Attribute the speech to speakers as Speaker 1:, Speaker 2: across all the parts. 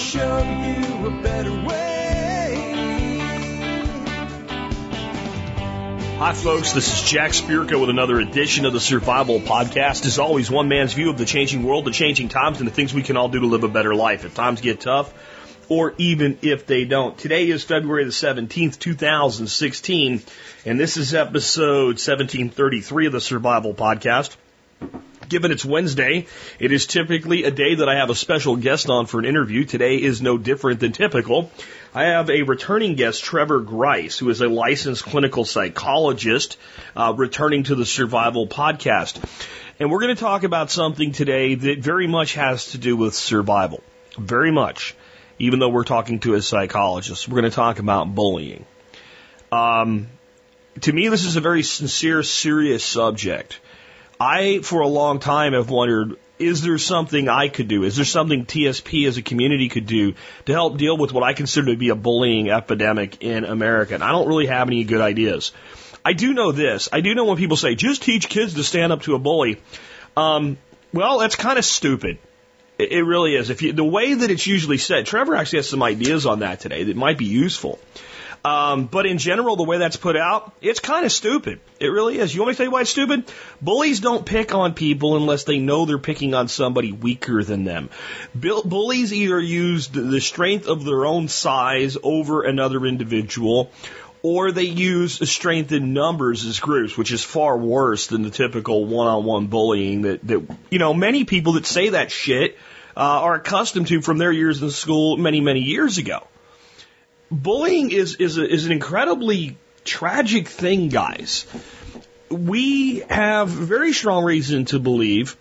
Speaker 1: show you a better way.
Speaker 2: Hi, folks. This is Jack Spirko with another edition of the Survival Podcast. As always, one man's view of the changing world, the changing times, and the things we can all do to live a better life if times get tough or even if they don't. Today is February the 17th, 2016, and this is episode 1733 of the Survival Podcast. Given it's Wednesday, it is typically a day that I have a special guest on for an interview. Today is no different than typical. I have a returning guest, Trevor Grice, who is a licensed clinical psychologist, uh, returning to the Survival Podcast. And we're going to talk about something today that very much has to do with survival. Very much. Even though we're talking to a psychologist, we're going to talk about bullying. Um, to me, this is a very sincere, serious subject. I, for a long time, have wondered, is there something I could do? Is there something TSP as a community could do to help deal with what I consider to be a bullying epidemic in America? And I don't really have any good ideas. I do know this. I do know when people say, just teach kids to stand up to a bully. Um, well, that's kind of stupid. It, it really is. If you, the way that it's usually said, Trevor actually has some ideas on that today that might be useful. Um, but in general, the way that's put out, it's kind of stupid. It really is. You want me to tell you why it's stupid? Bullies don't pick on people unless they know they're picking on somebody weaker than them. Bullies either use the strength of their own size over another individual, or they use strength in numbers as groups, which is far worse than the typical one-on-one bullying that, that you know, many people that say that shit uh, are accustomed to from their years in school many, many years ago bullying is is a, is an incredibly tragic thing, guys. We have very strong reason to believe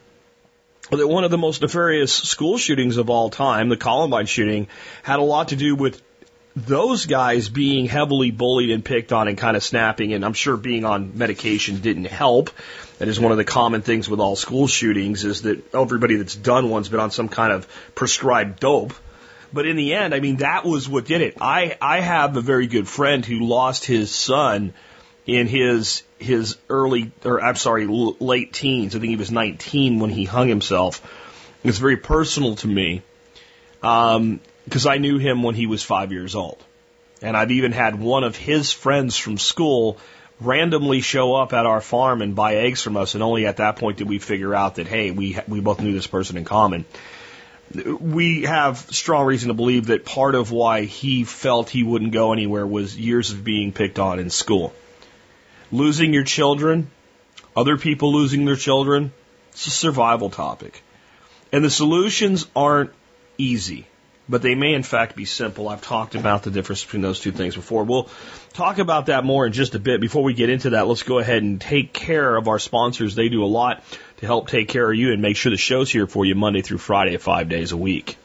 Speaker 2: that one of the most nefarious school shootings of all time, the Columbine shooting, had a lot to do with those guys being heavily bullied and picked on and kind of snapping, and I'm sure being on medication didn't help. That is one of the common things with all school shootings is that everybody that's done one's been on some kind of prescribed dope. But in the end, I mean, that was what did it. I, I have a very good friend who lost his son in his, his early, or I'm sorry, late teens. I think he was 19 when he hung himself. It's very personal to me. Um, cause I knew him when he was five years old. And I've even had one of his friends from school randomly show up at our farm and buy eggs from us. And only at that point did we figure out that, hey, we, we both knew this person in common we have strong reason to believe that part of why he felt he wouldn't go anywhere was years of being picked on in school. Losing your children, other people losing their children, it's a survival topic. And the solutions aren't easy, but they may in fact be simple. I've talked about the difference between those two things before. We'll talk about that more in just a bit. Before we get into that, let's go ahead and take care of our sponsors. They do a lot to help take care of you and make sure the show's here for you Monday through Friday, five days a week.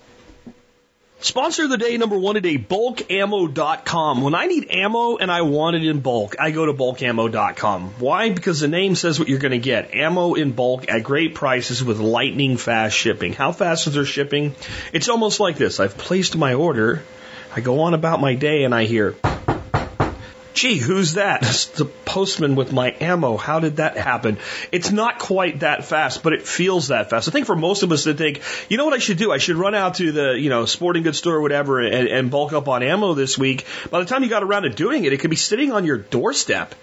Speaker 2: Sponsor of the day number one today, bulkammo.com. When I need ammo and I want it in bulk, I go to bulkammo.com. Why? Because the name says what you're going to get. Ammo in bulk at great prices with lightning fast shipping. How fast is their shipping? It's almost like this. I've placed my order. I go on about my day and I hear gee, who's that? It's the postman with my ammo. How did that happen? It's not quite that fast, but it feels that fast. I think for most of us to think, you know what I should do? I should run out to the, you know, sporting goods store or whatever and, and bulk up on ammo this week. By the time you got around to doing it, it could be sitting on your doorstep.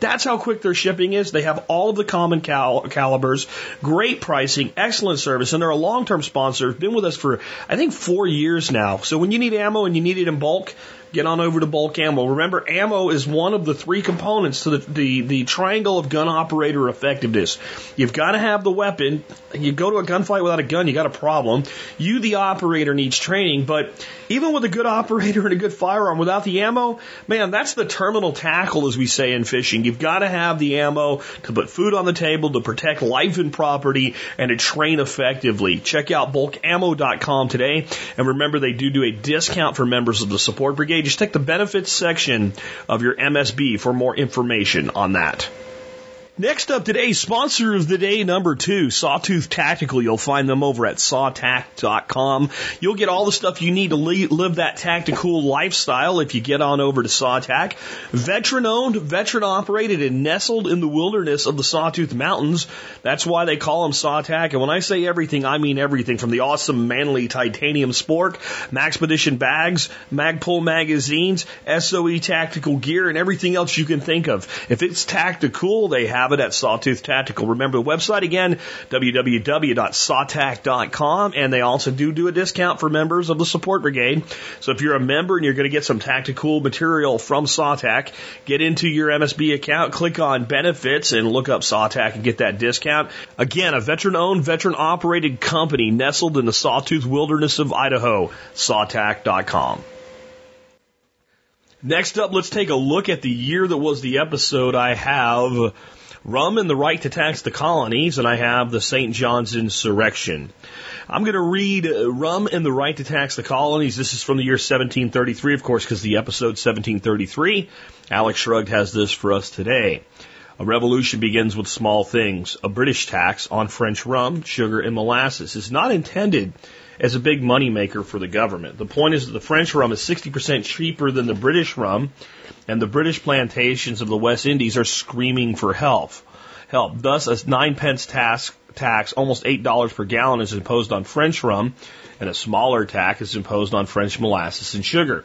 Speaker 2: That's how quick their shipping is. They have all of the common cal- calibers, great pricing, excellent service, and they're a long-term sponsor. Been with us for I think four years now. So when you need ammo and you need it in bulk, get on over to bulk ammo. Remember, ammo is one of the three components to the, the, the triangle of gun operator effectiveness. You've got to have the weapon. You go to a gunfight without a gun, you got a problem. You, the operator, needs training, but even with a good operator and a good firearm, without the ammo, man, that's the terminal tackle, as we say in fishing. You've got to have the ammo to put food on the table, to protect life and property, and to train effectively. Check out bulkammo.com today, and remember they do do a discount for members of the support brigade. Just check the benefits section of your MSB for more information on that. Next up today, sponsor of the day number two, Sawtooth Tactical. You'll find them over at sawtac.com. You'll get all the stuff you need to live that tactical lifestyle if you get on over to Sawtac. Veteran owned, veteran operated, and nestled in the wilderness of the Sawtooth Mountains. That's why they call them Sawtac. And when I say everything, I mean everything from the awesome manly titanium spork, Maxpedition bags, Magpul magazines, SOE tactical gear, and everything else you can think of. If it's tactical, they have it at Sawtooth Tactical. Remember the website again, www.sawtac.com, and they also do do a discount for members of the support brigade. So if you're a member and you're going to get some tactical material from Sawtac, get into your MSB account, click on benefits, and look up Sawtac and get that discount. Again, a veteran-owned, veteran-operated company nestled in the Sawtooth wilderness of Idaho. Sawtac.com. Next up, let's take a look at the year that was the episode. I have rum and the right to tax the colonies, and I have the St. John's insurrection. I'm going to read uh, Rum and the Right to Tax the Colonies. This is from the year 1733, of course, because the episode 1733. Alex Shrugged has this for us today. A revolution begins with small things. A British tax on French rum, sugar, and molasses is not intended as a big money maker for the government. The point is that the French rum is 60% cheaper than the British rum, and the British plantations of the West Indies are screaming for help. Help. Thus, a nine pence tax, tax, almost eight dollars per gallon, is imposed on French rum, and a smaller tax is imposed on French molasses and sugar.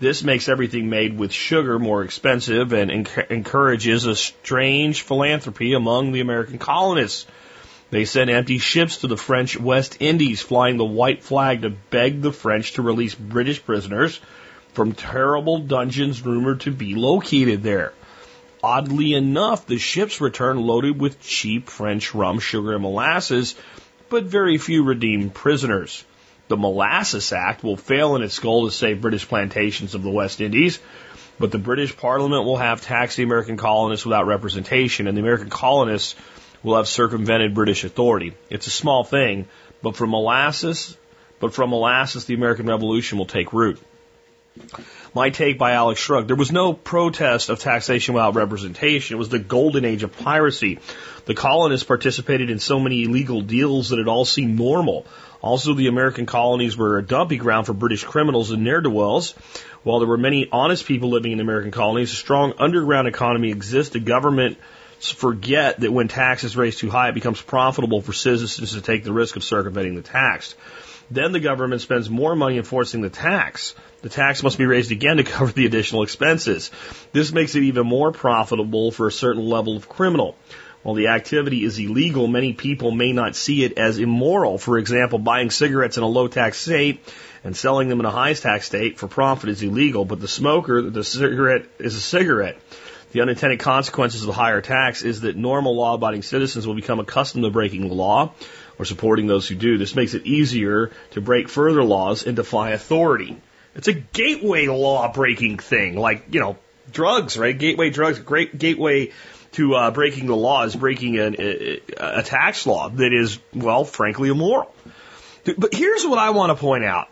Speaker 2: This makes everything made with sugar more expensive and encourages a strange philanthropy among the American colonists. They sent empty ships to the French West Indies, flying the white flag to beg the French to release British prisoners from terrible dungeons rumored to be located there. Oddly enough, the ships returned loaded with cheap French rum, sugar, and molasses, but very few redeemed prisoners. The Molasses Act will fail in its goal to save British plantations of the West Indies, but the British Parliament will have taxed the American colonists without representation, and the American colonists will have circumvented British authority. It's a small thing, but from molasses, but from molasses, the American Revolution will take root. My take by Alex Shrugged. There was no protest of taxation without representation. It was the golden age of piracy. The colonists participated in so many illegal deals that it all seemed normal. Also, the American colonies were a dumping ground for British criminals and ne'er-do-wells. While there were many honest people living in the American colonies, a strong underground economy existed. Government forget that when taxes raised too high, it becomes profitable for citizens to take the risk of circumventing the tax. Then the government spends more money enforcing the tax. The tax must be raised again to cover the additional expenses. This makes it even more profitable for a certain level of criminal. While the activity is illegal, many people may not see it as immoral. For example, buying cigarettes in a low tax state and selling them in a high tax state for profit is illegal, but the smoker, the cigarette is a cigarette. The unintended consequences of the higher tax is that normal law abiding citizens will become accustomed to breaking the law or supporting those who do. This makes it easier to break further laws and defy authority. It's a gateway law breaking thing, like, you know, drugs, right? Gateway drugs, great gateway to uh, breaking the law is breaking an, a, a tax law that is, well, frankly immoral. But here's what I want to point out.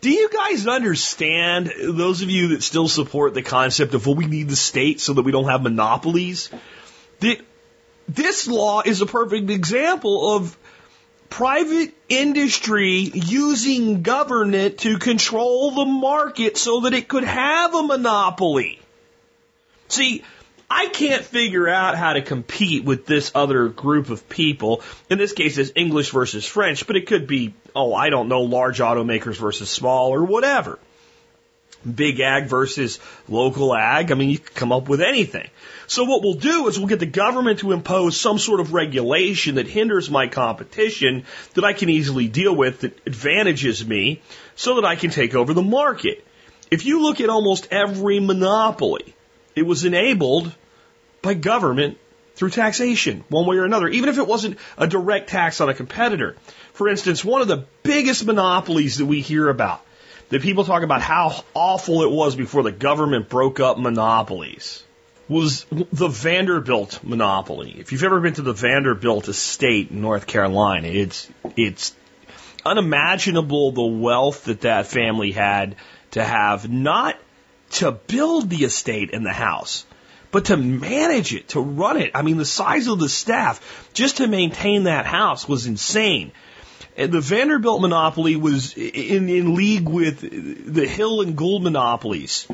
Speaker 2: Do you guys understand, those of you that still support the concept of, well, we need the state so that we don't have monopolies? That this law is a perfect example of private industry using government to control the market so that it could have a monopoly. See, I can't figure out how to compete with this other group of people. In this case, it's English versus French, but it could be, oh, I don't know, large automakers versus small or whatever. Big ag versus local ag. I mean, you can come up with anything. So what we'll do is we'll get the government to impose some sort of regulation that hinders my competition that I can easily deal with that advantages me so that I can take over the market. If you look at almost every monopoly, it was enabled by government through taxation, one way or another, even if it wasn't a direct tax on a competitor. For instance, one of the biggest monopolies that we hear about, that people talk about how awful it was before the government broke up monopolies, was the Vanderbilt monopoly. If you've ever been to the Vanderbilt estate in North Carolina, it's, it's unimaginable the wealth that that family had to have, not to build the estate and the house, But to manage it, to run it, I mean, the size of the staff just to maintain that house was insane. The Vanderbilt monopoly was in, in league with the Hill and Gould monopolies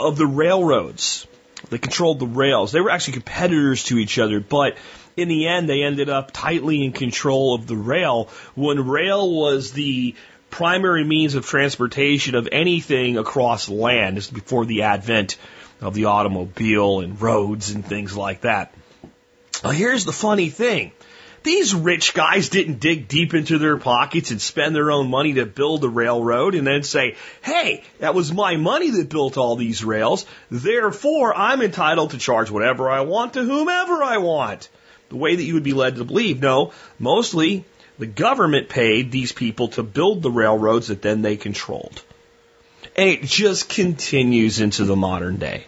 Speaker 2: of the railroads. They controlled the rails. They were actually competitors to each other, but in the end, they ended up tightly in control of the rail when rail was the primary means of transportation of anything across land. This before the advent of the automobile and roads and things like that. Now, here's the funny thing. These rich guys didn't dig deep into their pockets and spend their own money to build the railroad and then say, hey, that was my money that built all these rails. Therefore, I'm entitled to charge whatever I want to whomever I want. The way that you would be led to believe. No, mostly the government paid these people to build the railroads that then they controlled. And it just continues into the modern day.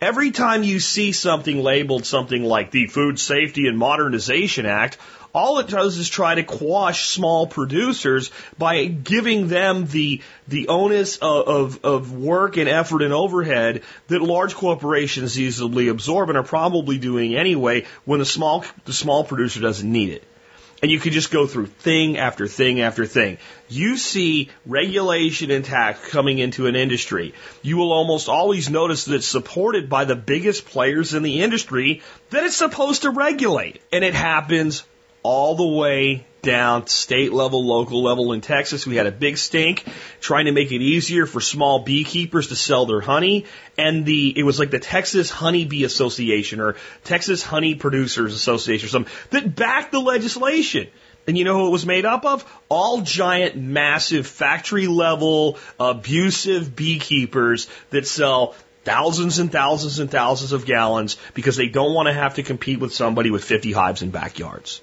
Speaker 2: Every time you see something labeled something like the Food Safety and Modernization Act, all it does is try to quash small producers by giving them the the onus of, of, of work and effort and overhead that large corporations easily absorb and are probably doing anyway when the small the small producer doesn't need it. And you can just go through thing after thing after thing. You see regulation and tax coming into an industry. You will almost always notice that it's supported by the biggest players in the industry that it's supposed to regulate. And it happens all the way down state level, local level in Texas. We had a big stink trying to make it easier for small beekeepers to sell their honey. And the, it was like the Texas Honeybee Association or Texas Honey Producers Association or something that backed the legislation. And you know who it was made up of? All giant, massive, factory level, abusive beekeepers that sell thousands and thousands and thousands of gallons because they don't want to have to compete with somebody with 50 hives in backyards.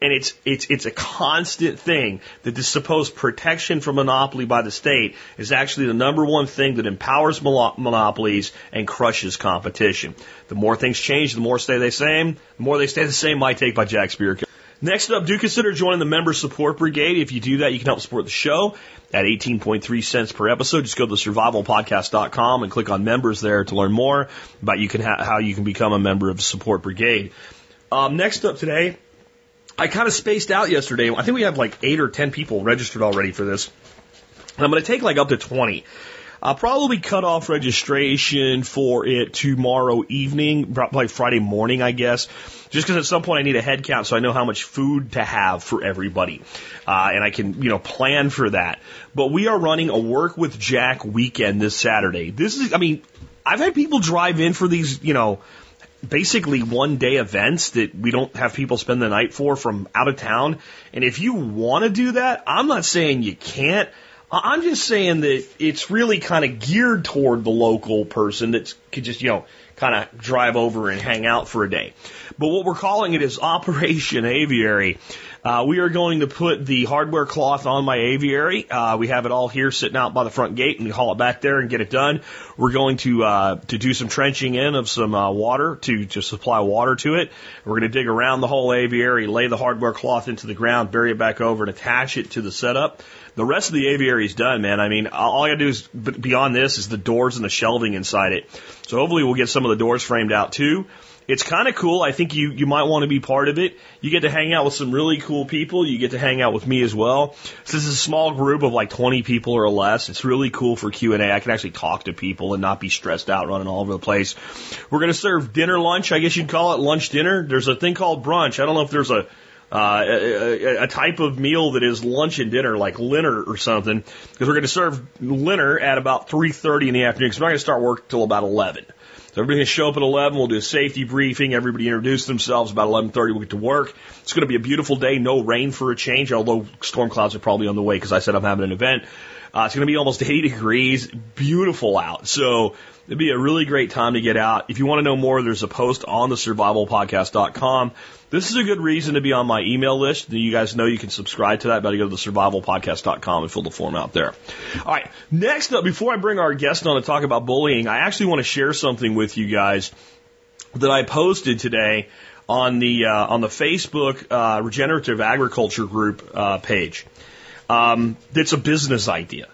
Speaker 2: And it's, it's, it's a constant thing that this supposed protection from monopoly by the state is actually the number one thing that empowers monopolies and crushes competition. The more things change, the more stay the same. The more they stay the same, my take by Jack Spirko. Next up, do consider joining the Member Support Brigade. If you do that, you can help support the show at 18.3 cents per episode. Just go to survivalpodcast.com and click on members there to learn more about you can how you can become a member of the Support Brigade. Um, next up today, I kind of spaced out yesterday. I think we have like eight or ten people registered already for this. I'm going to take like up to 20. I'll probably cut off registration for it tomorrow evening, probably Friday morning, I guess. Just because at some point I need a head count so I know how much food to have for everybody. Uh, and I can, you know, plan for that. But we are running a work with Jack weekend this Saturday. This is, I mean, I've had people drive in for these, you know, basically one day events that we don't have people spend the night for from out of town. And if you want to do that, I'm not saying you can't. I'm just saying that it's really kind of geared toward the local person that could just, you know, kind of drive over and hang out for a day. But what we're calling it is Operation Aviary. Uh, we are going to put the hardware cloth on my aviary. Uh, we have it all here sitting out by the front gate, and we haul it back there and get it done. We're going to uh, to do some trenching in of some uh, water to to supply water to it. We're going to dig around the whole aviary, lay the hardware cloth into the ground, bury it back over, and attach it to the setup. The rest of the aviary is done, man. I mean, all I got to do is beyond this is the doors and the shelving inside it. So hopefully we'll get some of the doors framed out too. It's kind of cool. I think you, you might want to be part of it. You get to hang out with some really cool people. You get to hang out with me as well. So this is a small group of like 20 people or less. It's really cool for Q&A. I can actually talk to people and not be stressed out running all over the place. We're going to serve dinner, lunch. I guess you'd call it lunch, dinner. There's a thing called brunch. I don't know if there's a, uh, a, a, type of meal that is lunch and dinner, like dinner or something, because we're going to serve dinner at about 3.30 in the afternoon, because we're not going to start work till about 11. Everybody can show up at 11. We'll do a safety briefing. Everybody introduce themselves. About 11:30, we'll get to work. It's going to be a beautiful day. No rain for a change, although storm clouds are probably on the way because I said I'm having an event. Uh, it's going to be almost 80 degrees. Beautiful out. So it'd be a really great time to get out. If you want to know more, there's a post on the survivalpodcast.com this is a good reason to be on my email list. You guys know you can subscribe to that. Better go to the survivalpodcast.com and fill the form out there. All right. Next up, before I bring our guest on to talk about bullying, I actually want to share something with you guys that I posted today on the uh, on the Facebook uh, Regenerative Agriculture Group uh, page. Um, it's a business idea,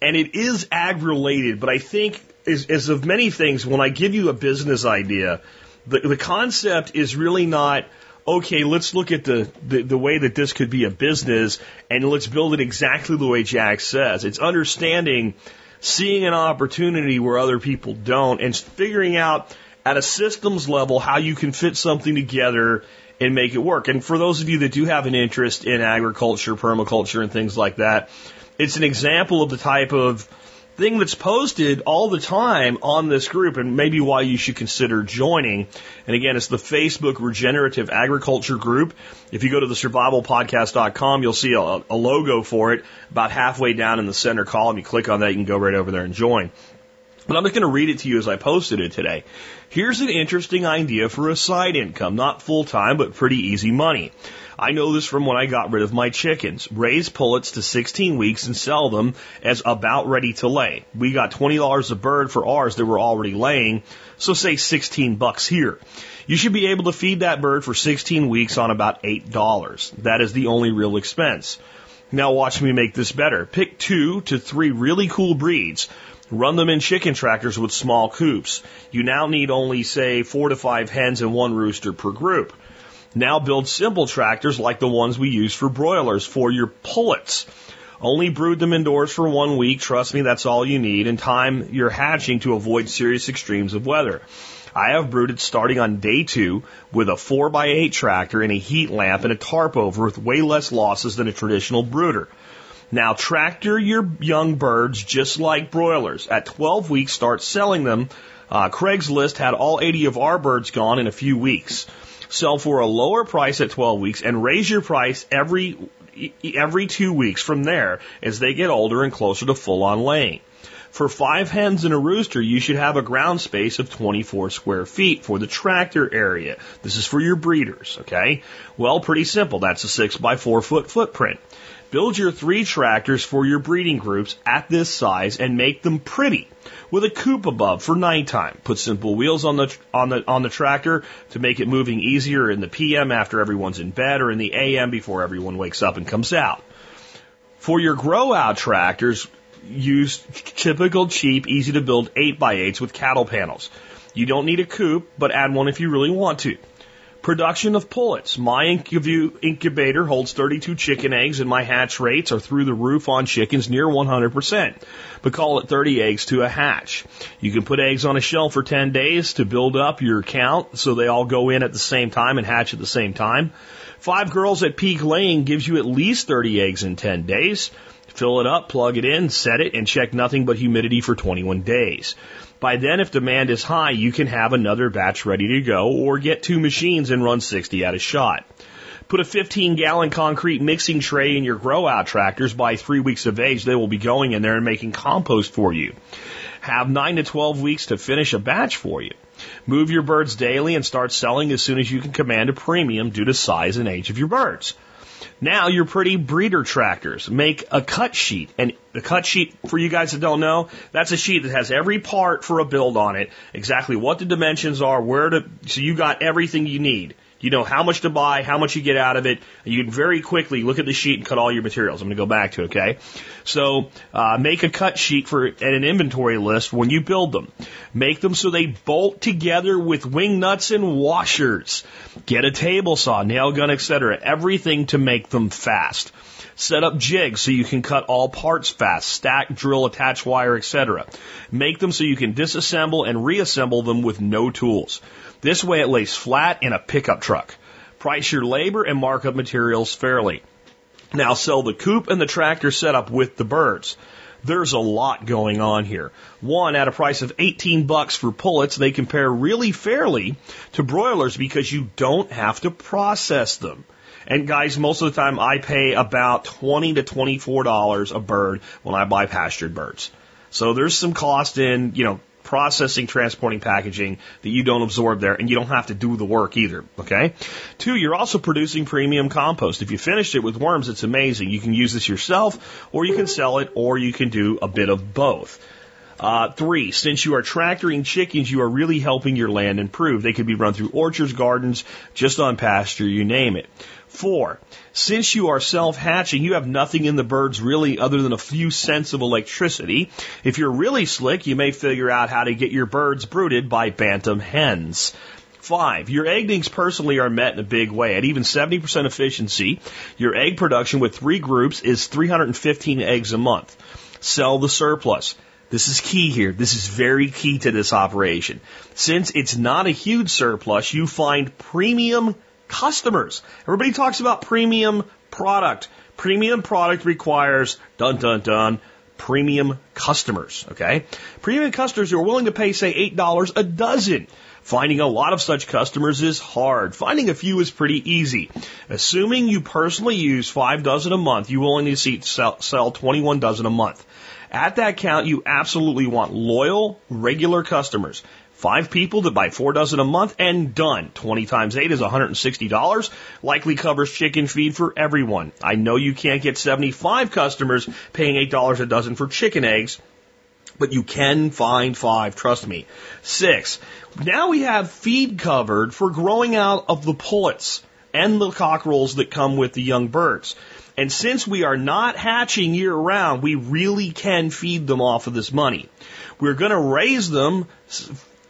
Speaker 2: and it is ag related, but I think as, is of many things, when I give you a business idea, the, the concept is really not, okay, let's look at the, the, the way that this could be a business and let's build it exactly the way Jack says. It's understanding, seeing an opportunity where other people don't and figuring out at a systems level how you can fit something together and make it work. And for those of you that do have an interest in agriculture, permaculture, and things like that, it's an example of the type of thing that's posted all the time on this group and maybe why you should consider joining. And again, it's the Facebook Regenerative Agriculture Group. If you go to the survivalpodcast.com, you'll see a, a logo for it about halfway down in the center column. You click on that, you can go right over there and join. But I'm just going to read it to you as I posted it today. Here's an interesting idea for a side income, not full time, but pretty easy money. I know this from when I got rid of my chickens. Raise pullets to 16 weeks and sell them as about ready to lay. We got $20 a bird for ours that were already laying, so say 16 bucks here. You should be able to feed that bird for 16 weeks on about $8. That is the only real expense. Now watch me make this better. Pick two to three really cool breeds Run them in chicken tractors with small coops. You now need only, say, four to five hens and one rooster per group. Now build simple tractors like the ones we use for broilers for your pullets. Only brood them indoors for one week. Trust me, that's all you need. And time your hatching to avoid serious extremes of weather. I have brooded starting on day two with a 4x8 tractor and a heat lamp and a tarp over with way less losses than a traditional brooder. Now tractor your young birds just like broilers. At 12 weeks, start selling them. Uh, Craigslist had all 80 of our birds gone in a few weeks. Sell for a lower price at 12 weeks and raise your price every every two weeks from there as they get older and closer to full on laying. For five hens and a rooster, you should have a ground space of 24 square feet for the tractor area. This is for your breeders, okay? Well, pretty simple. That's a six by four foot footprint. Build your three tractors for your breeding groups at this size and make them pretty with a coop above for nighttime. Put simple wheels on the on the on the tractor to make it moving easier in the PM after everyone's in bed or in the AM before everyone wakes up and comes out. For your grow out tractors, use typical cheap, easy to build 8x8s with cattle panels. You don't need a coop, but add one if you really want to. Production of pullets. My incubator holds 32 chicken eggs and my hatch rates are through the roof on chickens near 100%. But call it 30 eggs to a hatch. You can put eggs on a shelf for 10 days to build up your count so they all go in at the same time and hatch at the same time. Five girls at peak laying gives you at least 30 eggs in 10 days. Fill it up, plug it in, set it, and check nothing but humidity for 21 days. By then, if demand is high, you can have another batch ready to go or get two machines and run 60 at a shot. Put a 15 gallon concrete mixing tray in your grow out tractors. By three weeks of age, they will be going in there and making compost for you. Have 9 to 12 weeks to finish a batch for you. Move your birds daily and start selling as soon as you can command a premium due to size and age of your birds. Now your pretty breeder tractors make a cut sheet. And the cut sheet, for you guys that don't know, that's a sheet that has every part for a build on it, exactly what the dimensions are, where to, so you got everything you need. You know how much to buy, how much you get out of it. You can very quickly look at the sheet and cut all your materials. I'm going to go back to it, okay? So, uh, make a cut sheet for and an inventory list when you build them. Make them so they bolt together with wing nuts and washers. Get a table saw, nail gun, etc. Everything to make them fast. Set up jigs so you can cut all parts fast, stack, drill, attach wire, etc. Make them so you can disassemble and reassemble them with no tools. This way it lays flat in a pickup truck. Price your labor and markup materials fairly. Now sell the coop and the tractor setup with the birds. There's a lot going on here. One, at a price of 18 bucks for pullets, they compare really fairly to broilers because you don't have to process them. And guys, most of the time I pay about 20 to $24 a bird when I buy pastured birds. So there's some cost in, you know, processing, transporting, packaging that you don't absorb there, and you don't have to do the work either. Okay. Two, you're also producing premium compost. If you finished it with worms, it's amazing. You can use this yourself, or you can sell it, or you can do a bit of both. Uh, three, since you are tractoring chickens, you are really helping your land improve. They could be run through orchards, gardens, just on pasture, you name it. Four, since you are self-hatching, you have nothing in the birds really other than a few cents of electricity. If you're really slick, you may figure out how to get your birds brooded by bantam hens. Five, your egg needs personally are met in a big way. At even 70% efficiency, your egg production with three groups is 315 eggs a month. Sell the surplus. This is key here. This is very key to this operation. Since it's not a huge surplus, you find premium customers. Everybody talks about premium product. Premium product requires dun dun dun premium customers. Okay. Premium customers who are willing to pay, say, $8 a dozen. Finding a lot of such customers is hard. Finding a few is pretty easy. Assuming you personally use five dozen a month, you will only see sell, sell 21 dozen a month. At that count, you absolutely want loyal, regular customers. Five people that buy four dozen a month and done. 20 times eight is $160. Likely covers chicken feed for everyone. I know you can't get 75 customers paying $8 a dozen for chicken eggs, but you can find five, trust me. Six, now we have feed covered for growing out of the pullets and the cockerels that come with the young birds. And since we are not hatching year round, we really can feed them off of this money. We're going to raise them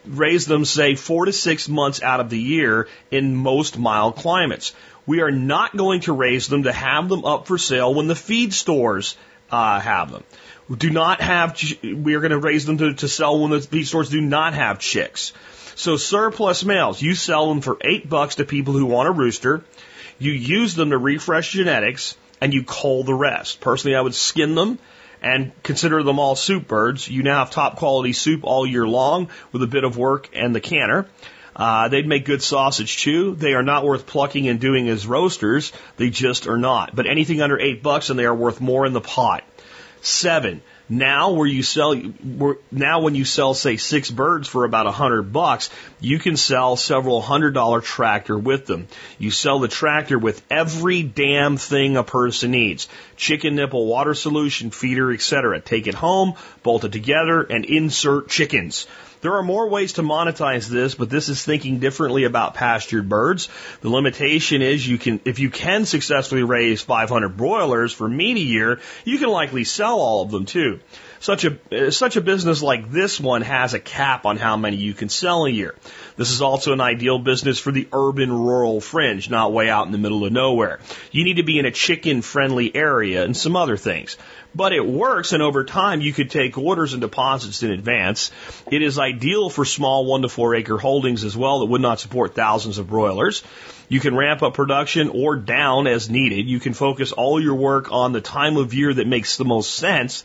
Speaker 2: raise them, say, four to six months out of the year in most mild climates. We are not going to raise them to have them up for sale when the feed stores uh, have them. We do not have, we are going to raise them to, to sell when the feed stores do not have chicks. So surplus males, you sell them for eight bucks to people who want a rooster. You use them to refresh genetics and you cull the rest. Personally, I would skin them and consider them all soup birds. You now have top quality soup all year long with a bit of work and the canner. Uh, they'd make good sausage too. They are not worth plucking and doing as roasters. They just are not. But anything under eight bucks and they are worth more in the pot. Seven, now, where you sell, where, now when you sell, say, six birds for about a hundred bucks, you can sell several hundred dollar tractor with them. You sell the tractor with every damn thing a person needs: chicken nipple, water solution, feeder, etc. Take it home, bolt it together, and insert chickens. There are more ways to monetize this, but this is thinking differently about pastured birds. The limitation is you can, if you can successfully raise 500 broilers for meat a year, you can likely sell all of them too. Such a, such a business like this one has a cap on how many you can sell a year. This is also an ideal business for the urban rural fringe, not way out in the middle of nowhere. You need to be in a chicken friendly area and some other things. But it works, and over time you could take orders and deposits in advance. It is ideal for small one to four acre holdings as well that would not support thousands of broilers. You can ramp up production or down as needed. You can focus all your work on the time of year that makes the most sense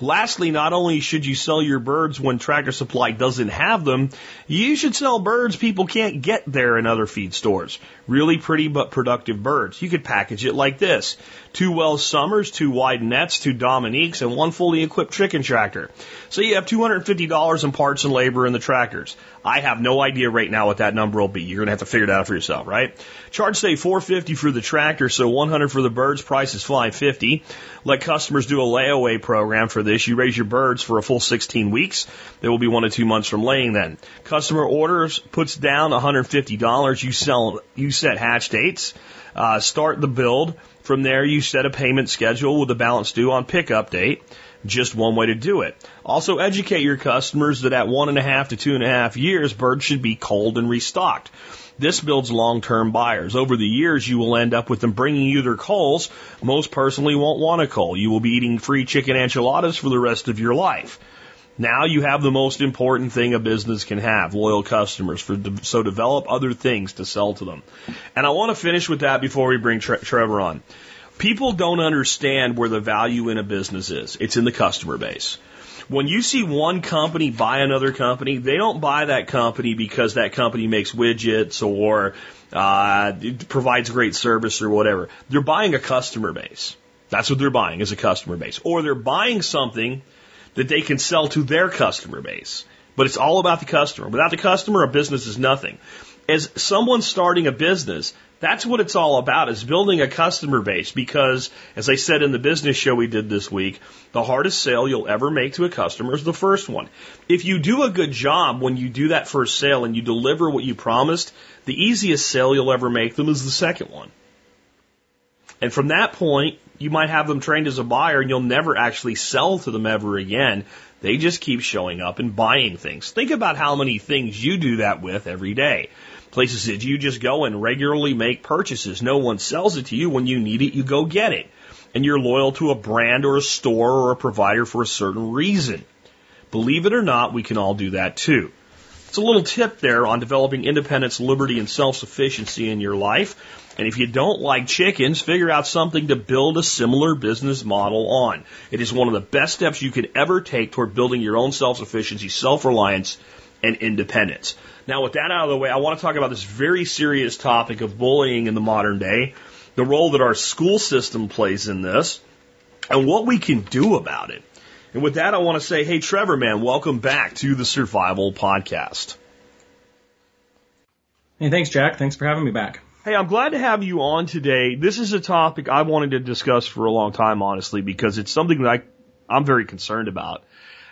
Speaker 2: Lastly, not only should you sell your birds when Tractor Supply doesn't have them, you should sell birds people can't get there in other feed stores. Really pretty but productive birds. You could package it like this. Two Welsummers, two Wyandottes, two Dominiques, and one fully equipped chicken tractor. So you have $250 in parts and labor in the tractors. I have no idea right now what that number will be. You're gonna have to figure it out for yourself, right? Charge say 450 for the tractor, so 100 for the birds. Price is 550. Let customers do a layaway program for this. You raise your birds for a full 16 weeks. They will be one to two months from laying. Then customer orders puts down 150 dollars. You sell you set hatch dates. Uh, start the build. From there, you set a payment schedule with a balance due on pickup date just one way to do it. Also educate your customers that at one and a half to two and a half years, birds should be cold and restocked. This builds long-term buyers. Over the years, you will end up with them bringing you their culls. Most personally won't want a cull. You will be eating free chicken enchiladas for the rest of your life. Now you have the most important thing a business can have, loyal customers. For, so develop other things to sell to them. And I want to finish with that before we bring Tre- Trevor on. People don't understand where the value in a business is. It's in the customer base. When you see one company buy another company, they don't buy that company because that company makes widgets or uh, provides great service or whatever. They're buying a customer base. That's what they're buying is a customer base. Or they're buying something that they can sell to their customer base. But it's all about the customer. Without the customer, a business is nothing. As someone starting a business, That's what it's all about is building a customer base because as I said in the business show we did this week, the hardest sale you'll ever make to a customer is the first one. If you do a good job when you do that first sale and you deliver what you promised, the easiest sale you'll ever make them is the second one. And from that point, you might have them trained as a buyer and you'll never actually sell to them ever again. They just keep showing up and buying things. Think about how many things you do that with every day. Places that you just go and regularly make purchases. No one sells it to you. When you need it, you go get it. And you're loyal to a brand or a store or a provider for a certain reason. Believe it or not, we can all do that too. It's a little tip there on developing independence, liberty, and self-sufficiency in your life. And if you don't like chickens, figure out something to build a similar business model on. It is one of the best steps you could ever take toward building your own self-sufficiency, self-reliance, and independence. Now, with that out of the way, I want to talk about this very serious topic of bullying in the modern day, the role that our school system plays in this, and what we can do about it. And with that, I want to say, hey, Trevor, man, welcome back to the Survival Podcast.
Speaker 3: Hey, thanks, Jack. Thanks for having me back.
Speaker 2: Hey, I'm glad to have you on today. This is a topic I wanted to discuss for a long time, honestly, because it's something that I, I'm very concerned about.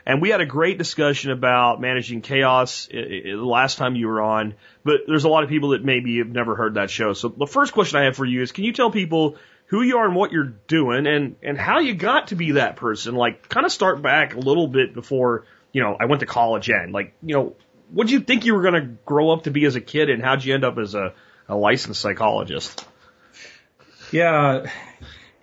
Speaker 2: And we had a great discussion about managing chaos the last time you were on, but there's a lot of people that maybe have never heard that show. So the first question I have for you is, can you tell people who you are and what you're doing and, and how you got to be that person? Like kind of start back a little bit before, you know, I went to college and like, you know, what did you think you were going to grow up to be as a kid and how'd you end up as a, a licensed psychologist?
Speaker 3: Yeah.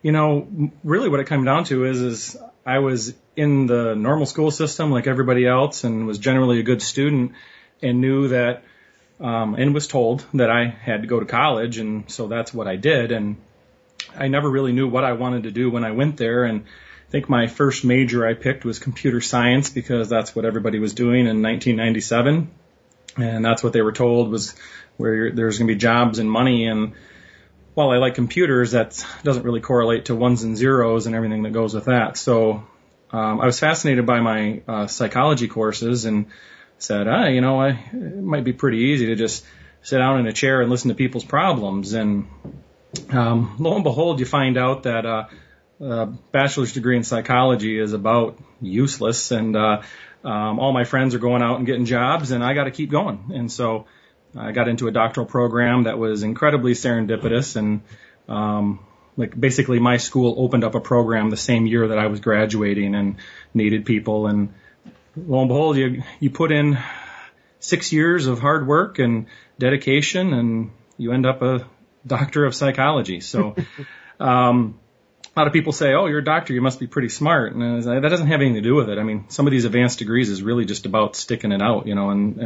Speaker 3: You know, really what it came down to is, is I was in the normal school system like everybody else and was generally a good student and knew that um, and was told that I had to go to college and so that's what I did and I never really knew what I wanted to do when I went there and I think my first major I picked was computer science because that's what everybody was doing in 1997 and that's what they were told was where there's going to be jobs and money and while I like computers, that doesn't really correlate to ones and zeros and everything that goes with that. So um, I was fascinated by my uh, psychology courses and said, ah, you know, I, it might be pretty easy to just sit down in a chair and listen to people's problems. And um, lo and behold, you find out that uh, a bachelor's degree in psychology is about useless, and uh, um, all my friends are going out and getting jobs, and I got to keep going. And so I got into a doctoral program that was incredibly serendipitous and um, like basically my school opened up a program the same year that I was graduating and needed people and lo and behold you you put in six years of hard work and dedication and you end up a doctor of psychology so um a lot of people say, "Oh, you're a doctor. You must be pretty smart," and that doesn't have anything to do with it. I mean, some of these advanced degrees is really just about sticking it out, you know, and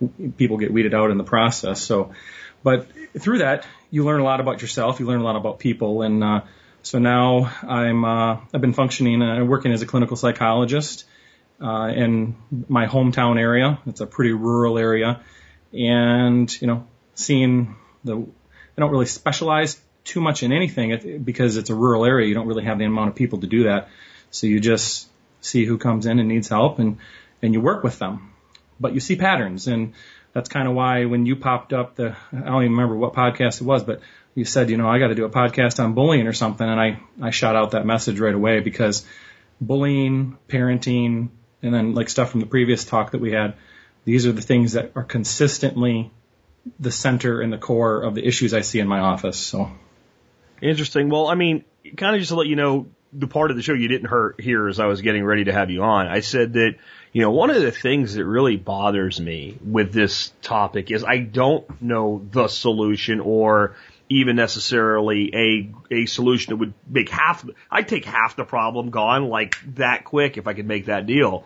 Speaker 3: and people get weeded out in the process. So, but through that, you learn a lot about yourself. You learn a lot about people, and uh, so now I'm uh, I've been functioning uh, working as a clinical psychologist uh, in my hometown area. It's a pretty rural area, and you know, seeing the I don't really specialize too much in anything because it's a rural area. You don't really have the amount of people to do that. So you just see who comes in and needs help and, and you work with them. But you see patterns and that's kind of why when you popped up the, I don't even remember what podcast it was, but you said, you know, I got to do a podcast on bullying or something. And I, I shot out that message right away because bullying, parenting, and then like stuff from the previous talk that we had, these are the things that are consistently the center and the core of the issues I see in my office. So.
Speaker 2: Interesting. Well, I mean, kind of just to let you know, the part of the show you didn't hear here as I was getting ready to have you on, I said that, you know, one of the things that really bothers me with this topic is I don't know the solution or even necessarily a, a solution that would make half, I'd take half the problem gone like that quick if I could make that deal.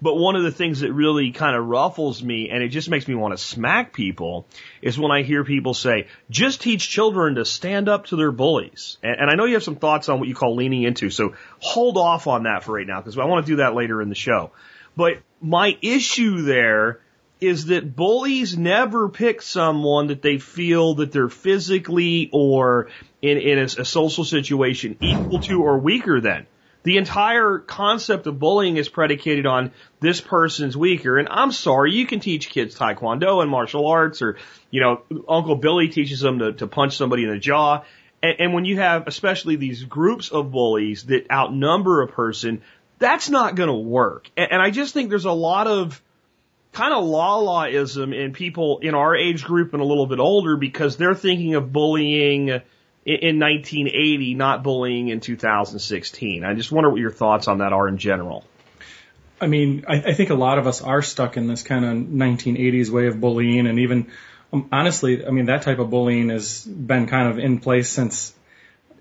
Speaker 2: But one of the things that really kind of ruffles me and it just makes me want to smack people is when I hear people say, just teach children to stand up to their bullies. And, and I know you have some thoughts on what you call leaning into, so hold off on that for right now because I want to do that later in the show. But my issue there is that bullies never pick someone that they feel that they're physically or in, in a, a social situation equal to or weaker than. The entire concept of bullying is predicated on this person's weaker. And I'm sorry, you can teach kids Taekwondo and martial arts or, you know, Uncle Billy teaches them to, to punch somebody in the jaw. And, and when you have especially these groups of bullies that outnumber a person, that's not going to work. And, and I just think there's a lot of kind of law lawism in people in our age group and a little bit older because they're thinking of bullying in 1980, not bullying in 2016. I just wonder what your thoughts on that are in general.
Speaker 3: I mean, I, I think a lot of us are stuck in this kind of 1980s way of bullying, and even um, honestly, I mean, that type of bullying has been kind of in place since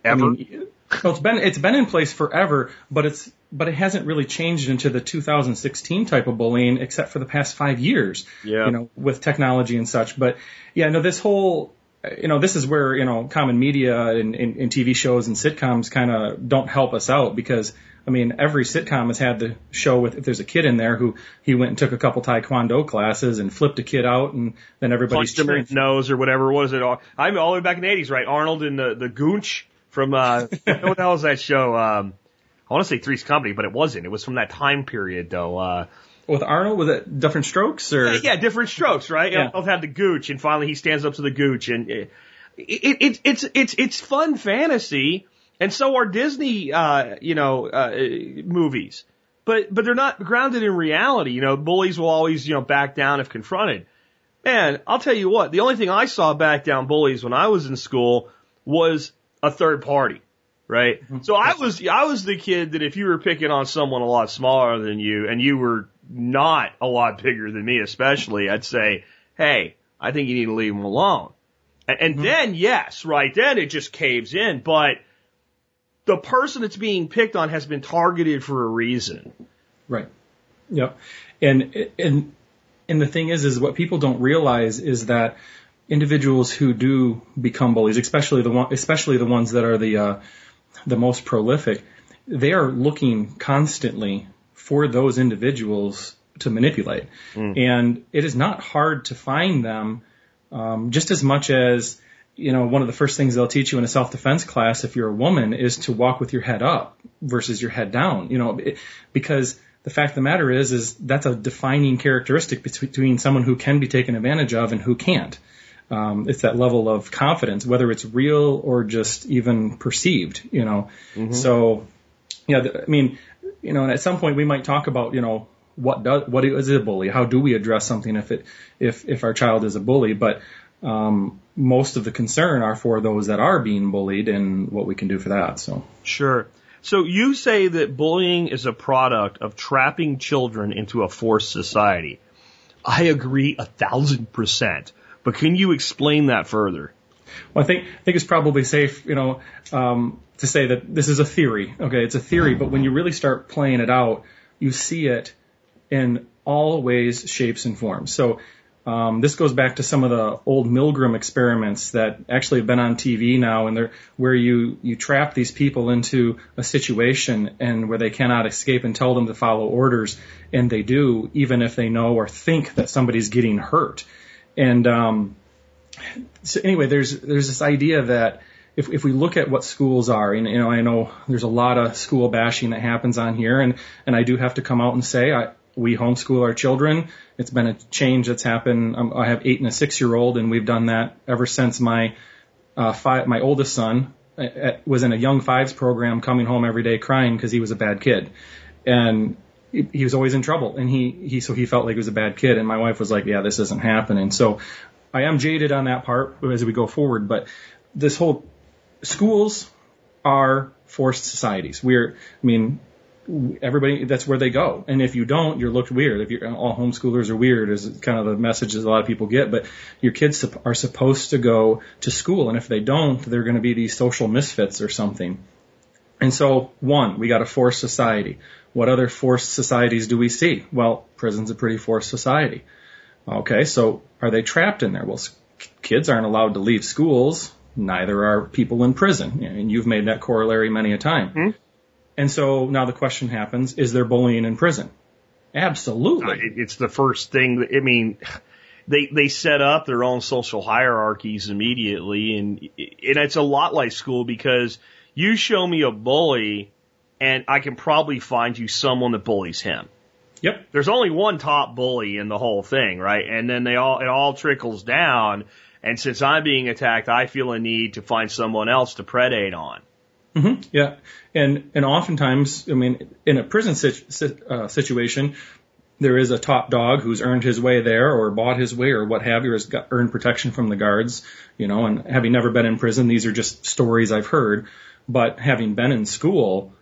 Speaker 2: ever.
Speaker 3: I mean, well, it's been it's been in place forever, but it's but it hasn't really changed into the 2016 type of bullying, except for the past five years.
Speaker 2: Yeah.
Speaker 3: You know, with technology and such. But yeah, no, this whole you know, this is where, you know, common media and, and, and TV shows and sitcoms kind of don't help us out because, I mean, every sitcom has had the show with, if there's a kid in there who he went and took a couple taekwondo classes and flipped a kid out and then everybody's
Speaker 2: Punched him nose or whatever. What is it? All I'm all the way back in the 80s, right? Arnold and the, the Gooch from, uh, what the hell is that show? Um, I want to say Three's Company, but it wasn't. It was from that time period though. Uh,
Speaker 3: With Arnold, was it Diff'rent Strokes or?
Speaker 2: Yeah, yeah, Diff'rent Strokes, right?
Speaker 3: Yeah.
Speaker 2: Both had the Gooch, and finally he stands up to the Gooch, and it, it, it, it's it's it's fun fantasy, and so are Disney, uh, you know, uh, movies, but but they're not grounded in reality. You know, bullies will always you know back down if confronted. Man, I'll tell you what, the only thing I saw back down bullies when I was in school was a third party. Right. So I was, I was the kid that if you were picking on someone a lot smaller than you and you were not a lot bigger than me, especially, I'd say, Hey, I think you need to leave him alone. And, and then yes, right then it just caves in, but the person that's being picked on has been targeted for a reason.
Speaker 3: Right. Yep. And and and the thing is, is what people don't realize is that individuals who do become bullies, especially the one, especially the ones that are the uh, the most prolific, they are looking constantly for those individuals to manipulate, and it is not hard to find them. Um, just as much as you know, one of the first things they'll teach you in a self-defense class, if you're a woman, is to walk with your head up versus your head down. You know, it, because the fact of the matter is, is that's a defining characteristic between someone who can be taken advantage of and who can't. Um, it's that level of confidence, whether it's real or just even perceived. You know, so yeah, I mean, you know, and at some point we might talk about, you know, what does what is a bully? How do we address something if it if if our child is a bully? But um, most of the concern are for those that are being bullied and what we can do for that. So
Speaker 2: Sure. So you say that bullying is a product of trapping children into a forced society. I agree a thousand percent. But can you explain that further?
Speaker 3: Well, I think I think it's probably safe, you know, um, to say that this is a theory. Okay, it's a theory, but when you really start playing it out, you see it in all ways, shapes, and forms. So um, this goes back to some of the old Milgram experiments that actually have been on TV now, and they're where you you trap these people into a situation and where they cannot escape and tell them to follow orders, and they do, even if they know or think that somebody's getting hurt. And um, so anyway, there's there's this idea that if if we look at what schools are, and you know, I know there's a lot of school bashing that happens on here, and and I do have to come out and say I. We homeschool our children. It's been a change that's happened. Um, I have eight and a six year old, and we've done that ever since my uh, five, my oldest son uh, uh, was in a young fives program, coming home every day crying because he was a bad kid, and he, was always in trouble. And he he so he felt like he was a bad kid, and my wife was like, "Yeah, this isn't happening." So I am jaded on that part as we go forward, but this whole schools are forced societies. We're, I mean, everybody, that's where they go. And if you don't, you're looked weird. If you're, all homeschoolers are weird is kind of the message that a lot of people get, but your kids are supposed to go to school. And if they don't, they're going to be these social misfits or something. And so, one, we got a forced society. What other forced societies do we see? Well, prison's a pretty forced society. Okay, so are they trapped in there? Well, kids aren't allowed to leave schools. Neither are people in prison. And you've made that corollary many a time. Hmm? And so now the question happens, is there bullying in prison? Absolutely.
Speaker 2: It- It's the first thing I mean, they, they set up their own social hierarchies immediately and, and it's a lot like school because you show me a bully and I can probably find you someone that bullies him.
Speaker 3: Yep.
Speaker 2: There's only one top bully in the whole thing, right? And then they all, it all trickles down. And since I'm being attacked, I feel a need to find someone else to predate on.
Speaker 3: Mm-hmm. Yeah, and and oftentimes, I mean, in a prison situ- uh, situation, there is a top dog who's earned his way there, or bought his way, or what have you, or has got earned protection from the guards. You know, and having never been in prison, these are just stories I've heard. But having been in school,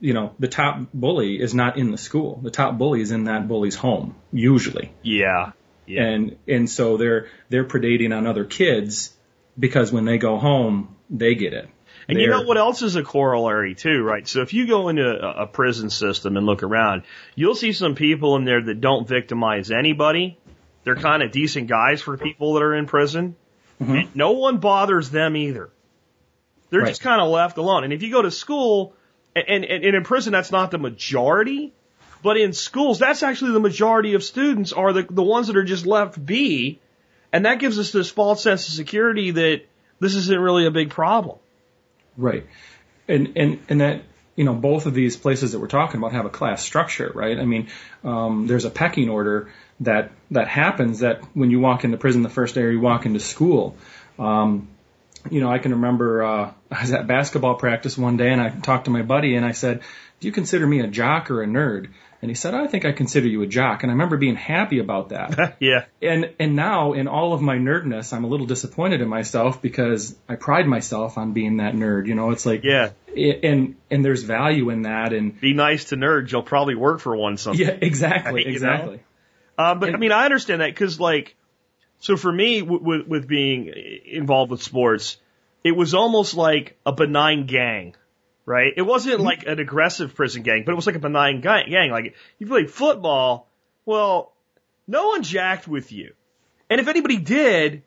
Speaker 3: you know, the top bully is not in the school. The top bully is in that bully's home, usually.
Speaker 2: Yeah. Yeah.
Speaker 3: And and so they're they're predating on other kids because when they go home, they get it.
Speaker 2: And you know what else is a corollary too, right? So if you go into a, a prison system and look around, you'll see some people in there that don't victimize anybody. They're kind of decent guys for people that are in prison. Mm-hmm. And no one bothers them either. They're
Speaker 3: Right.
Speaker 2: just kind of left alone. And if you go to school, and, and, and in prison, that's not the majority, but in schools, that's actually the majority of students are the, the ones that are just left be. And that gives us this false sense of security that this isn't really a big problem.
Speaker 3: Right. And and and that you know both of these places that we're talking about have a class structure, right? I mean, um, there's a pecking order that that happens that when you walk into prison the first day or you walk into school. Um, you know, I can remember uh, I was at basketball practice one day and I talked to my buddy and I said, "Do you consider me a jock or a nerd?" And he said, "I think I consider you a jock." And I remember being happy about that.
Speaker 2: Yeah.
Speaker 3: and and now in all of my nerdness, I'm a little disappointed in myself because I pride myself on being that nerd. You know, it's like
Speaker 2: Yeah.
Speaker 3: and and there's value in that and
Speaker 2: Be nice to nerds. You'll probably work for one someday.
Speaker 3: yeah exactly
Speaker 2: know?
Speaker 3: exactly
Speaker 2: Um, but I mean, I understand that because, like, so for me, w- with with being involved with sports, it was almost like a benign gang, right? It wasn't mm-hmm. like an aggressive prison gang, but it was like a benign gang. Like, you played football, well, no one jacked with you, and if anybody did,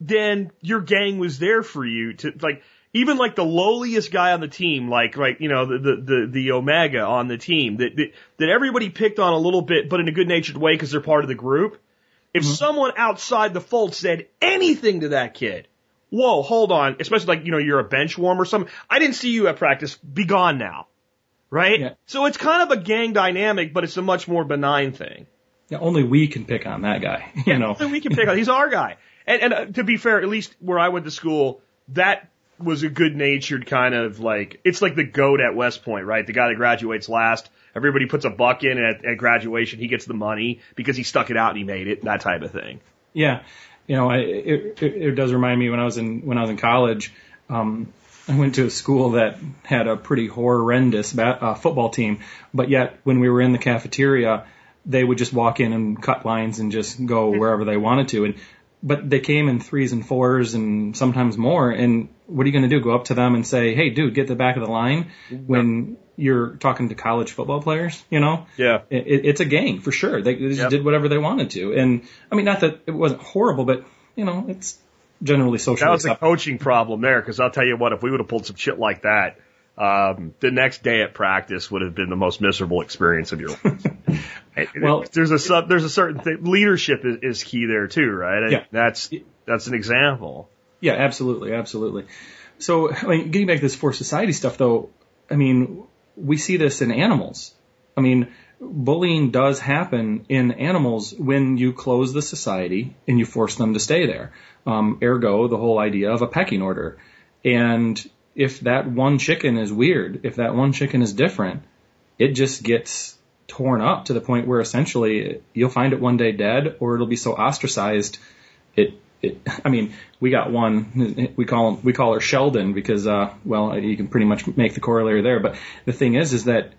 Speaker 2: then your gang was there for you to like. Even like the lowliest guy on the team, like like you know the the the, the Omega on the team, that, that that everybody picked on a little bit, but in a good natured way because they're part of the group. If mm-hmm. someone outside the fold said anything to that kid, whoa, hold on, especially like you know you're a bench warmer or something. I didn't see you at practice. Be gone now, right?
Speaker 3: Yeah.
Speaker 2: So it's kind of a gang dynamic, but it's a much more benign thing.
Speaker 3: yeah, only we can pick on that guy you know
Speaker 2: So we can pick on. He's our guy. And, and uh, to be fair, at least where I went to school, that was a good natured kind of like, it's like the goat at West Point, right? The guy that graduates last. Everybody puts a buck in and at, at graduation. He gets the money because he stuck it out and he made it, that type of thing.
Speaker 3: Yeah, you know, I, it, it, it does remind me when I was in when I was in college. Um, I went to a school that had a pretty horrendous ba- uh, football team, but yet when we were in the cafeteria, they would just walk in and cut lines and just go wherever they wanted to. And but they came in threes and fours and sometimes more. And what are you going to do? Go up to them and say, "Hey, dude, get the back of the line." When you're talking to college football players, you know,
Speaker 2: Yeah.
Speaker 3: it, it- it's a gang for sure. They, they just
Speaker 2: Yep.
Speaker 3: did whatever they wanted to, and I mean, not that it wasn't horrible, but you know, it's generally socially
Speaker 2: That was a coaching problem there because I'll tell you what, if we would have pulled some shit like that, um, the next day at practice would have been the most miserable experience of your life.
Speaker 3: Well-
Speaker 2: there's a sub, there's a certain thing, leadership is, is key there too, right?
Speaker 3: Yeah.
Speaker 2: That's, that's an example.
Speaker 3: Yeah, absolutely, absolutely. So, I mean, getting back to this for society stuff, though, I mean, we see this in animals. I mean, bullying does happen in animals when you close the society and you force them to stay there. Um, ergo, the whole idea of a pecking order. And if that one chicken is weird, if that one chicken is different, it just gets torn up to the point where essentially you'll find it one day dead or it'll be so ostracized it it, I mean, we got one. We call him, we call her Sheldon because, uh, well, you can pretty much make the corollary there. But the thing is, is that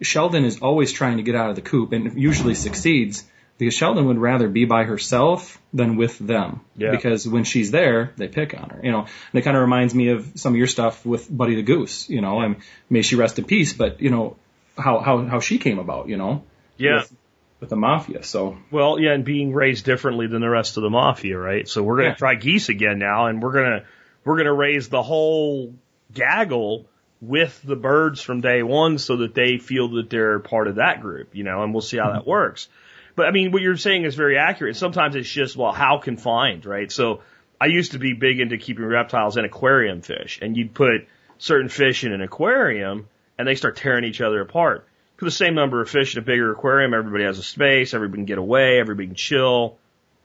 Speaker 3: Sheldon is always trying to get out of the coop and usually succeeds because Sheldon would rather be by herself than with them.
Speaker 2: Yeah.
Speaker 3: Because when she's there, they pick on her. You know, and it kind of reminds me of some of your stuff with Buddy the Goose. You know, and may she rest in peace. But you know, how how how she came about. You know,
Speaker 2: Yeah.
Speaker 3: with, with the mafia. So
Speaker 2: Well, yeah, and being raised differently than the rest of the mafia, right? So we're gonna
Speaker 3: Yeah.
Speaker 2: try geese again now, and we're gonna we're gonna raise the whole gaggle with the birds from day one, so that they feel that they're part of that group, you know, and we'll see how mm-hmm. that works. But I mean, what you're saying is very accurate. Sometimes it's just well, how confined, right? So I used to be big into keeping reptiles and aquarium fish, and you'd put certain fish in an aquarium, and they start tearing each other apart. For the same number of fish in a bigger aquarium, everybody has a space, everybody can get away, everybody can chill,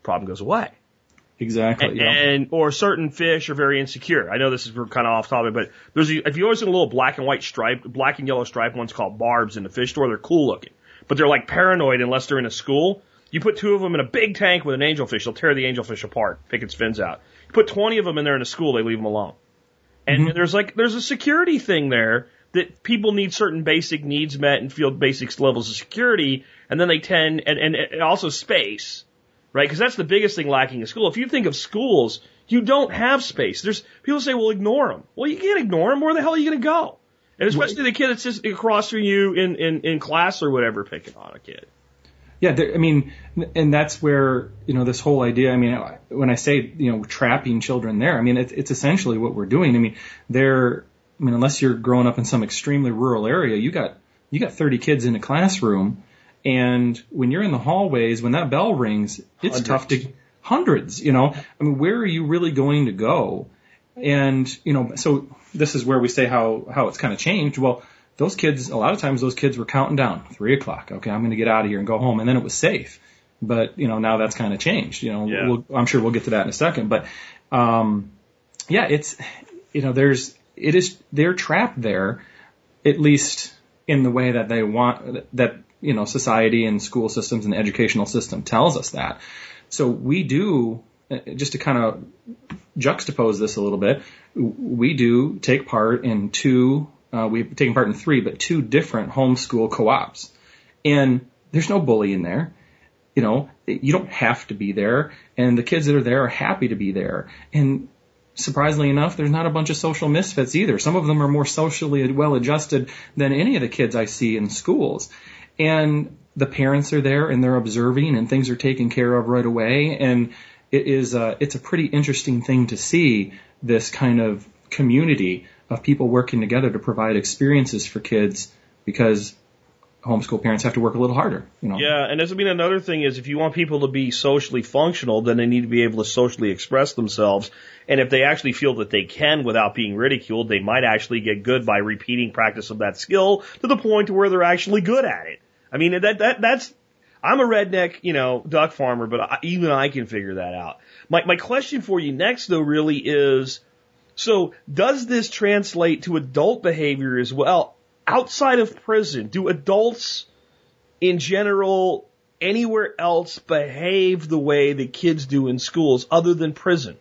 Speaker 2: problem goes away.
Speaker 3: Exactly.
Speaker 2: And,
Speaker 3: yeah.
Speaker 2: and or certain fish are very insecure. I know this is kind of off topic, but there's a, if you always see a little black and white stripe, black and yellow stripe ones called barbs in the fish store, they're cool looking, but they're like paranoid unless they're in a school. You put two of them in a big tank with an angelfish, they'll tear the angelfish apart, pick its fins out. You put 20 of them in there in a school, they leave them alone. And mm-hmm. there's like there's a security thing there that people need certain basic needs met and feel basic levels of security, and then they tend and and, and also space, right? Because that's the biggest thing lacking in school. If you think of schools, you don't have space. There's people say, well, ignore them. Well, you can't ignore them. Where the hell are you going to go? And especially the kid that's just across from you in, in, in class or whatever, picking on a kid.
Speaker 3: Yeah, there, I mean, and that's where you know this whole idea. I mean, when I say you know trapping children there, I mean it, it's essentially what we're doing. I mean, they're, I mean, unless you're growing up in some extremely rural area, you got you got 30 kids in a classroom, and when you're in the hallways, when that bell rings, it's
Speaker 2: Hundreds.
Speaker 3: tough to hundreds. You know, I mean, where are you really going to go? And you know, so this is where we say how how it's kind of changed. Well, those kids, a lot of times those kids were counting down three o'clock. Okay, I'm going to get out of here and go home, and then it was safe. But you know, now that's kind of changed. You know,
Speaker 2: Yeah.
Speaker 3: we'll, I'm sure we'll get to that in a second. But um, yeah, it's you know, there's it is they're trapped there, at least in the way that they want that you know society and school systems and the educational system tells us that. So we do uh, just to kind of juxtapose this a little bit. We do take part in two. Uh, we've taken part in three, but two different homeschool co-ops, and there's no bullying there. You know, you don't have to be there, and the kids that are there are happy to be there. And surprisingly enough, there's not a bunch of social misfits either. Some of them are more socially well adjusted than any of the kids I see in schools. And the parents are there and they're observing and things are taken care of right away. And it is, uh, it's a pretty interesting thing to see this kind of community of people working together to provide experiences for kids because homeschool parents have to work a little harder, you know.
Speaker 2: Yeah, and as I mean, another thing is if you want people to be socially functional, then they need to be able to socially express themselves. And if they actually feel that they can without being ridiculed, they might actually get good by repeating practice of that skill to the point to where they're actually good at it. I mean, that, that, that's, I'm a redneck, you know, duck farmer, but I, even I can figure that out. My, my question for you next though really is, so does this translate to adult behavior as well? Outside of prison, do adults in general anywhere else behave the way the kids do in schools other than prison?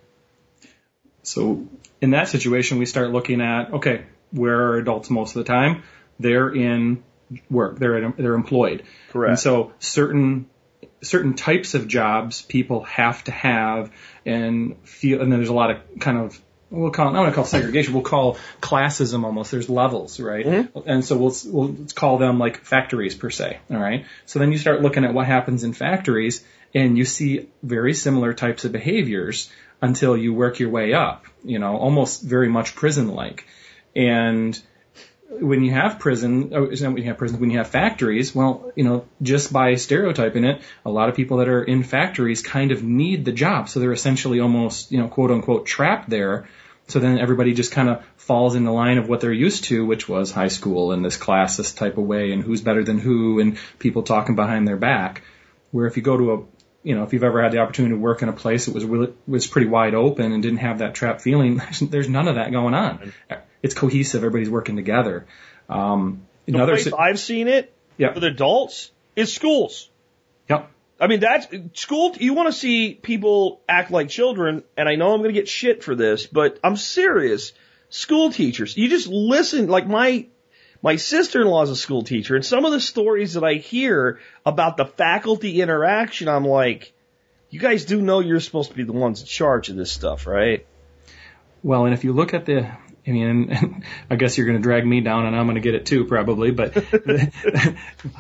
Speaker 3: So in that situation, we start looking at okay, where are adults most of the time? They're in work. They're they're employed.
Speaker 2: Correct.
Speaker 3: And so certain certain types of jobs people have to have and feel. And then there's a lot of kind of we'll call going to call segregation. We'll call classism almost. There's levels, right? Mm-hmm. And so we'll we'll call them like factories per se. All right. So then you start looking at what happens in factories, and you see very similar types of behaviors until you work your way up. You know, almost very much prison like. And when you have prison, oh, when you have prison, when you have factories, well, you know, just by stereotyping it, a lot of people that are in factories kind of need the job. So they're essentially almost, you know, quote unquote trapped there. So then everybody just kind of falls in the line of what they're used to, which was high school and this classist type of way and who's better than who and people talking behind their back. Where if you go to a, you know, if you've ever had the opportunity to work in a place that was really, was pretty wide open and didn't have that trap feeling, there's none of that going on. It's cohesive. Everybody's working together. Um, another,
Speaker 2: place
Speaker 3: si-
Speaker 2: I've seen it
Speaker 3: Yeah.
Speaker 2: with adults is schools.
Speaker 3: Yep.
Speaker 2: I mean, that's school. You want to see people act like children, and I know I'm going to get shit for this, but I'm serious. School teachers, you just listen. Like my my sister-in-law is a school teacher, and some of the stories that I hear about the faculty interaction, I'm like, you guys do know you're supposed to be the ones in charge of this stuff, right?
Speaker 3: Well, and if you look at the, I mean, I guess you're going to drag me down and I'm going to get it too probably, but the,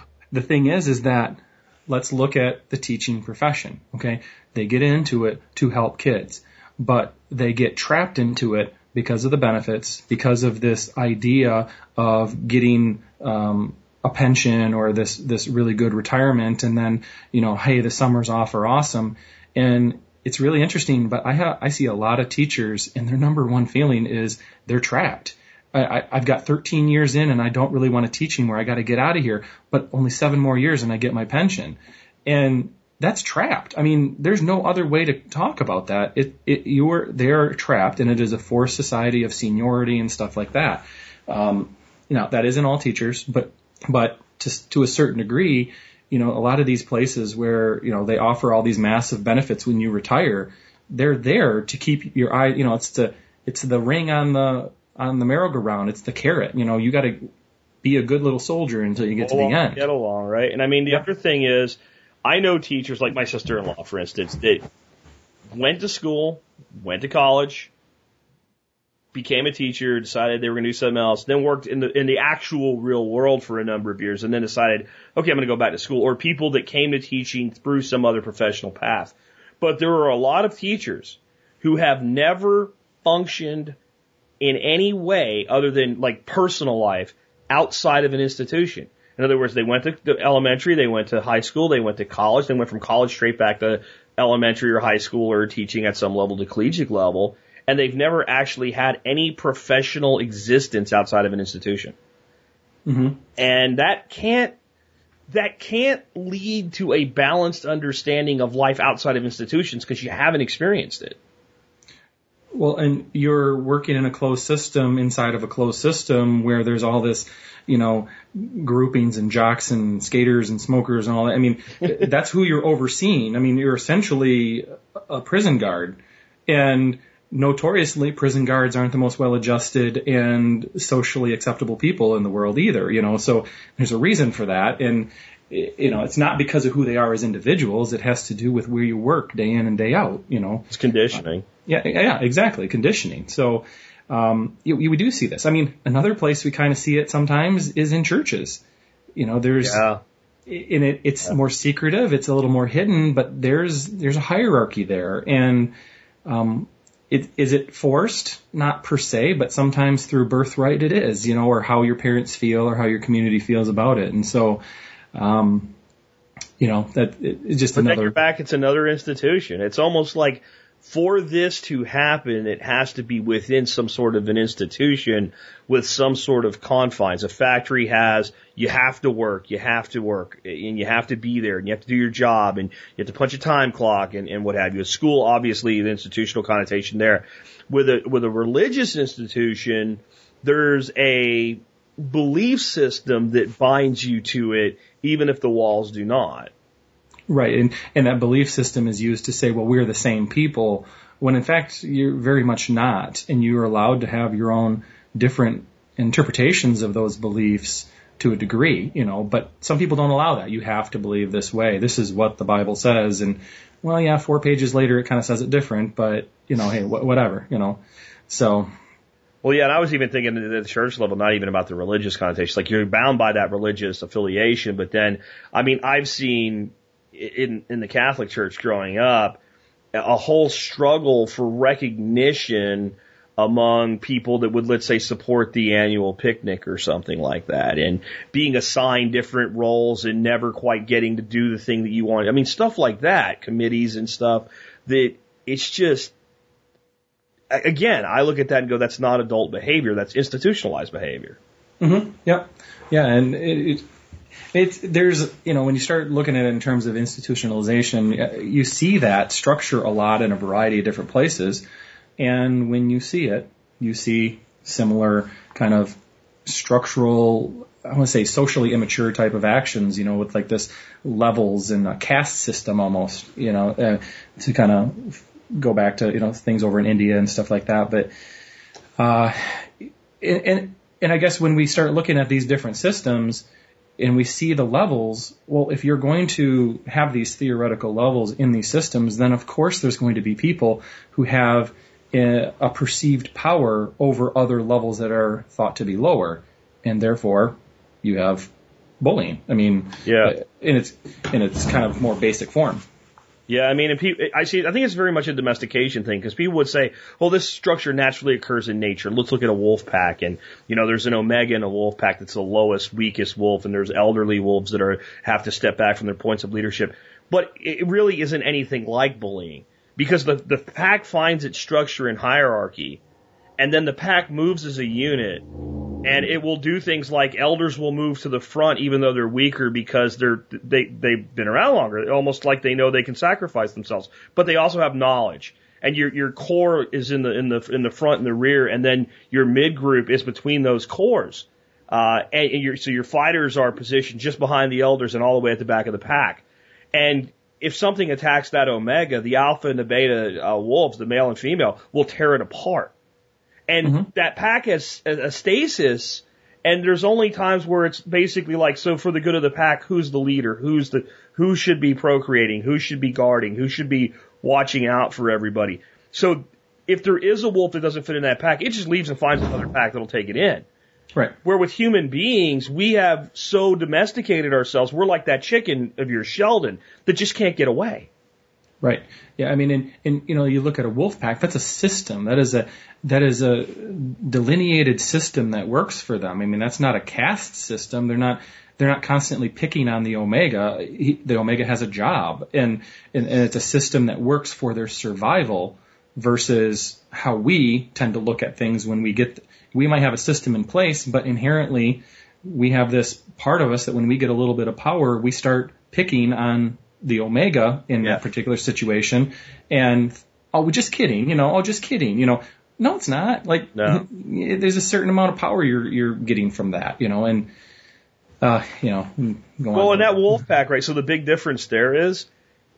Speaker 3: the thing is, is that let's look at the teaching profession. Okay. They get into it to help kids, but they get trapped into it because of the benefits, because of this idea of getting, um, a pension or this, this really good retirement. And then, you know, hey, the summers off are awesome. And it's really interesting, but I ha- I see a lot of teachers and their number one feeling is they're trapped. I, I've got 13 years in and I don't really want to teach anymore. I got to get out of here, but only seven more years and I get my pension. And that's trapped. I mean, there's no other way to talk about that. It, it, you're, they're trapped and it is a forced society of seniority and stuff like that. Um, you know, that isn't all teachers, but, but to, to a certain degree, you know, a lot of these places where, you know, they offer all these massive benefits when you retire, they're there to keep your eye, you know, it's the, it's the ring on the, on the merry-go-round. It's the carrot. You know, you got to be a good little soldier until you get to the end.
Speaker 2: Get along, right? And I mean, the
Speaker 3: Yeah.
Speaker 2: other thing is, I know teachers like my sister-in-law, for instance, that went to school, went to college, became a teacher, decided they were going to do something else, then worked in the in the actual real world for a number of years, and then decided, okay, I'm going to go back to school. Or people that came to teaching through some other professional path. But there are a lot of teachers who have never functioned in any way other than like personal life outside of an institution. In other words, they went to the elementary, they went to high school, they went to college, they went from college straight back to elementary or high school or teaching at some level to collegiate level, and they've never actually had any professional existence outside of an institution.
Speaker 3: hmm
Speaker 2: And that can't that can't lead to a balanced understanding of life outside of institutions because you haven't experienced it.
Speaker 3: Well, and you're working in a closed system inside of a closed system where there's all this, you know, groupings and jocks and skaters and smokers and all that. I mean, that's who you're overseeing. I mean, you're essentially a prison guard. And notoriously, prison guards aren't the most well adjusted and socially acceptable people in the world either, you know, so there's a reason for that. And, you know, it's not because of who they are as individuals. It has to do with where you work day in and day out, you know.
Speaker 2: It's conditioning.
Speaker 3: Yeah, yeah, exactly. Conditioning. So, um, you, you, we do see this. I mean, another place we kind of see it sometimes is in churches. You know, there's,
Speaker 2: Yeah.
Speaker 3: in it, it's more secretive, it's a little more hidden, but there's, there's a hierarchy there. And, um, it, is it forced? Not per se, but sometimes through birthright it is, you know, or how your parents feel or how your community feels about it. And so, um, you know, that it, it's just
Speaker 2: But
Speaker 3: another.
Speaker 2: back, it's another institution. It's almost like for this to happen, it has to be within some sort of an institution with some sort of confines. A factory has, you have to work, you have to work, and you have to be there, and you have to do your job, and you have to punch a time clock, and, and what have you. A school, obviously, the institutional connotation there. With a, with a religious institution, there's a belief system that binds you to it, even if the walls do not.
Speaker 3: Right, and, and that belief system is used to say, well, we're the same people, when in fact you're very much not, and you're allowed to have your own different interpretations of those beliefs to a degree, you know, but some people don't allow that. You have to believe this way. This is what the Bible says, and well, yeah, four pages later it kind of says it different, but you know, hey, wh- whatever, you know. So,
Speaker 2: Well, yeah, and I was even thinking at the church level, not even about the religious connotation. Like you're bound by that religious affiliation, but then, I mean, I've seen in in the Catholic Church growing up a whole struggle for recognition among people that would, let's say, support the annual picnic or something like that, and being assigned different roles and never quite getting to do the thing that you want. I mean, stuff like that, committees and stuff. That it's just again, I look at that and go, that's not adult behavior. That's institutionalized behavior.
Speaker 3: hmm Yep. Yeah, and it, it it's there's you know when you start looking at it in terms of institutionalization, uh, you see that structure a lot in a variety of different places, and when you see it, you see similar kind of structural. I want to say socially immature type of actions, you know, with like this levels and a caste system almost, you know, uh, to kind of go back to you know things over in India and stuff like that. But uh, and, and and I guess when we start looking at these different systems and we see the levels, well, if you're going to have these theoretical levels in these systems, then of course there's going to be people who have a, a perceived power over other levels that are thought to be lower, and therefore you have bullying. I mean,
Speaker 2: Yeah.
Speaker 3: Uh, in its in its kind of more basic form.
Speaker 2: Yeah, I mean, and people, I see. I think it's very much a domestication thing because people would say, "Well, this structure naturally occurs in nature. Let's look at a wolf pack, and you know, there's an omega in a wolf pack that's the lowest, weakest wolf, and there's elderly wolves that are have to step back from their points of leadership. But it really isn't anything like bullying because the the pack finds its structure in hierarchy, and then the pack moves as a unit. And it will do things like elders will move to the front even though they're weaker because they're they they've been around longer, almost like they know they can sacrifice themselves. But they also have knowledge. And your your core is in the in the in the front and the rear, and then your mid group is between those cores. Uh, and, your, so your fighters are positioned just behind the elders and all the way at the back of the pack. And if something attacks that omega, the alpha and the beta uh, wolves, the male and female, will tear it apart. And
Speaker 3: Mm-hmm.
Speaker 2: that pack has a, a stasis, and there's only times where it's basically like, so for the good of the pack, who's the leader? Who's the, who should be procreating? Who should be guarding? Who should be watching out for everybody? So if there is a wolf that doesn't fit in that pack, it just leaves and finds another pack that'll take it in.
Speaker 3: Right.
Speaker 2: Where with human beings, we have so domesticated ourselves, we're like that chicken of your Sheldon that just can't get away.
Speaker 3: Right. Yeah. I mean, and, and you know, you look at a wolf pack. That's a system. That is a that is a delineated system that works for them. I mean, that's not a caste system. They're not they're not constantly picking on the omega. He, the omega has a job, and, and and it's a system that works for their survival versus how we tend to look at things when we get. We might have a system in place, but inherently we have this part of us that when we get a little bit of power, we start picking on the omega in
Speaker 2: Yeah.
Speaker 3: that particular situation. And oh, we're just kidding, you know, oh, just kidding, you know. No, it's not. Like,
Speaker 2: No.
Speaker 3: there's a certain amount of power you're you're getting from that, you know, and uh, you know, go
Speaker 2: Well,
Speaker 3: on.
Speaker 2: in that wolf pack, right? So the big difference there is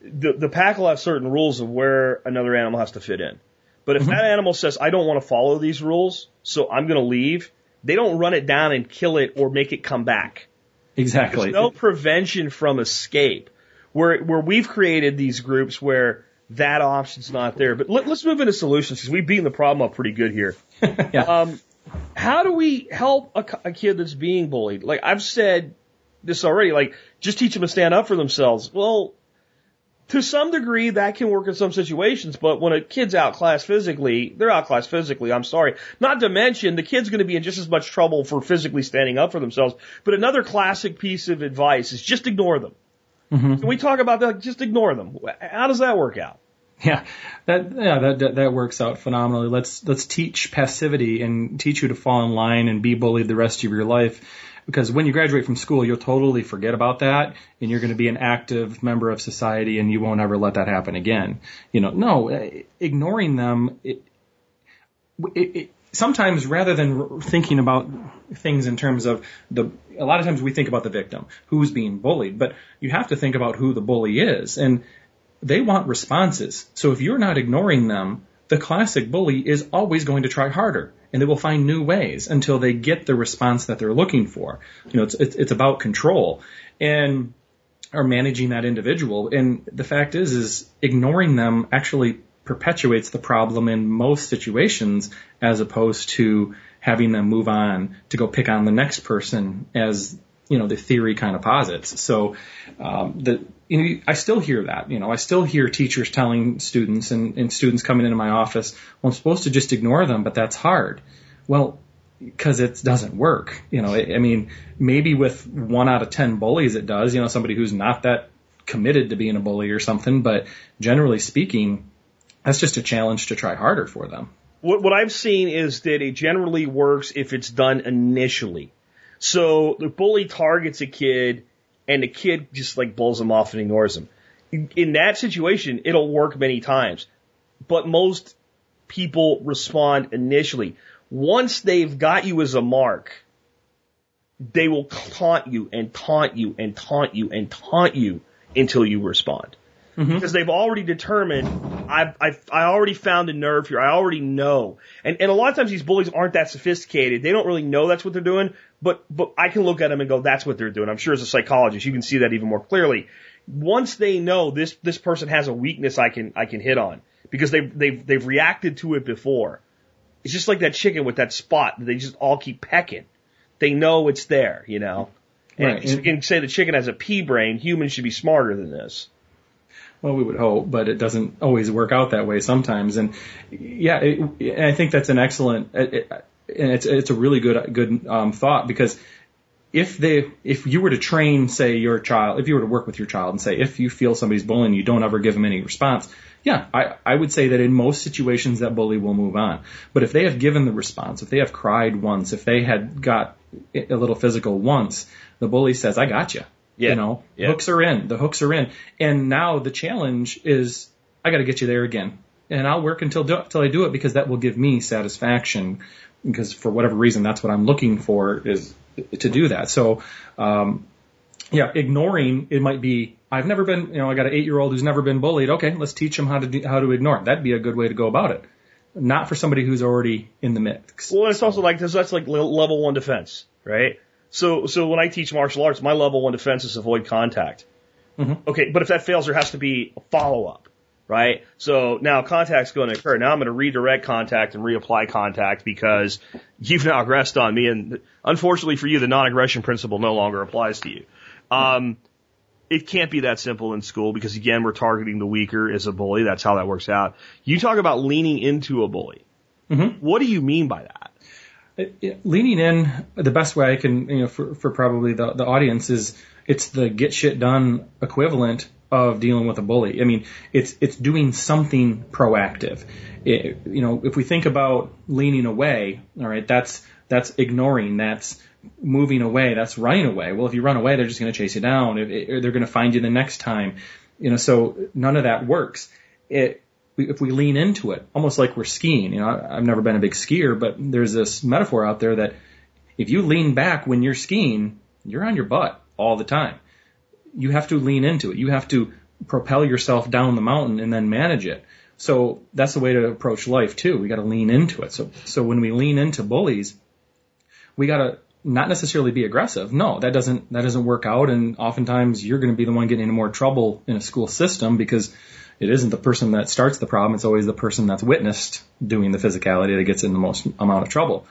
Speaker 2: the the pack will have certain rules of where another animal has to fit in. But if that animal says, "I don't want to follow these rules, so I'm going to leave," they don't run it down and kill it or make it come back.
Speaker 3: exactly.
Speaker 2: There's no prevention from escape. Where where we've created these groups where that option's not there. But let, let's move into solutions because we've beaten the problem up pretty good here.
Speaker 3: yeah.
Speaker 2: Um, how do we help a, a kid that's being bullied? Like I've said this already. Like just teach them to stand up for themselves. Well, to some degree that can work in some situations, but when a kid's outclassed physically, they're outclassed physically. I'm sorry. Not to mention the kid's going to be in just as much trouble for physically standing up for themselves. But another classic piece of advice is just ignore them. Mm-hmm. Can we talk about that? Just ignore them. How does that work out?
Speaker 3: Yeah, that yeah that, that that works out phenomenally. Let's let's teach passivity and teach you to fall in line and be bullied the rest of your life. Because when you graduate from school, you'll totally forget about that, and you're going to be an active member of society, and you won't ever let that happen again. You know, no, ignoring them. It, it, it, sometimes rather than thinking about things in terms of the a lot of times we think about the victim who's being bullied but you have to think about who the bully is and they want responses. So if you're not ignoring them the classic bully is always going to try harder and they will find new ways until they get the response that they're looking for. You know it's it's, it's about control and or managing that individual and the fact is is ignoring them actually perpetuates the problem in most situations as opposed to having them move on to go pick on the next person as you know the theory kind of posits. So um, the you know I still hear that you know I still hear teachers telling students and, and students coming into my office well I'm supposed to just ignore them but that's hard. Well because it doesn't work you know I, I mean maybe with one out of ten bullies it does you know somebody who's not that committed to being a bully or something but generally speaking that's just a challenge to try harder for them.
Speaker 2: What, what I've seen is that it generally works if it's done initially. So the bully targets a kid and the kid just like bulls him off and ignores him. In that situation, it'll work many times, but most people respond initially. Once they've got you as a mark, they will taunt you and taunt you and taunt you and taunt you until you respond Mm-hmm. because they've already determined I've, I've I already found a nerve here. I already know. And and a lot of times these bullies aren't that sophisticated. They don't really know that's what they're doing. But but I can look at them and go, that's what they're doing. I'm sure as a psychologist you can see that even more clearly. Once they know this this person has a weakness I can I can hit on because they've they've they've reacted to it before. It's just like that chicken with that spot that they just all keep pecking. They know it's there, you know. And
Speaker 3: Right.
Speaker 2: you can say the chicken has a pea brain. Humans should be smarter than this.
Speaker 3: Well, we would hope, but it doesn't always work out that way sometimes. And yeah, it, and I think that's an excellent, it, it, and it's it's a really good good um, thought because if they, if you were to train, say, your child, if you were to work with your child and say, if you feel somebody's bullying you, don't ever give them any response. Yeah, I, I would say that in most situations that bully will move on. But if they have given the response, if they have cried once, if they had got a little physical once, the bully says, I got you.
Speaker 2: Yeah.
Speaker 3: You know,
Speaker 2: Yeah.
Speaker 3: hooks are in, the hooks are in. And now the challenge is, I got to get you there again. And I'll work until, do, until I do it because that will give me satisfaction. Because for whatever reason, that's what I'm looking for is to do that. So, um, yeah, ignoring it might be. I've never been, you know, I got an eight-year-old who's never been bullied. Okay, let's teach him how to do, how to ignore it. That'd be a good way to go about it. Not for somebody who's already in the mix.
Speaker 2: Well, it's also like, that's like level one defense, right? So, so when I teach martial arts, my level one defense is avoid contact.
Speaker 3: Mhm.
Speaker 2: Okay, but if that fails, there has to be a follow up, right? So now contact's going to occur. Now I'm going to redirect contact and reapply contact because you've now aggressed on me, and unfortunately for you, the non-aggression principle no longer applies to you. Um, it can't be that simple in school because again, we're targeting the weaker as a bully. That's how that works out. You talk about leaning into a bully.
Speaker 3: Mhm.
Speaker 2: What do you mean by that?
Speaker 3: It- it- leaning in, the best way I can, you know, for, for probably the, the audience is it's the get shit done equivalent of dealing with a bully. I mean, it's, it's doing something proactive. It, you know, if we think about leaning away, all right, that's, that's ignoring, that's moving away, that's running away. Well, if you run away, they're just going to chase you down. If, if they're going to find you the next time. You know, so none of that works. It, we- if we lean into it, almost like we're skiing. You know, I- I've never been a big skier, but there's this metaphor out there that if you lean back when you're skiing, you're on your butt all the time. You have to lean into it. You have to propel yourself down the mountain and then manage it. So that's the way to approach life too. We got to lean into it. So, so when we lean into bullies, we got to not necessarily be aggressive. No, that doesn't, that doesn't work out. And oftentimes you're going to be the one getting into more trouble in a school system because it isn't the person that starts the problem. It's always the person that's witnessed doing the physicality that gets in the most amount of trouble.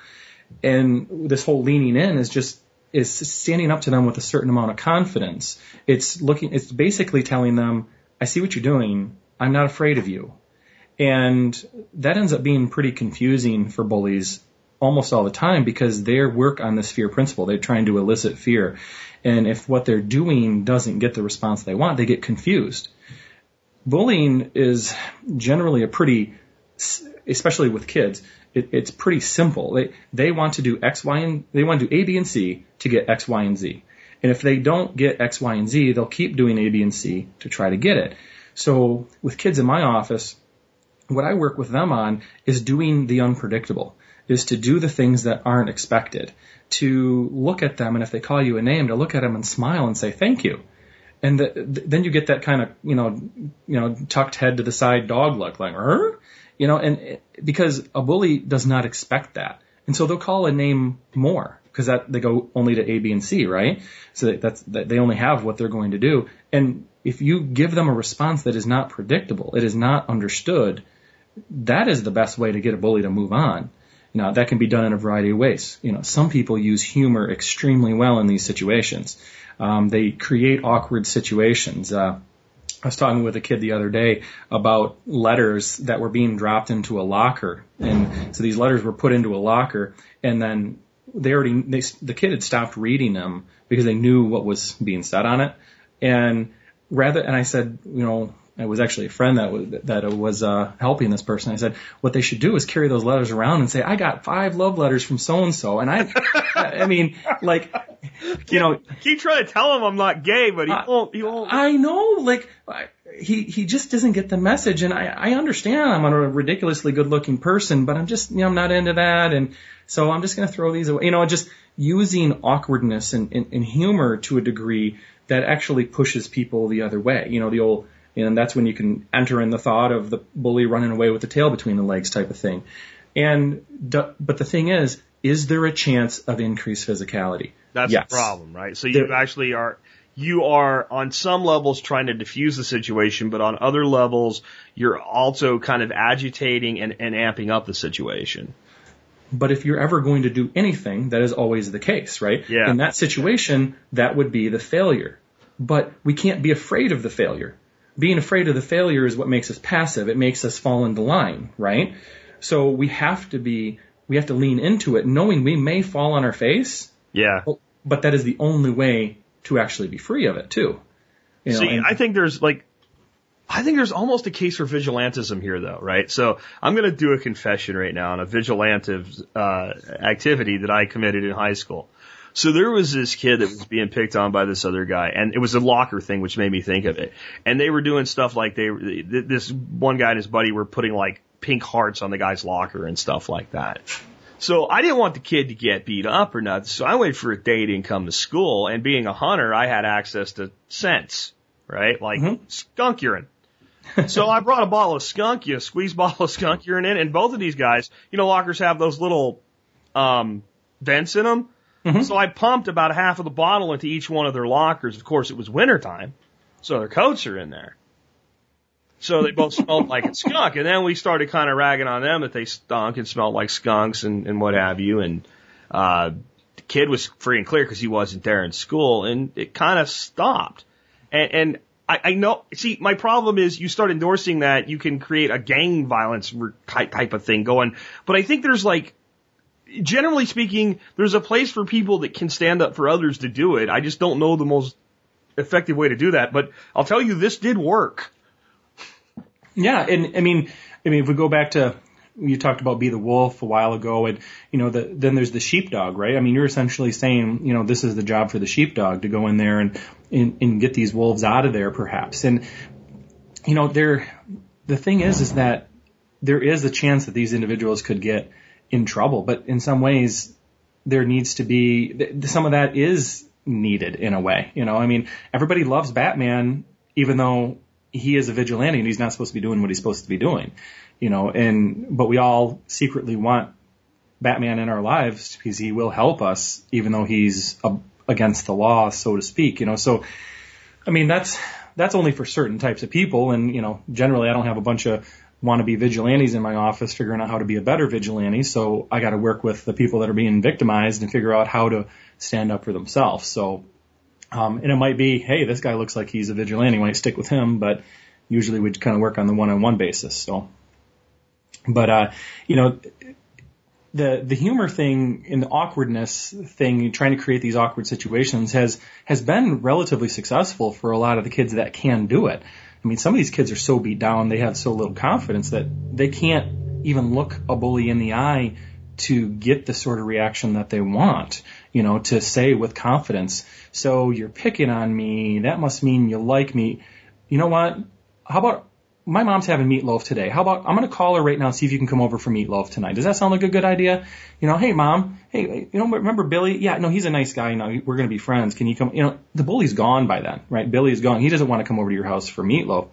Speaker 3: And this whole leaning in is just, is standing up to them with a certain amount of confidence. It's looking, it's basically telling them, I see what you're doing. I'm not afraid of you. And that ends up being pretty confusing for bullies almost all the time because they work on this fear principle. They're trying to elicit fear. And if what they're doing doesn't get the response they want, they get confused. Bullying is generally a pretty, especially with kids, it, it's pretty simple. They, they want to do X, Y, and they want to do A, B, and C to get X, Y, and Z. And if they don't get X, Y, and Z, they'll keep doing A, B, and C to try to get it. So with kids in my office, what I work with them on is doing the unpredictable, is to do the things that aren't expected, to look at them and if they call you a name, to look at them and smile and say thank you. And the, then you get that kind of, you know, you know, tucked head to the side dog look like, er? You know, and it- because a bully does not expect that. And so they'll call a name more because that they go only to A, B, and C, right? So that, that's that they only have what they're going to do. And if you give them a response that is not predictable, it is not understood, that is the best way to get a bully to move on. Now that can be done in a variety of ways. You know, some people use humor extremely well in these situations. Um, they create awkward situations. Uh, I was talking with a kid the other day about letters that were being dropped into a locker, and so these letters were put into a locker, and then they already they, the kid had stopped reading them because they knew what was being said on it, and rather and I said, you know, it was actually a friend that was that was uh, helping this person. I said, what they should do is carry those letters around and say, I got five love letters from so and so, and I, I mean, like, you know,
Speaker 2: Keep trying to tell him I'm not gay, but he
Speaker 3: Uh,
Speaker 2: won't. He won't.
Speaker 3: I know, like I- he he just doesn't get the message, and I I understand I'm a ridiculously good looking person, but I'm just you know I'm not into that, and so I'm just gonna throw these away. You know, just using awkwardness and, and, and humor to a degree that actually pushes people the other way. You know, the old. And that's when you can enter in the thought of the bully running away with the tail between the legs type of thing. And, but the thing is, is there a chance of increased physicality?
Speaker 2: That's
Speaker 3: Yes.
Speaker 2: the problem, right? So you
Speaker 3: There-
Speaker 2: actually are. You are on some levels trying to diffuse the situation, but on other levels, you're also kind of agitating and, and amping up the situation.
Speaker 3: But if you're ever going to do anything, that is always the case, right?
Speaker 2: Yeah.
Speaker 3: In that situation, that would be the failure. But we can't be afraid of the failure. Being afraid of the failure is what makes us passive. It makes us fall into line, right? So we have to be, we have to lean into it knowing we may fall on our face,
Speaker 2: Yeah.
Speaker 3: but, but that is the only way to actually be free of it too.
Speaker 2: You know, See, and, I think there's like, I think there's almost a case for vigilantism here though, right? So I'm going to do a confession right now on a vigilantive, uh, activity that I committed in high school. So there was this kid that was being picked on by this other guy, and it was a locker thing, which made me think of it. And they were doing stuff like they, this one guy and his buddy were putting like pink hearts on the guy's locker and stuff like that. So I didn't want the kid to get beat up or nothing. So I waited for a day to come to school. And being a hunter, I had access to scents, right? Like mm-hmm. skunk urine. so I brought a bottle of skunk, you squeeze bottle of skunk urine in, and both of these guys, you know, lockers have those little um, vents in them. Mm-hmm. So I pumped about half of the bottle into each one of their lockers. Of course, it was wintertime, so their coats are in there. So they both smelled like a skunk. And then we started kind of ragging on them that they stunk and smelled like skunks and, and what have you. And, uh, the kid was free and clear because he wasn't there in school and it kind of stopped. And, and I, I know, see, my problem is you start endorsing that you can create a gang violence type, type of thing going. But I think there's like, generally speaking, there's a place for people that can stand up for others to do it. I just don't know the most effective way to do that. But I'll tell you, this did work.
Speaker 3: Yeah, and I mean, I mean, if we go back to you talked about be the wolf a while ago, and you know, the, then there's the sheepdog, right? I mean, you're essentially saying, you know, this is the job for the sheepdog to go in there and and, and get these wolves out of there, perhaps. And you know, there, the thing is, is that there is a chance that these individuals could get in trouble, but in some ways, there needs to be some of that is needed in a way. You know, I mean, everybody loves Batman, even though he is a vigilante and he's not supposed to be doing what he's supposed to be doing, you know, and, but we all secretly want Batman in our lives because he will help us even though he's a, against the law, so to speak, you know, so, I mean, that's, that's only for certain types of people. And, you know, generally I don't have a bunch of wannabe vigilantes in my office figuring out how to be a better vigilante. So I got to work with the people that are being victimized and figure out how to stand up for themselves. So um, and it might be, hey, this guy looks like he's a vigilante. Might stick with him, but usually we kind of work on the one-on-one basis. So, but uh, you know, the the humor thing and the awkwardness thing, trying to create these awkward situations has has been relatively successful for a lot of the kids that can do it. I mean, some of these kids are so beat down, they have so little confidence that they can't even look a bully in the eye to get the sort of reaction that they want, you know, to say with confidence. So you're picking on me. That must mean you like me. You know what? How about my mom's having meatloaf today. How about I'm going to call her right now and see if you can come over for meatloaf tonight. Does that sound like a good idea? You know, hey mom, hey, you know, remember Billy? Yeah, no, he's a nice guy. You know, we're going to be friends. Can you come? You know, the bully's gone by then, right? Billy's gone. He doesn't want to come over to your house for meatloaf.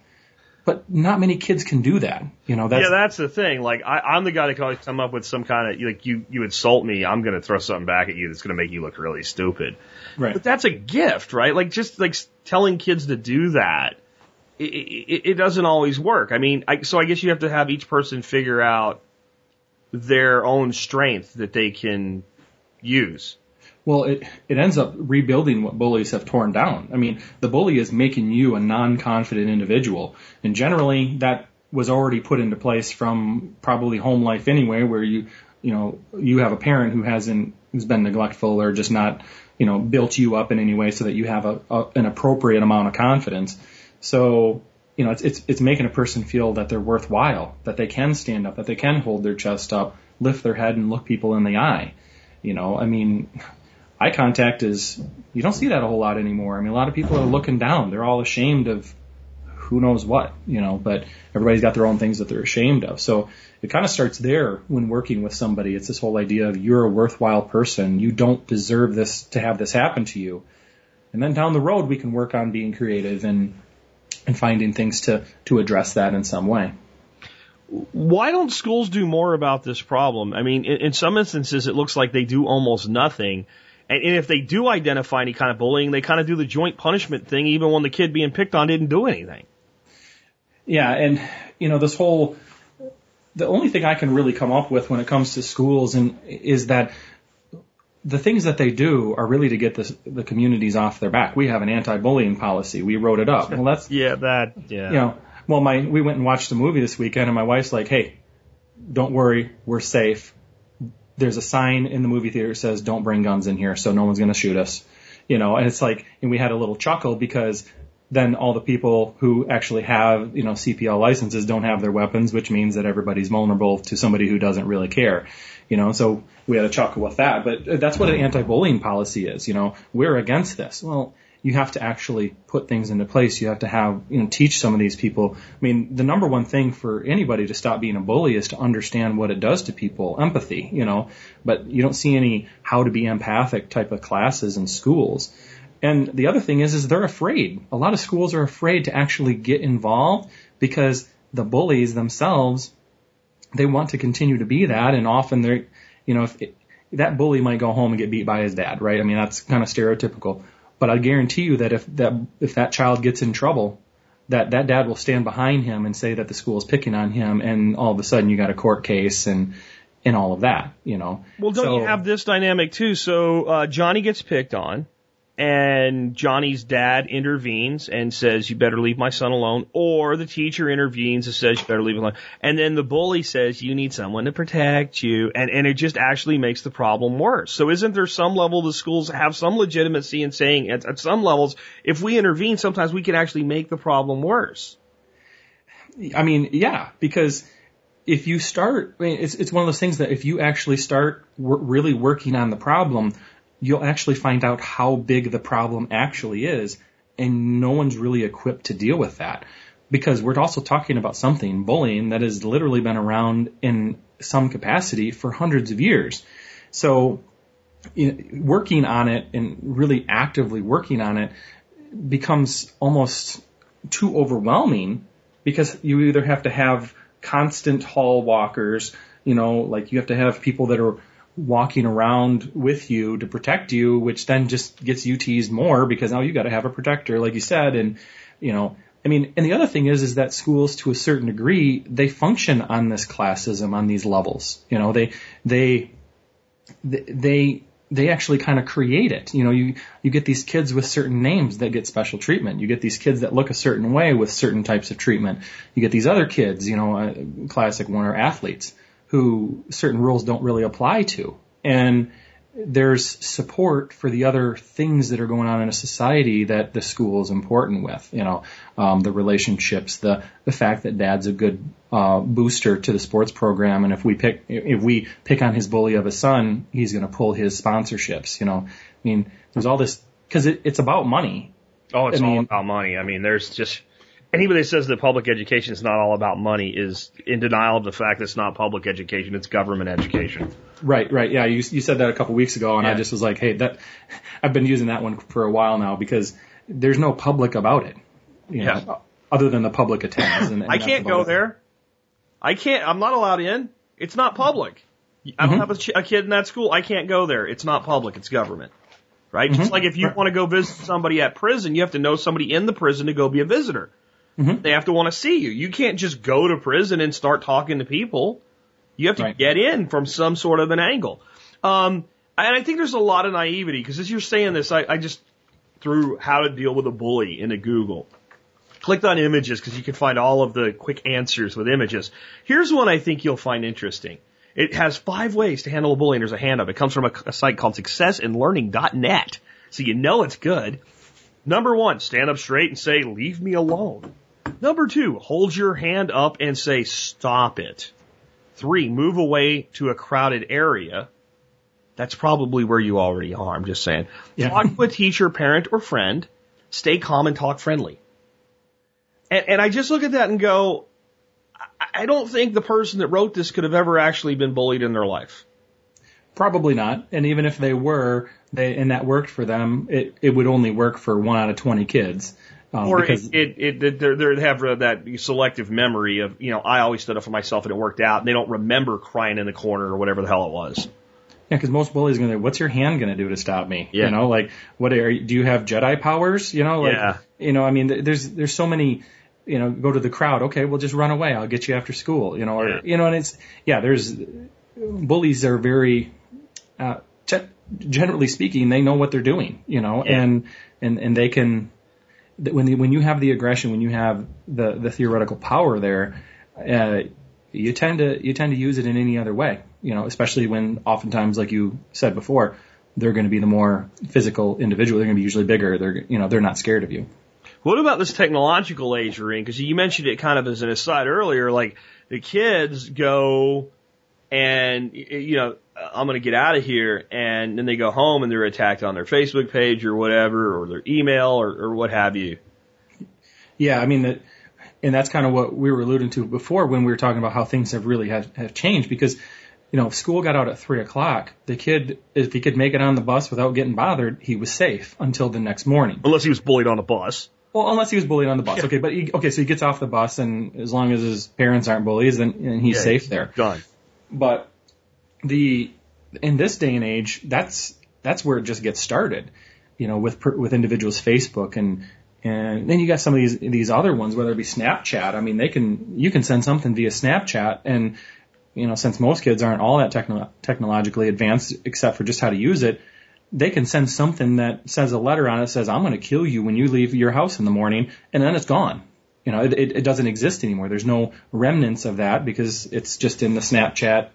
Speaker 3: But not many kids can do that. You know, that's
Speaker 2: yeah, that's the thing. Like I, I'm the guy that can always come up with some kind of like you you insult me, I'm gonna throw something back at you that's gonna make you look really stupid.
Speaker 3: Right.
Speaker 2: But that's a gift, right? Like just like telling kids to do that, it, it, doesn't always work. I mean, I, so I guess you have to have each person figure out their own strength that they can use.
Speaker 3: Well, it, it ends up rebuilding what bullies have torn down. I mean, the bully is making you a non-confident individual. And generally that was already put into place from probably home life anyway, where you, you know, you have a parent who hasn't, who's been neglectful or just not, you know, built you up in any way so that you have a, a an appropriate amount of confidence. So, you know, it's, it's, it's making a person feel that they're worthwhile, that they can stand up, that they can hold their chest up, lift their head and look people in the eye. You know, I mean, eye contact is you don't see that a whole lot anymore. I mean, a lot of people are looking down. They're all ashamed of who knows what, you know, but everybody's got their own things that they're ashamed of. So it kind of starts there when working with somebody. It's this whole idea of you're a worthwhile person. You don't deserve this to have this happen to you. And then down the road, we can work on being creative and, and finding things to, to address that in some way.
Speaker 2: Why don't schools do more about this problem? I mean, in, in some instances, it looks like they do almost nothing. And, and if they do identify any kind of bullying, they kind of do the joint punishment thing, even when the kid being picked on didn't do anything.
Speaker 3: Yeah, and you know this whole the only thing I can really come up with when it comes to schools and is that the things that they do are really to get the, the communities off their back. We have an anti-bullying policy. We wrote it up. Well, that's
Speaker 2: yeah, that yeah.
Speaker 3: You know, well, my we went and watched a movie this weekend, and my wife's like, "Hey, don't worry, we're safe there's a sign in the movie theater that says don't bring guns in here so no one's going to shoot us you know and it's like and we had a little chuckle because then all the people who actually have you know CPL licenses don't have their weapons which means that everybody's vulnerable to somebody who doesn't really care you know so we had a chuckle with that but that's what an anti-bullying policy is you know we're against this well you have to actually put things into place. You have to have, you know, teach some of these people. I mean, the number one thing for anybody to stop being a bully is to understand what it does to people, empathy, you know, but you don't see any how to be empathic type of classes in schools. And the other thing is, is they're afraid. A lot of schools are afraid to actually get involved because the bullies themselves, they want to continue to be that. And often they're, you know, if it, that bully might go home and get beat by his dad, right? I mean, that's kind of stereotypical. But I guarantee you that if that if that child gets in trouble, that that dad will stand behind him and say that the school is picking on him, and all of a sudden you got a court case and and all of that, you know.
Speaker 2: Well, don't
Speaker 3: So-
Speaker 2: you have this dynamic too? So uh, Johnny gets picked on, and Johnny's dad intervenes and says, "You better leave my son alone," or the teacher intervenes and says, "You better leave him alone," and then the bully says, "You need someone to protect you," and and it just actually makes the problem worse. So isn't there some level the schools have some legitimacy in saying at, at some levels, if we intervene, sometimes we can actually make the problem worse?
Speaker 3: I mean, yeah, because if you start, I mean, it's it's one of those things that if you actually start really working on the problem, you'll actually find out how big the problem actually is, and no one's really equipped to deal with that. Because we're also talking about something, bullying, that has literally been around in some capacity for hundreds of years. So, working on it and really actively working on it becomes almost too overwhelming because you either have to have constant hall walkers, you know, like you have to have people that are walking around with you to protect you, which then just gets you teased more because now you got to have a protector, like you said, and you know, I mean, and the other thing is, is that schools, to a certain degree, they function on this classism on these levels. You know, they they they they actually kind of create it. You know, you you get these kids with certain names that get special treatment. You get these kids that look a certain way with certain types of treatment. You get these other kids, you know, a classic one are athletes who certain rules don't really apply to. And there's support for the other things that are going on in a society that the school is important with. You know, um, the relationships, the the fact that dad's a good uh, booster to the sports program, and if we pick if we pick on his bully of a son, he's going to pull his sponsorships. You know, I mean, there's all this because it, it's about money.
Speaker 2: Oh, it's
Speaker 3: I
Speaker 2: all about money. I mean, there's just anybody that says that public education is not all about money is in denial of the fact that it's not public education; it's government education.
Speaker 3: Right, right. Yeah, you you said that a couple weeks ago, and I just was like, hey, that I've been using that one for a while now because there's no public about it. You know,
Speaker 2: Yeah.
Speaker 3: other than the public attends. And, and
Speaker 2: I can't go
Speaker 3: it.
Speaker 2: there. I can't. I'm not allowed in. It's not public. I don't mm-hmm. have a, ch- a kid in that school. I can't go there. It's not public. It's government. Right? Just mm-hmm. like if you want to go visit somebody at prison, you have to know somebody in the prison to go be a visitor. They have to want to see you. You can't just go to prison and start talking to people. You have to
Speaker 3: Right.
Speaker 2: get in from some sort of an angle. Um, and I think there's a lot of naivety because as you're saying this, I, I just threw how to deal with a bully into Google clicked on images because you can find all of the quick answers with images. Here's one I think you'll find interesting. It has five ways to handle a bully, and there's a hand up. It comes from a, a site called successandlearning.net, so you know it's good. Number one, stand up straight and say, leave me alone. Number two, hold your hand up and say, stop it. Three, move away to a crowded area. That's probably where you already are, I'm just saying.
Speaker 3: Yeah.
Speaker 2: Talk to a teacher, parent, or friend. Stay calm and talk friendly. And, and I just look at that and go, I, I don't think the person that wrote this could have ever actually been bullied in their life.
Speaker 3: Probably not. And even if they were, they and that worked for them, it it would only work for one out of twenty kids. Um,
Speaker 2: Or
Speaker 3: because
Speaker 2: it, it, it they're, they have that selective memory of, you know, I always stood up for myself and it worked out. And they don't remember crying in the corner or whatever the hell it was.
Speaker 3: Yeah, because most bullies are gonna. What's your hand gonna do to stop me?
Speaker 2: Yeah.
Speaker 3: You know, like what are you, do you have Jedi powers? You know, like
Speaker 2: Yeah.
Speaker 3: you know, I mean, there's there's so many. You know, go to the crowd. Okay, well, just run away. I'll get you after school. You know, or
Speaker 2: Yeah.
Speaker 3: you know, and it's yeah. There's bullies are very, uh, ge- generally speaking, they know what they're doing. You know,
Speaker 2: Yeah.
Speaker 3: and and and they can th- when the, when you have the aggression, when you have the the theoretical power there, uh, you tend to you tend to use it in any other way. you know, especially when oftentimes, like you said before, they're going to be the more physical individual. They're going to be usually bigger. They're, you know, they're not scared of you.
Speaker 2: What about this technological age in? Because you mentioned it kind of as an aside earlier. Like the kids go and you know Uh, I'm going to get out of here, and then they go home and they're attacked on their Facebook page or whatever, or their email or, or what have you.
Speaker 3: Yeah, I mean that, and that's kind of what we were alluding to before when we were talking about how things have really have, have changed because. You know, if school got out at three o'clock, the kid, if he could make it on the bus without getting bothered, he was safe until the next morning.
Speaker 2: Unless he was bullied on the bus.
Speaker 3: Well, unless he was bullied on the bus.
Speaker 2: Yeah.
Speaker 3: Okay, but he, okay, so he gets off the bus, and as long as his parents aren't bullies, then and he's
Speaker 2: Yeah,
Speaker 3: safe there.
Speaker 2: Done.
Speaker 3: But the in this day and age, that's that's where it just gets started. You know, with with individuals' Facebook and and then you got some of these these other ones, whether it be Snapchat. I mean, they can you can send something via Snapchat, and you know, since most kids aren't all that techno- technologically advanced except for just how to use it, they can send something that says a letter on it says, "I'm going to kill you when you leave your house in the morning," and then it's gone. You know, it, it, it doesn't exist anymore. There's no remnants of that because it's just in the Snapchat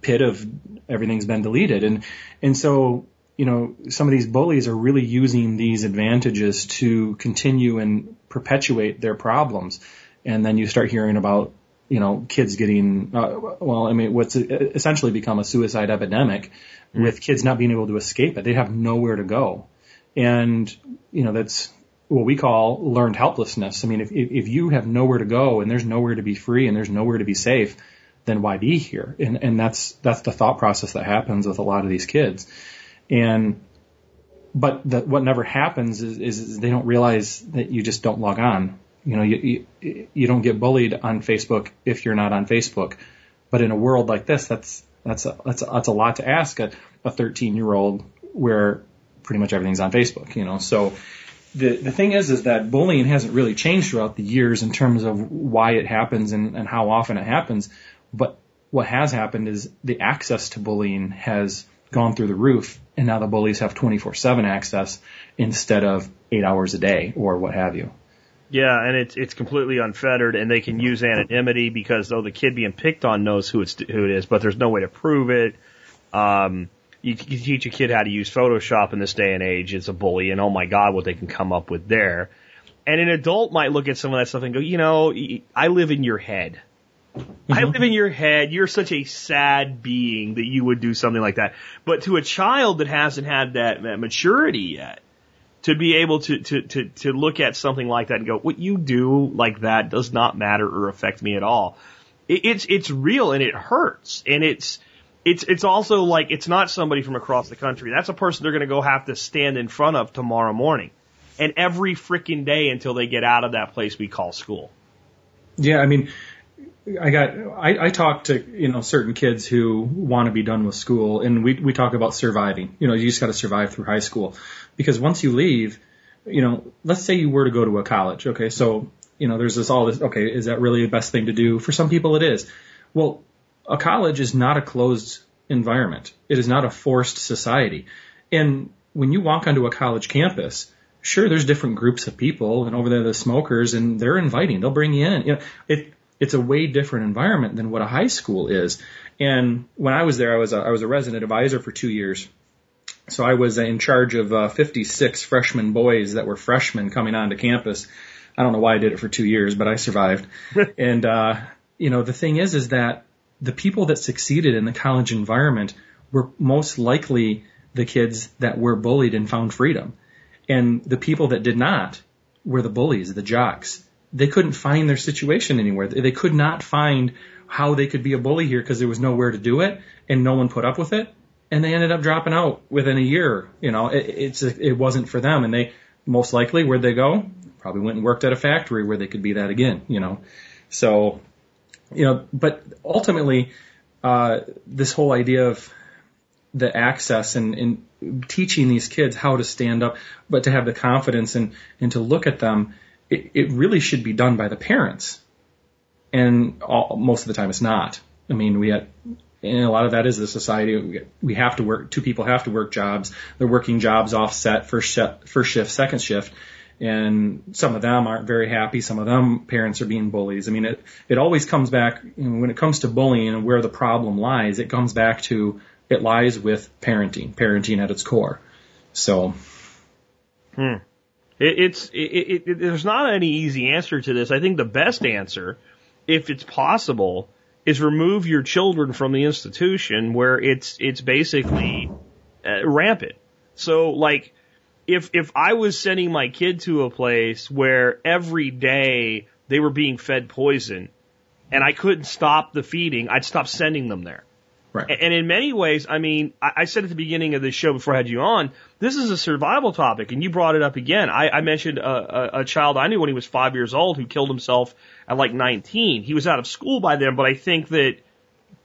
Speaker 3: pit of everything's been deleted. And, and so, you know, some of these bullies are really using these advantages to continue and perpetuate their problems. And then you start hearing about, you know, kids getting, uh, well, I mean, what's essentially become a suicide epidemic with kids not being able to escape it. They have nowhere to go. And, you know, that's what we call learned helplessness. I mean, if, if you have nowhere to go and there's nowhere to be free and there's nowhere to be safe, then why be here? And, and that's, that's the thought process that happens with a lot of these kids. And, but the, what never happens is, is, they don't realize that you just don't log on. You know, you, you, you don't get bullied on Facebook if you're not on Facebook. But in a world like this, that's, that's a, that's a, that's a lot to ask a, a 13 year old where pretty much everything's on Facebook, you know, so, the the thing is is that bullying hasn't really changed throughout the years in terms of why it happens and, and how often it happens. But what has happened is the access to bullying has gone through the roof, and now the bullies have 24/7 access instead of eight hours a day or what have you.
Speaker 2: Yeah, and it's it's completely unfettered, and they can use anonymity because though the kid being picked on knows who it's who it is, but there's no way to prove it. Um, you, you teach a kid how to use Photoshop in this day and age, it's a bully, and oh my God, what they can come up with there. And an adult might look at some of that stuff and go, you know, I live in your head. I mm-hmm. live in your head. You're such a sad being that you would do something like that. But to a child that hasn't had that, that maturity yet, to be able to, to, to, to look at something like that and go, what you do like that does not matter or affect me at all. It, it's, it's real and it hurts. And it's, it's, it's also like, it's not somebody from across the country. That's a person they're going to go have to stand in front of tomorrow morning. And every freaking day until they get out of that place we call school.
Speaker 3: Yeah, I mean, I got I, I talk to you know certain kids who want to be done with school, and we we talk about surviving. You know, you just got to survive through high school because once you leave, you know, let's say you were to go to a college. Okay, so you know, there's this all this. Okay, is that really the best thing to do? For some people, it is. Well, a college is not a closed environment. It is not a forced society. And when you walk onto a college campus, sure, there's different groups of people, and over there, the smokers, and they're inviting. They'll bring you in. You know, it it's a way different environment than what a high school is. And when I was there, I was a, I was a resident advisor for two years. So I was in charge of uh, 56 freshman boys that were freshmen coming onto campus. I don't know why I did it for two years, but I survived. and uh, you know, the thing is, is that the people that succeeded in the college environment were most likely the kids that were bullied and found freedom. And the people that did not were the bullies, the jocks. They couldn't find their situation anywhere. They could not find how they could be a bully here because there was nowhere to do it and no one put up with it. And they ended up dropping out within a year. You know, it, it's, it wasn't for them. And they most likely, where'd they go? Probably went and worked at a factory where they could be that again, you know. So, you know, but ultimately, uh, this whole idea of the access and, and teaching these kids how to stand up, but to have the confidence and, and to look at them, it, it really should be done by the parents. And all, most of the time it's not. I mean, we had, and a lot of that is the society. We, have to work, two people have to work jobs. They're working jobs offset, first shift, first shift, second shift. and some of them aren't very happy. Some of them parents are being bullies. I mean, it it always comes back you know, when it comes to bullying and where the problem lies. It comes back to it lies with parenting, parenting at its core. So,
Speaker 2: hmm. It, it's it, it, there's not any easy answer to this. I think the best answer, if it's possible, is remove your children from the institution where it's it's basically uh, rampant. So like if if I was sending my kid to a place where every day they were being fed poison and I couldn't stop the feeding, I'd stop sending them there.
Speaker 3: Right.
Speaker 2: And in many ways, I mean, I said at the beginning of the show before I had you on, this is a survival topic, and you brought it up again. I, I mentioned a, a, a child I knew when he was five years old who killed himself at like 19. He was out of school by then, but I think that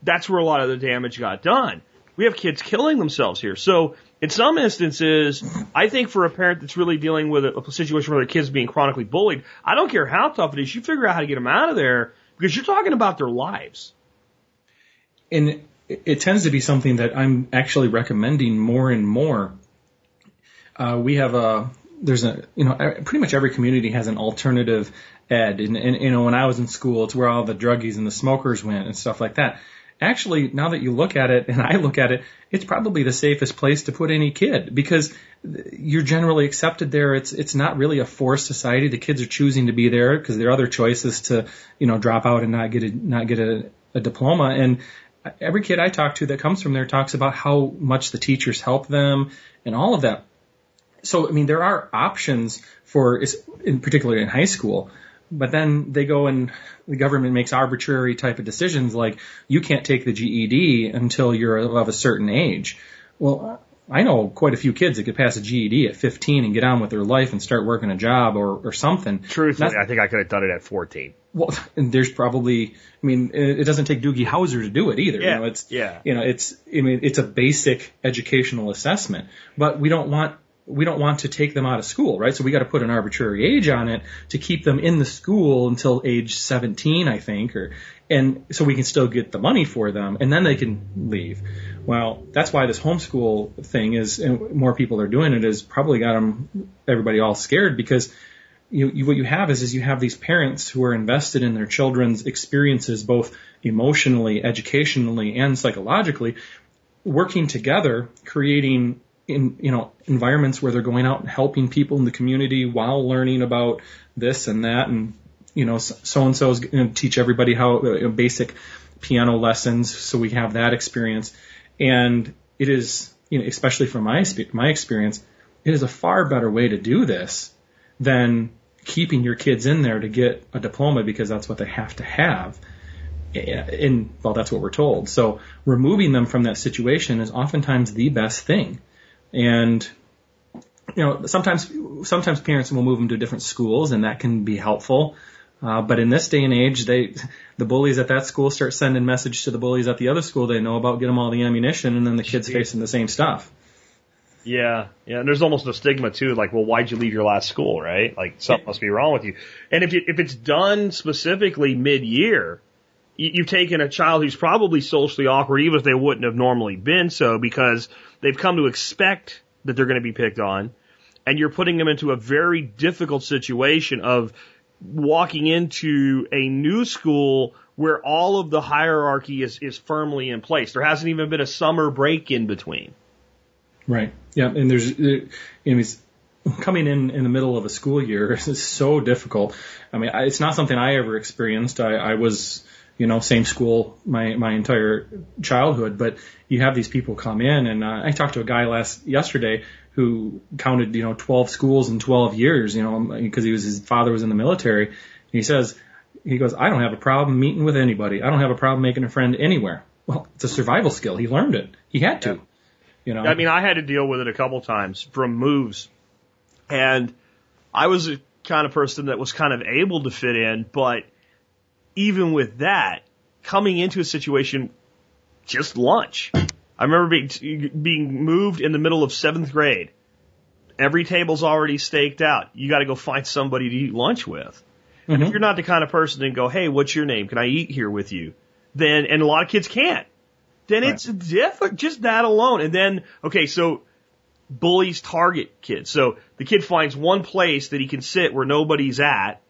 Speaker 2: that's where a lot of the damage got done. We have kids killing themselves here. So in some instances, I think for a parent that's really dealing with a, a situation where their kid's being chronically bullied, I don't care how tough it is, you figure out how to get them out of there because you're talking about their lives.
Speaker 3: And it tends to be something that I'm actually recommending more and more. Uh, we have a there's a you know pretty much every community has an alternative ed, and, and you know when I was in school, it's where all the druggies and the smokers went and stuff like that. Actually, now that you look at it, and I look at it, it's probably the safest place to put any kid because you're generally accepted there. It's it's not really a forced society. The kids are choosing to be there because their other choice is to you know drop out and not get a not get a, a diploma and every kid I talk to that comes from there talks about how much the teachers help them and all of that. So, I mean, there are options for, in particular in high school, but then they go and the government makes arbitrary type of decisions like you can't take the GED until you're of a certain age. Well, I know quite a few kids that could pass a GED at 15 and get on with their life and start working a job or, or something.
Speaker 2: Truthfully, That's, I think I could have done it at 14.
Speaker 3: Well, and there's probably, I mean, it, doesn't take Doogie Howser to do it either.
Speaker 2: Yeah.
Speaker 3: You know, it's,
Speaker 2: yeah.
Speaker 3: you know, it's, I mean, it's a basic educational assessment, but we don't want, we don't want to take them out of school, right? So we got to put an arbitrary age on it to keep them in the school until age 17, I think, or, and so we can still get the money for them and then they can leave. Well, that's why this homeschool thing is, and more people are doing it, is probably got them, everybody all scared because you, you, what you have is, is you have these parents who are invested in their children's experiences, both emotionally, educationally, and psychologically, working together, creating in, you know, environments where they're going out and helping people in the community while learning about this and that. And, you know, so and so is going to teach everybody how uh, basic piano lessons. So we have that experience. And it is, you know, especially from my my experience, it is a far better way to do this than keeping your kids in there to get a diploma because that's what they have to have. And well, that's what we're told. So removing them from that situation is oftentimes the best thing. And you know, sometimes sometimes parents will move them to different schools, and that can be helpful. Uh, but in this day and age, they, the bullies at that school start sending message to the bullies at the other school they know about, get them all the ammunition, and then the kids facing the same stuff.
Speaker 2: Yeah, yeah, and there's almost a stigma too, like, well, why'd you leave your last school, right? Like, something must be wrong with you. And if you, if it's done specifically mid-year, you've taken a child who's probably socially awkward, even if they wouldn't have normally been so, because they've come to expect that they're going to be picked on, and you're putting them into a very difficult situation of walking into a new school where all of the hierarchy is, is firmly in place. There hasn't even been a summer break in between.
Speaker 3: Right. Yeah. And there's, uh, you know, coming in in the middle of a school year is so difficult. I mean, it's not something I ever experienced. I, I was, you know, same school my, my entire childhood, but you have these people come in and uh, I talked to a guy last, yesterday who counted, you know, 12 schools in 12 years, you know, because he was, his father was in the military. And he says, he goes, I don't have a problem meeting with anybody. I don't have a problem making a friend anywhere. Well, it's a survival skill. He learned it. He had to, you know.
Speaker 2: I mean, I had to deal with it a couple times from moves and I was a kind of person that was kind of able to fit in, but even with that, coming into a situation, just lunch. I remember being, being moved in the middle of seventh grade. Every table's already staked out. You got to go find somebody to eat lunch with. Mm-hmm. And if you're not the kind of person to go, hey, what's your name? Can I eat here with you? Then, and a lot of kids can't. Then right. it's different, just that alone. And then, okay, so bullies target kids. So the kid finds one place that he can sit where nobody's at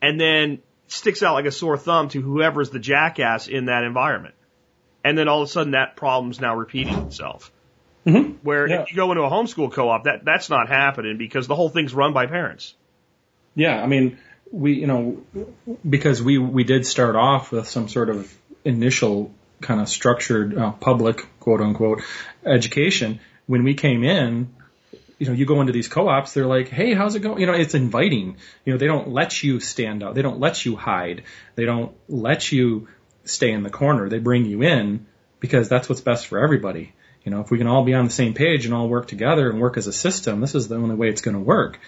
Speaker 2: and then sticks out like a sore thumb to whoever's the jackass in that environment. And then all of a sudden that problem's now repeating itself.
Speaker 3: Mm-hmm.
Speaker 2: Where
Speaker 3: Yeah.
Speaker 2: if you go into a homeschool co-op, that, that's not happening because the whole thing's run by parents.
Speaker 3: Yeah, I mean, we, you know, because we we did start off with some sort of initial kind of structured uh, public quote unquote education. When we came in, you know, you go into these co-ops, they're like, "Hey, how's it going?" You know, it's inviting. You know, they don't let you stand out. They don't let you hide. They don't let you stay in the corner. They bring you in because that's what's best for everybody. You know, if we can all be on the same page and all work together and work as a system, this is the only way it's going to work.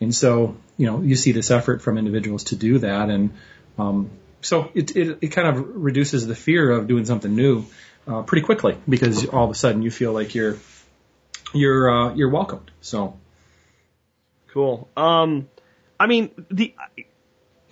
Speaker 3: And so, you know, you see this effort from individuals to do that, and um, so it, it it kind of reduces the fear of doing something new uh, pretty quickly because all of a sudden you feel like you're you're uh, you're welcomed. So
Speaker 2: Cool. Um, I mean, the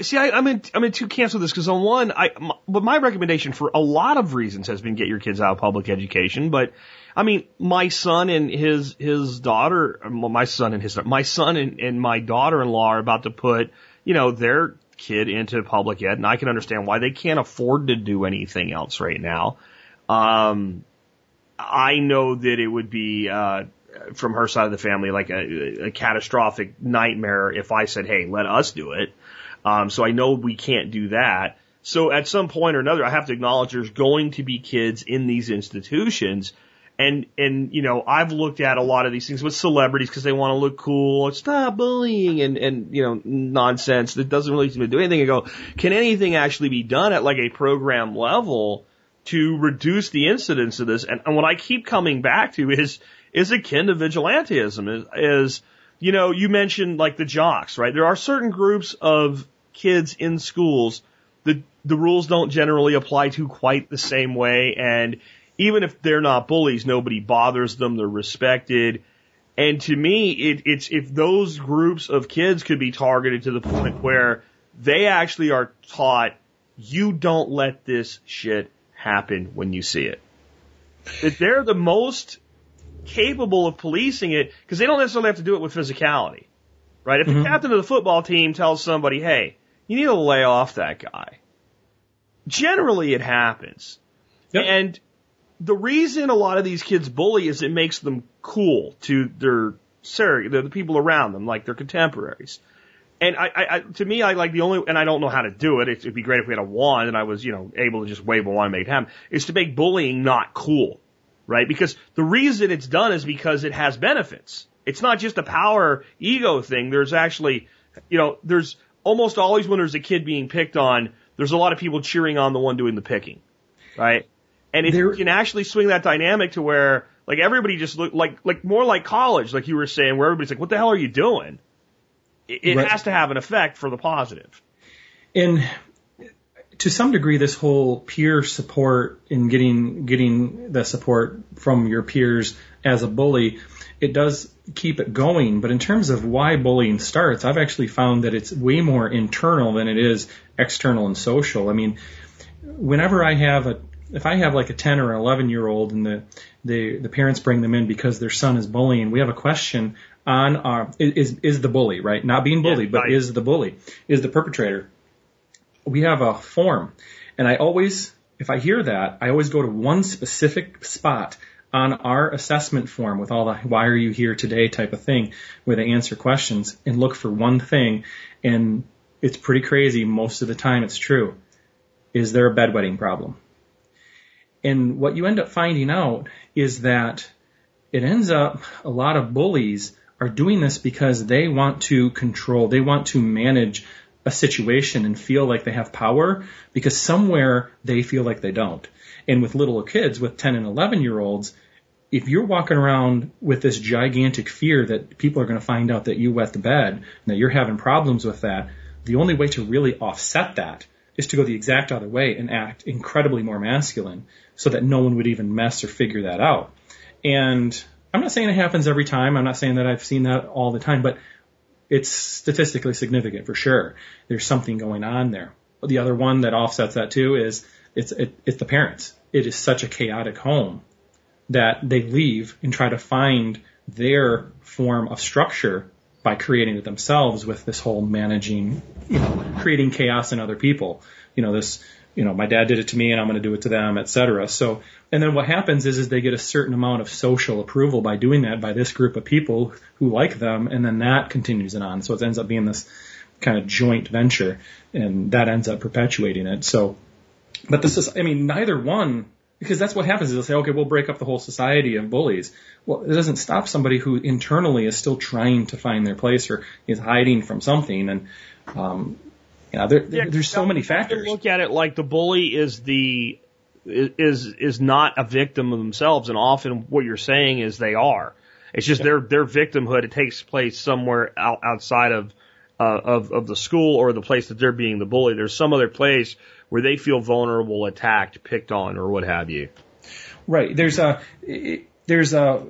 Speaker 2: see, I, I'm in I'm in two camps with this because on one, I m but my recommendation for a lot of reasons has been get your kids out of public education. But I mean, my son and his his daughter, my son and his my son and, and my daughter-in-law are about to put you know their kid into public ed, and I can understand why they can't afford to do anything else right now. Um, I know that it would be uh, from her side of the family like a, a catastrophic nightmare if I said, "Hey, let us do it." Um, so I know we can't do that. So at some point or another, I have to acknowledge there's going to be kids in these institutions. And, and, you know, I've looked at a lot of these things with celebrities because they want to look cool. Not bullying and, and, you know, nonsense that doesn't really seem to do anything. I go, can anything actually be done at like a program level to reduce the incidence of this? And, and what I keep coming back to is, is akin to vigilantism is, is, you know, you mentioned like the jocks, right? There are certain groups of kids in schools the the rules don't generally apply to quite the same way and even if they're not bullies nobody bothers them they're respected and to me it, it's if those groups of kids could be targeted to the point where they actually are taught you don't let this shit happen when you see it that they're the most capable of policing it because they don't necessarily have to do it with physicality right if the mm-hmm. captain of the football team tells somebody hey you need to lay off that guy. Generally, it happens.
Speaker 3: Yep.
Speaker 2: And the reason a lot of these kids bully is it makes them cool to their sir, the people around them, like their contemporaries. And I, I, I, to me, I like the only, and I don't know how to do it. It'd be great if we had a wand and I was, you know, able to just wave a wand and make it happen. Is to make bullying not cool, right? Because the reason it's done is because it has benefits. It's not just a power ego thing. There's actually, you know, there's almost always when there's a kid being picked on, there's a lot of people cheering on the one doing the picking, right? And if
Speaker 3: There-
Speaker 2: you can actually swing that dynamic to where, like, everybody just look like, like more like college, like you were saying, where everybody's like, "What the hell are you doing?" It,
Speaker 3: Right.
Speaker 2: has to have an effect for the positive.
Speaker 3: and to some degree, this whole peer support and getting getting the support from your peers as a bully, it does keep it going. But in terms of why bullying starts, I've actually found that it's way more internal than it is external and social. I mean, whenever I have a if I have like a 10 or 11 year old and the, the, the parents bring them in because their son is bullying, we have a question on uh, our, is, is the bully, right? Not being bullied, but
Speaker 2: right.
Speaker 3: is the bully, is the perpetrator. We have a form and I always, if I hear that, I always go to one specific spot on our assessment form with all the why are you here today type of thing where they answer questions and look for one thing and it's pretty crazy most of the time it's true. Is there a bedwetting problem? And what you end up finding out is that it ends up a lot of bullies are doing this because they want to control, they want to manage a situation and feel like they have power because somewhere they feel like they don't. And with little kids, with 10 and 11 year olds, if you're walking around with this gigantic fear that people are going to find out that you wet the bed and that you're having problems with that, the only way to really offset that is to go the exact other way and act incredibly more masculine so that no one would even mess or figure that out. And I'm not saying it happens every time. I'm not saying that I've seen that all the time, but it's statistically significant for sure. There's something going on there. The other one that offsets that too is it's it, it's the parents. It is such a chaotic home that they leave and try to find their form of structure by creating it themselves with this whole managing, you know, creating chaos in other people. You know, this, you know, my dad did it to me and I'm going to do it to them, et cetera. So, and then what happens is, is they get a certain amount of social approval by doing that by this group of people who like them, and then that continues it on. So it ends up being this kind of joint venture, and that ends up perpetuating it. So, but this is, I mean, neither one, because that's what happens is they'll say, okay, we'll break up the whole society of bullies. Well, it doesn't stop somebody who internally is still trying to find their place or is hiding from something. And, um, you know, there,
Speaker 2: Yeah,
Speaker 3: there's so many
Speaker 2: You
Speaker 3: factors.
Speaker 2: Look at it like the bully is the is is not a victim of themselves, and often what you're saying is they are. It's just their their victimhood. It takes place somewhere out, outside of uh, of of the school or the place that they're being the bully. There's some other place where they feel vulnerable, attacked, picked on, or what have you.
Speaker 3: Right. There's a, there's a,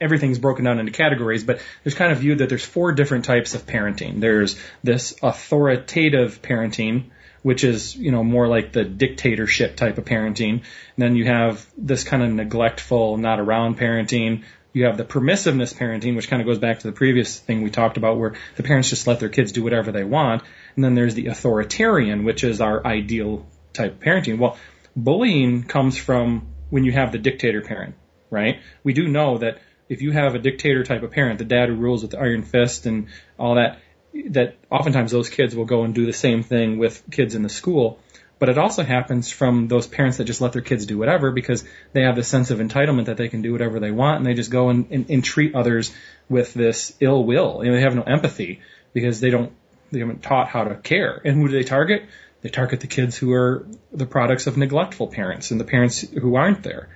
Speaker 3: everything's broken down into categories, but there's kind of viewed that there's four different types of parenting. There's this authoritative parenting, which is, you know, more like the dictatorship type of parenting. And then you have this kind of neglectful, not around parenting. You have the permissiveness parenting, which kind of goes back to the previous thing we talked about where the parents just let their kids do whatever they want. And then there's the authoritarian, which is our ideal type of parenting. Well, bullying comes from when you have the dictator parent, right? We do know that if you have a dictator type of parent, the dad who rules with the iron fist and all that, that oftentimes those kids will go and do the same thing with kids in the school. But it also happens from those parents that just let their kids do whatever because they have this sense of entitlement that they can do whatever they want and they just go and, and, and treat others with this ill will. You know, they have no empathy because they don't, they haven't taught how to care. And who do they target? They target the kids who are the products of neglectful parents and the parents who aren't there.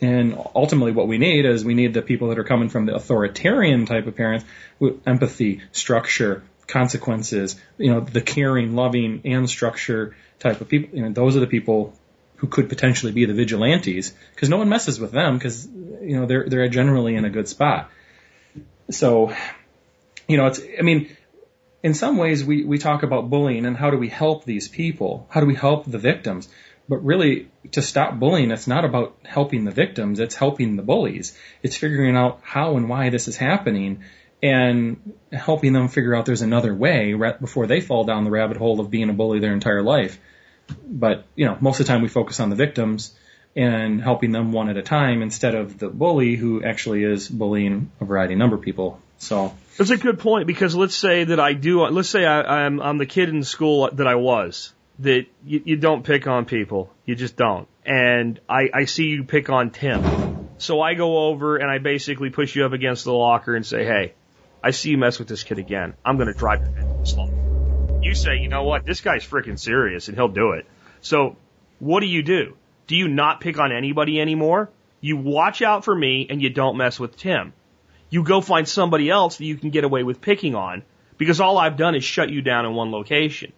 Speaker 3: And ultimately, what we need is we need the people that are coming from the authoritarian type of parents with empathy, structure, consequences, you know, the caring, loving, and structure type of people. You know, those are the people who could potentially be the vigilantes because no one messes with them because, you know, they're, they're generally in a good spot. So, you know, it's, I mean, in some ways we, we talk about bullying and how do we help these people? How do we help the victims? But really, to stop bullying, it's not about helping the victims, it's helping the bullies. It's figuring out how and why this is happening and helping them figure out there's another way right before they fall down the rabbit hole of being a bully their entire life. But, you know, most of the time we focus on the victims and helping them one at a time instead of the bully who actually is bullying a variety number of people. So,
Speaker 2: That's a good point because let's say that I do. Let's say I, I'm I'm the kid in school that I was. That you, you don't pick on people, you just don't. And I, I see you pick on Tim, so I go over and I basically push you up against the locker and say, "Hey, I see you mess with this kid again. I'm going to drive your head to the slope." You say, "You know what? This guy's freaking serious, and he'll do it." So, what do you do? Do you not pick on anybody anymore? You watch out for me and you don't mess with Tim you go find somebody else that you can get away with picking on because all I've done is shut you down in one location.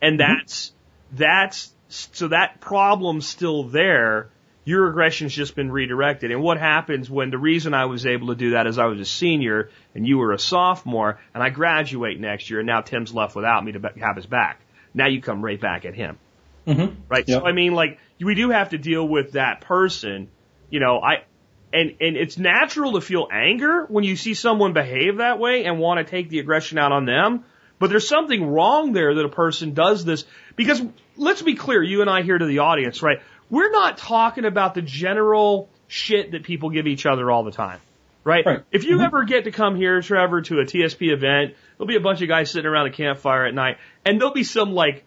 Speaker 2: And that's, that's, so that problem's still there. Your aggression's just been redirected. And what happens when the reason I was able to do that is I was a senior and you were a sophomore and I graduate next year and now Tim's left without me to have his back. Now you come right back at him.
Speaker 3: mhm.
Speaker 2: Right.
Speaker 3: Yep.
Speaker 2: So I mean, like we do have to deal with that person. You know, I and and it's natural to feel anger when you see someone behave that way and want to take the aggression out on them. But there's something wrong there that a person does this because let's be clear, you and I here to the audience, right? We're not talking about the general shit that people give each other all the time. Right?
Speaker 3: Right.
Speaker 2: If you mm-hmm. ever get to come here, Trevor, to a TSP event, there'll be a bunch of guys sitting around a campfire at night, and there'll be some like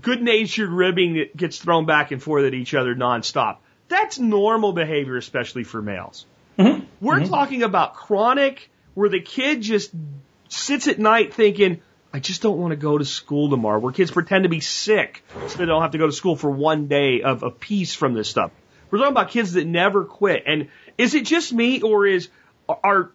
Speaker 2: good natured ribbing that gets thrown back and forth at each other nonstop. That's normal behavior, especially for males. Mm-hmm. We're mm-hmm. talking about chronic, where the kid just sits at night thinking, I just don't want to go to school tomorrow, where kids pretend to be sick so they don't have to go to school for one day of, of peace from this stuff. We're talking about kids that never quit. And is it just me, or is, are,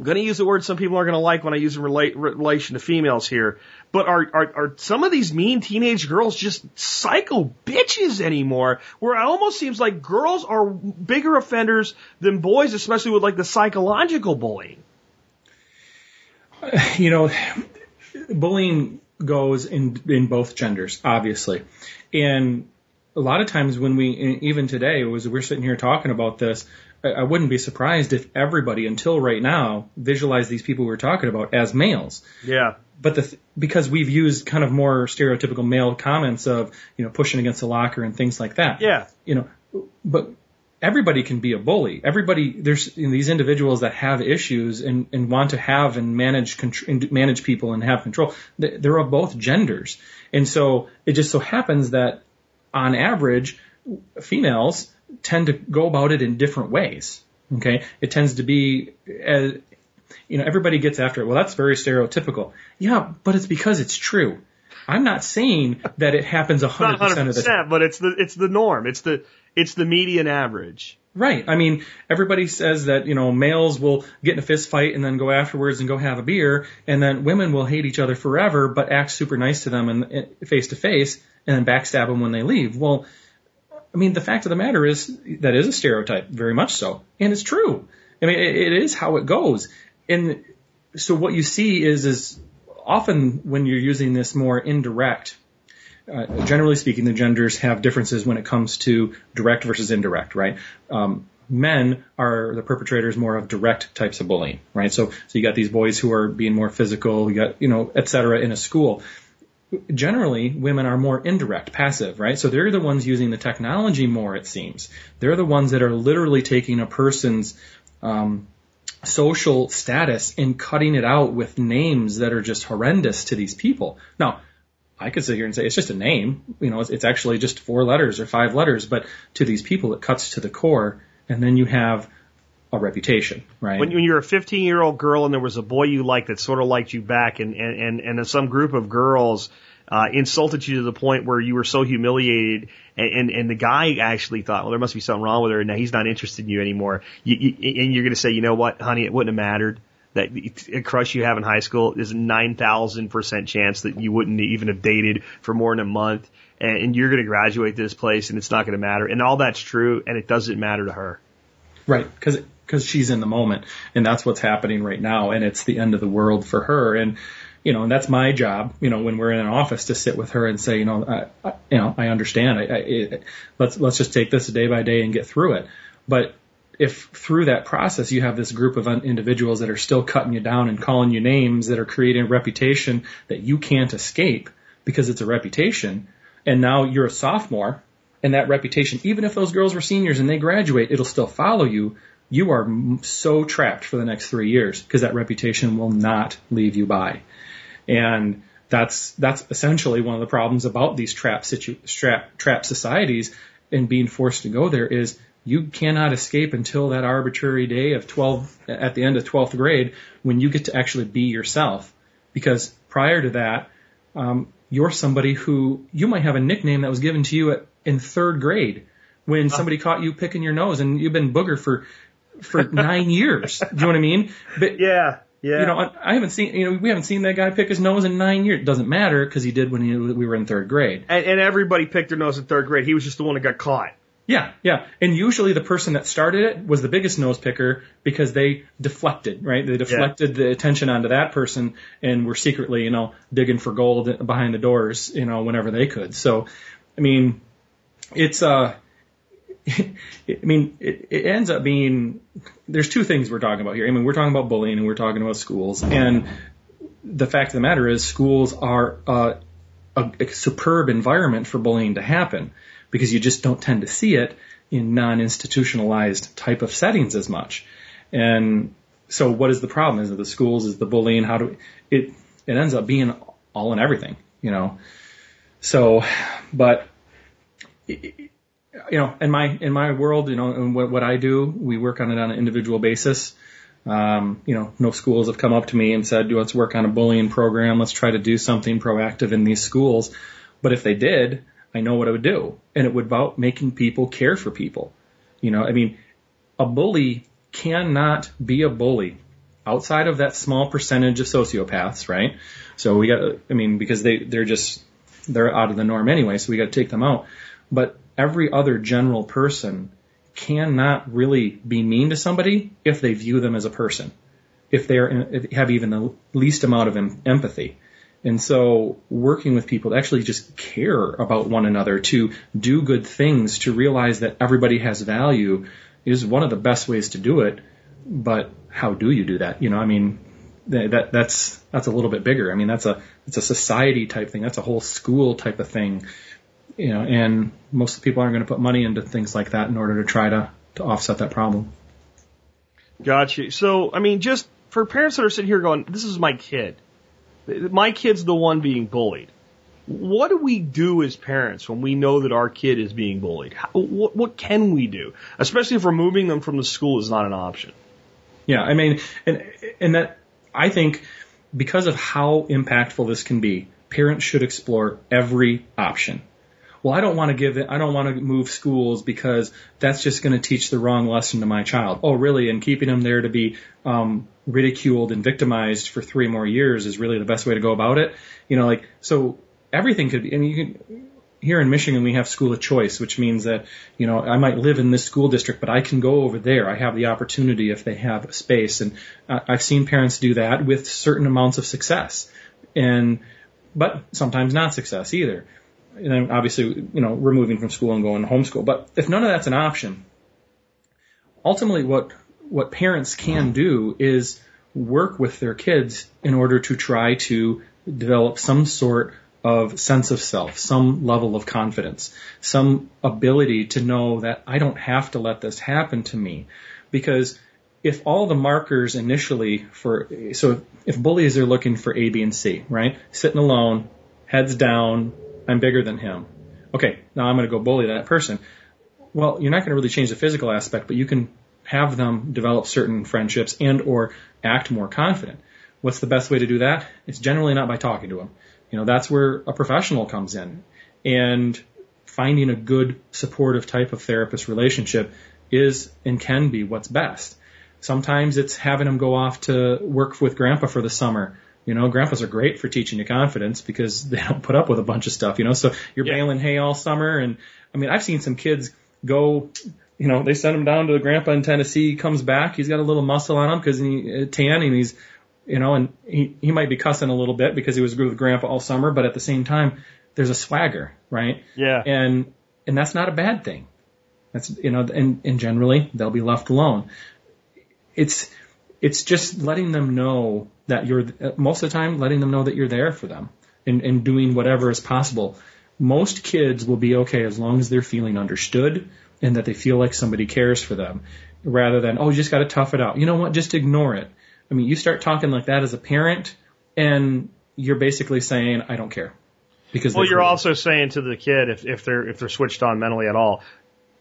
Speaker 2: I'm going to use the word some people are going to like when I use in relation to females here. But are, are are some of these mean teenage girls just psycho bitches anymore? Where it almost seems like girls are bigger offenders than boys, especially with like the psychological bullying.
Speaker 3: you know, bullying goes in in both genders, obviously, and a lot of times when we even today was we're sitting here talking about this, I, wouldn't be surprised if everybody until right now visualized these people we're talking about as males.
Speaker 2: Yeah.
Speaker 3: But the th- because we've used kind of more stereotypical male comments of you know pushing against the locker and things like that.
Speaker 2: Yeah.
Speaker 3: You know, but everybody can be a bully. Everybody there's you know, these individuals that have issues and, and want to have and manage and manage people and have control. They- They're of both genders, and so it just so happens that on average, females tend to go about it in different ways. Okay, it tends to be as you know everybody gets after it. Well, that's very stereotypical. Yeah, but it's because it's true. I'm not saying that it happens
Speaker 2: Not
Speaker 3: 100%
Speaker 2: 100%,
Speaker 3: of the time.
Speaker 2: but it's the it's the norm. It's the it's the median average.
Speaker 3: Right. I mean, everybody says that, you know, males will get in a fist fight and then go afterwards and go have a beer, and then women will hate each other forever, but act super nice to them and face to face, and then backstab them when they leave. Well, I mean, the fact of the matter is that is a stereotype, very much so, and it's true. I mean, it, it is how it goes. And so what you see is, is often when you're using this more indirect uh, generally speaking, the genders have differences when it comes to direct versus indirect, right? Um, men are the perpetrators more of direct types of bullying, right? So, so you got these boys who are being more physical, you got, you know, et cetera, in a school. Generally, women are more indirect, passive, right? So they're the ones using the technology more, it seems. They're the ones that are literally taking a person's, um, social status and cutting it out with names that are just horrendous to these people. Now, I could sit here and say it's just a name, you know, it's, it's actually just four letters or five letters, but to these people it cuts to the core, and then you have a reputation, right?
Speaker 2: When, when you're a 15 year old girl and there was a boy you liked that sort of liked you back, and and and, and some group of girls uh, insulted you to the point where you were so humiliated, and, and and the guy actually thought, well, there must be something wrong with her, and now he's not interested in you anymore. You, you, and you're going to say, you know what, honey, it wouldn't have mattered. That a crush you have in high school is a 9,000% chance that you wouldn't even have dated for more than a month. And, and you're going to graduate this place and it's not going to matter. And all that's true and it doesn't matter to her.
Speaker 3: Right, because because she's in the moment, and that's what's happening right now, and it's the end of the world for her, and you know, and that's my job, you know, when we're in an office to sit with her and say, you know, I, I you know, I understand, I, I, it, let's let's just take this day by day and get through it, but if through that process you have this group of individuals that are still cutting you down and calling you names that are creating a reputation that you can't escape because it's a reputation, and now you're a sophomore and that reputation, even if those girls were seniors and they graduate, it'll still follow you. You are so trapped for the next three years because that reputation will not leave you by. And that's, that's essentially one of the problems about these trap situ, trap, trap societies and being forced to go there is you cannot escape until that arbitrary day of 12, at the end of 12th grade when you get to actually be yourself. Because prior to that, um, you're somebody who you might have a nickname that was given to you at, in third grade when somebody caught you picking your nose and you've been booger for for nine years. Do you know what I mean? But
Speaker 2: Yeah. Yeah.
Speaker 3: you know, I, I haven't seen you know we haven't seen that guy pick his nose in nine years. It doesn't matter because he did when he, we were in third grade.
Speaker 2: and, and everybody picked their nose in third grade. He was just the one that got caught.
Speaker 3: Yeah, yeah. And usually the person that started it was the biggest nose picker because they deflected, right? They deflected the attention onto that person and were secretly, you know, digging for gold behind the doors, you know, whenever they could. So, I mean, it's, uh, I mean, it, it ends up being, there's two things we're talking about here. I mean, we're talking about bullying and we're talking about schools. And the fact of the matter is schools are, uh, a, a superb environment for bullying to happen because you just don't tend to see it in non-institutionalized type of settings as much. And so what is the problem? Is it the schools? Is it the bullying? How do it, it ends up being all and everything, you know? So, but, you know, in my, in my world, you know, and what, what I do, we work on it on an individual basis. Um, you know, no schools have come up to me and said, Do let's work on a bullying program. Let's try to do something proactive in these schools. But if they did, I know what I would do. And it would about making people care for people. You know, I mean, a bully cannot be a bully outside of that small percentage of sociopaths, right? So we got, I mean, because they, they're just, they're out of the norm anyway, so we got to take them out. But every other general person cannot really be mean to somebody if they view them as a person, if they are, if have even the least amount of em- empathy. And so working with people to actually just care about one another, to do good things, to realize that everybody has value, is one of the best ways to do it. But how do you do that? You know, I mean, that that's that's a little bit bigger. I mean, that's a it's a society type thing. That's a whole school type of thing. You know, and most people aren't going to put money into things like that in order to try to to offset that problem.
Speaker 2: Gotcha. So, I mean, just for parents that are sitting here going, "This is my kid. My kid's the one being bullied." What do we do as parents when we know that our kid is being bullied? How, what, what can we do, especially if removing them from the school is not an option?
Speaker 3: Yeah, I mean, and and that I think because of how impactful this can be, parents should explore every option. Well, I don't want to give it, I don't want to move schools because that's just going to teach the wrong lesson to my child. Oh, really? And keeping them there to be um, ridiculed and victimized for three more years is really the best way to go about it. You know, like so everything could be. I mean, you can here in Michigan, we have school of choice, which means that, you know, I might live in this school district, but I can go over there. I have the opportunity if they have space. And uh, I've seen parents do that with certain amounts of success. And, but sometimes not success either. And then obviously, you know, removing from school and going to homeschool. But if none of that's an option, ultimately what, what parents can do is work with their kids in order to try to develop some sort of sense of self, some level of confidence, some ability to know that I don't have to let this happen to me. Because if all the markers initially for, so if bullies are looking for A, B, and C, right? Sitting alone, heads down, I'm bigger than him. Okay, now I'm going to go bully that person. Well, you're not going to really change the physical aspect, but you can have them develop certain friendships and or act more confident. What's the best way to do that? It's generally not by talking to them. You know, that's where a professional comes in. And finding a good supportive type of therapist relationship is and can be what's best. Sometimes it's having them go off to work with grandpa for the summer. You know, grandpas are great for teaching you confidence because they don't put up with a bunch of stuff, you know, so you're yeah. baling hay all summer. And I mean, I've seen some kids go, you know, they send him down to the grandpa in Tennessee. He comes back. He's got a little muscle on him because he uh, tan and he's you know, and he, he might be cussing a little bit because he was with grandpa all summer, but at the same time, there's a swagger, right?
Speaker 2: Yeah.
Speaker 3: And, and that's not a bad thing. That's, you know, and, and generally they'll be left alone. It's, it's just letting them know that you're, most of the time, letting them know that you're there for them and, and doing whatever is possible. Most kids will be okay as long as they're feeling understood and that they feel like somebody cares for them rather than, oh, you just got to tough it out. You know what? Just ignore it. I mean, you start talking like that as a parent, and you're basically saying, "I don't care."
Speaker 2: Because well, you're also saying to the kid if if they're if they're switched on mentally at all,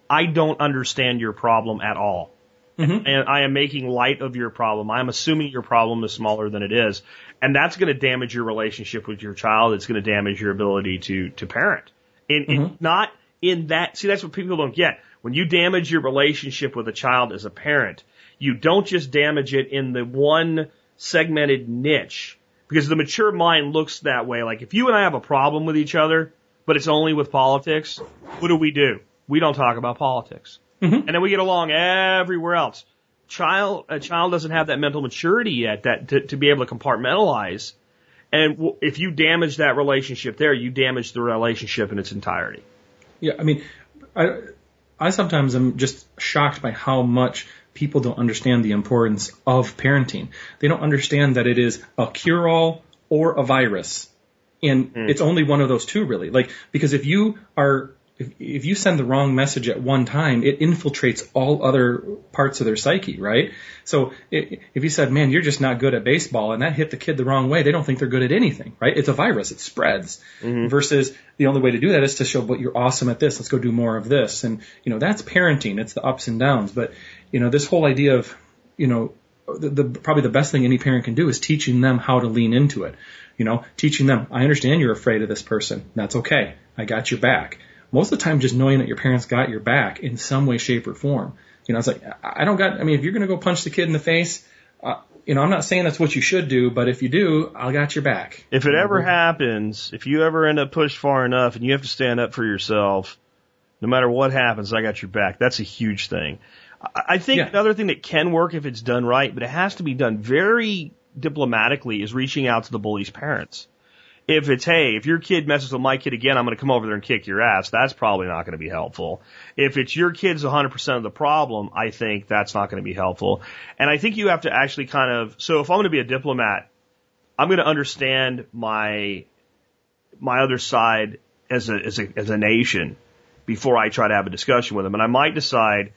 Speaker 2: I don't understand your problem at all. Mm-hmm. And I am making light of your problem. I'm assuming your problem is smaller than it is. And that's going to damage your relationship with your child. It's going to damage your ability to, to parent. And, mm-hmm. and not in that, see, that's what people don't get. When you damage your relationship with a child as a parent, you don't just damage it in the one segmented niche because the mature mind looks that way. Like if you and I have a problem with each other, but it's only with politics, what do we do? We don't talk about politics. Mm-hmm. And then we get along everywhere else. Child, a child doesn't have that mental maturity yet that to, to be able to compartmentalize. And if you damage that relationship there, you damage the relationship in its entirety.
Speaker 3: Yeah, I mean, I I sometimes am just shocked by how much people don't understand the importance of parenting. They don't understand that it is a cure all or a virus. And mm. it's only one of those two really. Like, because if you are if, if you send the wrong message at one time, it infiltrates all other parts of their psyche, right? So it, if you said, man, you're just not good at baseball and that hit the kid the wrong way, they don't think they're good at anything, right? It's a virus. It spreads mm-hmm. versus the only way to do that is to show, but you're awesome at this. Let's go do more of this. And, you know, that's parenting. It's the ups and downs. But, you know, this whole idea of, you know, the, the, probably the best thing any parent can do is teaching them how to lean into it. You know, teaching them, I understand you're afraid of this person. That's okay. I got your back most of the time just knowing that your parents got your back in some way, shape, or form. You know, it's like I don't got. I mean, if you're going to go punch the kid in the face, uh, you know, I'm not saying that's what you should do, but if you do, I got your back.
Speaker 2: If it ever happens, if you ever end up pushed far enough and you have to stand up for yourself, no matter what happens, I got your back. That's a huge thing. I think yeah. another thing that can work if it's done right, but it has to be done very diplomatically, is reaching out to the bully's parents If it's, hey, if your kid messes with my kid again, I'm going to come over there and kick your ass, that's probably not going to be helpful. If it's your kid's 100% of the problem, I think that's not going to be helpful. And I think you have to actually kind of, so if I'm going to be a diplomat, I'm going to understand my, my other side as a, as a, as a nation before I try to have a discussion with them. And I might decide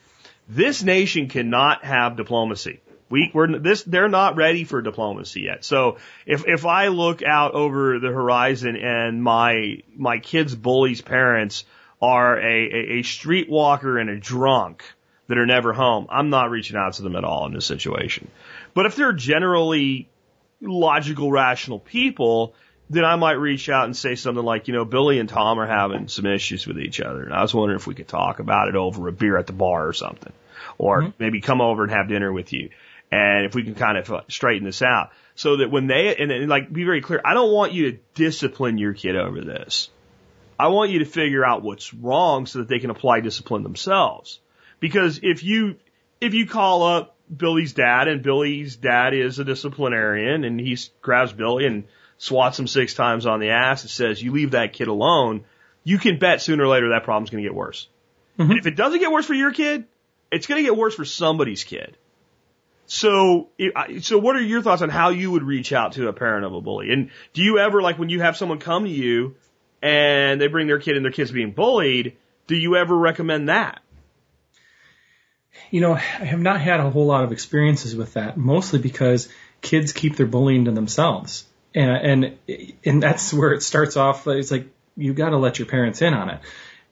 Speaker 2: this nation cannot have diplomacy. We, we're this, they're not ready for diplomacy yet. So if, if I look out over the horizon and my, my kid's bully's parents are a, a, a streetwalker and a drunk that are never home, I'm not reaching out to them at all in this situation. But if they're generally logical, rational people, then I might reach out and say something like, you know, Billy and Tom are having some issues with each other. And I was wondering if we could talk about it over a beer at the bar or something. Or mm-hmm. maybe come over and have dinner with you and if we can kind of straighten this out so that when they and, and like be very clear, I don't want you to discipline your kid over this. I want you to figure out what's wrong so that they can apply discipline themselves. Because if you if you call up Billy's dad and Billy's dad is a disciplinarian and he grabs Billy and swats him six times on the ass and says, you leave that kid alone, you can bet sooner or later that problem's going to get worse. Mm-hmm. And if it doesn't get worse for your kid, it's going to get worse for somebody's kid. So, so what are your thoughts on how you would reach out to a parent of a bully? And do you ever, like when you have someone come to you and they bring their kid and their kid's being bullied, do you ever recommend that?
Speaker 3: You know, I have not had a whole lot of experiences with that, mostly because kids keep their bullying to themselves. And, and, and that's where it starts off. It's like, you gotta let your parents in on it.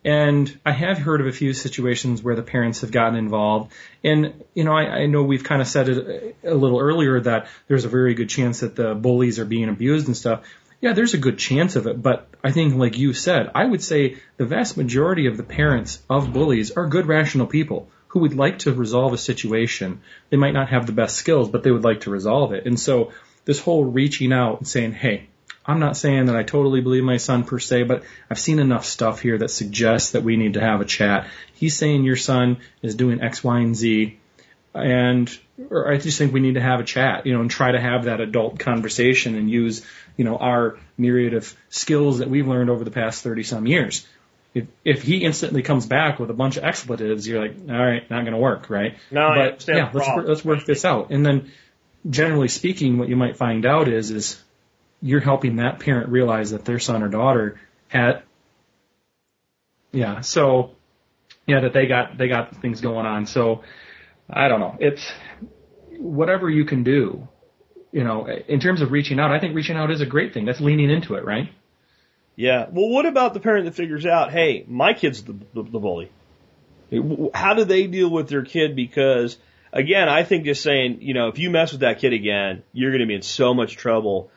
Speaker 3: And I have heard of a few situations where the parents have gotten involved. And, you know, I, I know we've kind of said it a little earlier that there's a very good chance that the bullies are being abused and stuff. Yeah, there's a good chance of it. But I think, like you said, I would say the vast majority of the parents of bullies are good, rational people who would like to resolve a situation. They might not have the best skills, but they would like to resolve it. And so this whole reaching out and saying, hey, I'm not saying that I totally believe my son per se, but I've seen enough stuff here that suggests that we need to have a chat. He's saying your son is doing X, Y, and Z, and or I just think we need to have a chat, you know, and try to have that adult conversation and use, you know, our myriad of skills that we've learned over the past 30 some years. If, if he instantly comes back with a bunch of expletives, you're like, all right, not going to work, right?
Speaker 2: No,
Speaker 3: but yeah, let's let's work this out. And then, generally speaking, what you might find out is is you're helping that parent realize that their son or daughter had yeah so yeah that they got they got things going on. So i don't know. It's whatever you can do you know in terms of reaching out i think reaching out is a great thing. That's leaning into it right?
Speaker 2: Yeah. Well what about the parent that figures out hey my kid's the, the, the bully? How do they deal with their kid? Because again i think just saying you know if you mess with that kid again you're going to be in so much trouble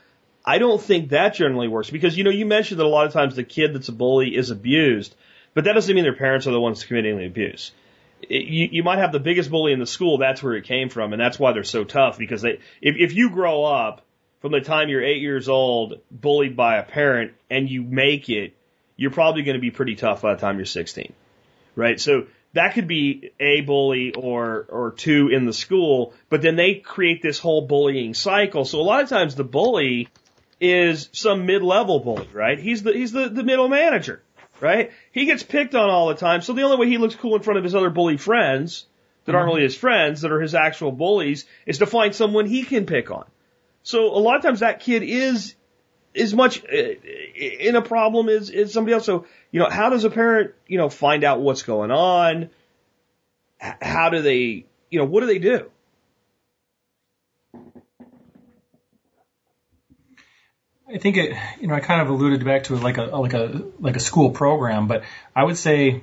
Speaker 2: I don't think that generally works because, you know, you mentioned that a lot of times the kid that's a bully is abused, but that doesn't mean their parents are the ones committing the abuse. It, you, you might have the biggest bully in the school, that's where it came from, and that's why they're so tough because they, if, if you grow up from the time you're eight years old bullied by a parent and you make it, you're probably going to be pretty tough by the time you're 16. Right? So that could be a bully or or two in the school, but then they create this whole bullying cycle. So a lot of times the bully is some mid-level bully, right? He's the he's the, the middle manager, right? He gets picked on all the time, so the only way he looks cool in front of his other bully friends that aren't really his friends, that are his actual bullies, is to find someone he can pick on. So a lot of times that kid is as much uh, in a problem as, as somebody else. So, you know, how does a parent, you know, find out what's going on? How do they, you know, what do they do?
Speaker 3: I think it, you know, I kind of alluded back to like a like a like a school program, but I would say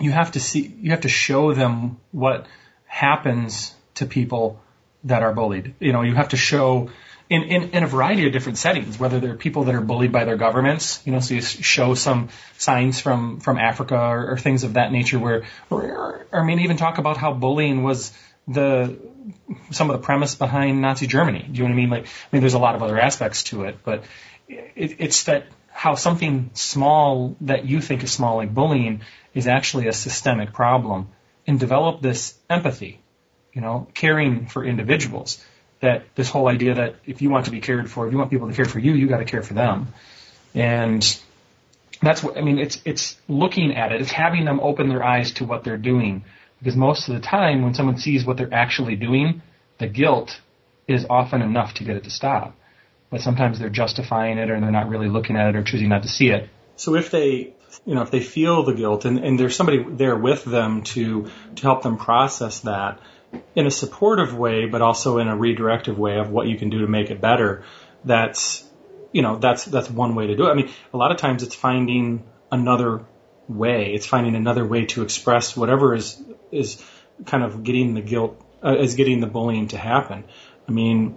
Speaker 3: you have to see you have to show them what happens to people that are bullied. You know, you have to show in, in, in a variety of different settings, whether they're people that are bullied by their governments, you know, so you show some signs from, from Africa or, or things of that nature where, or, or, I mean, even talk about how bullying was the some of the premise behind Nazi Germany. Do you know what I mean? Like, I mean, there's a lot of other aspects to it, but it, it's that how something small that you think is small, like bullying, is actually a systemic problem, and develop this empathy, you know, caring for individuals.
Speaker 4: that this whole idea that if you want to be cared for, if you want people to care for you, you got to care for them. And that's what I mean. It's it's looking at it. It's having them open their eyes to what they're doing. Because most of the time, when someone sees what they're actually doing, the guilt is often enough to get it to stop. But sometimes they're justifying it, or they're not really looking at it, or choosing not to see it.
Speaker 3: So if they, you know, if they feel the guilt, and, and there's somebody there with them to to help them process that in a supportive way, but also in a redirective way of what you can do to make it better. That's you know, that's that's one way to do it. I mean, a lot of times it's finding another way. It's finding another way to express whatever is is kind of getting the guilt uh, is getting the bullying to happen. I mean,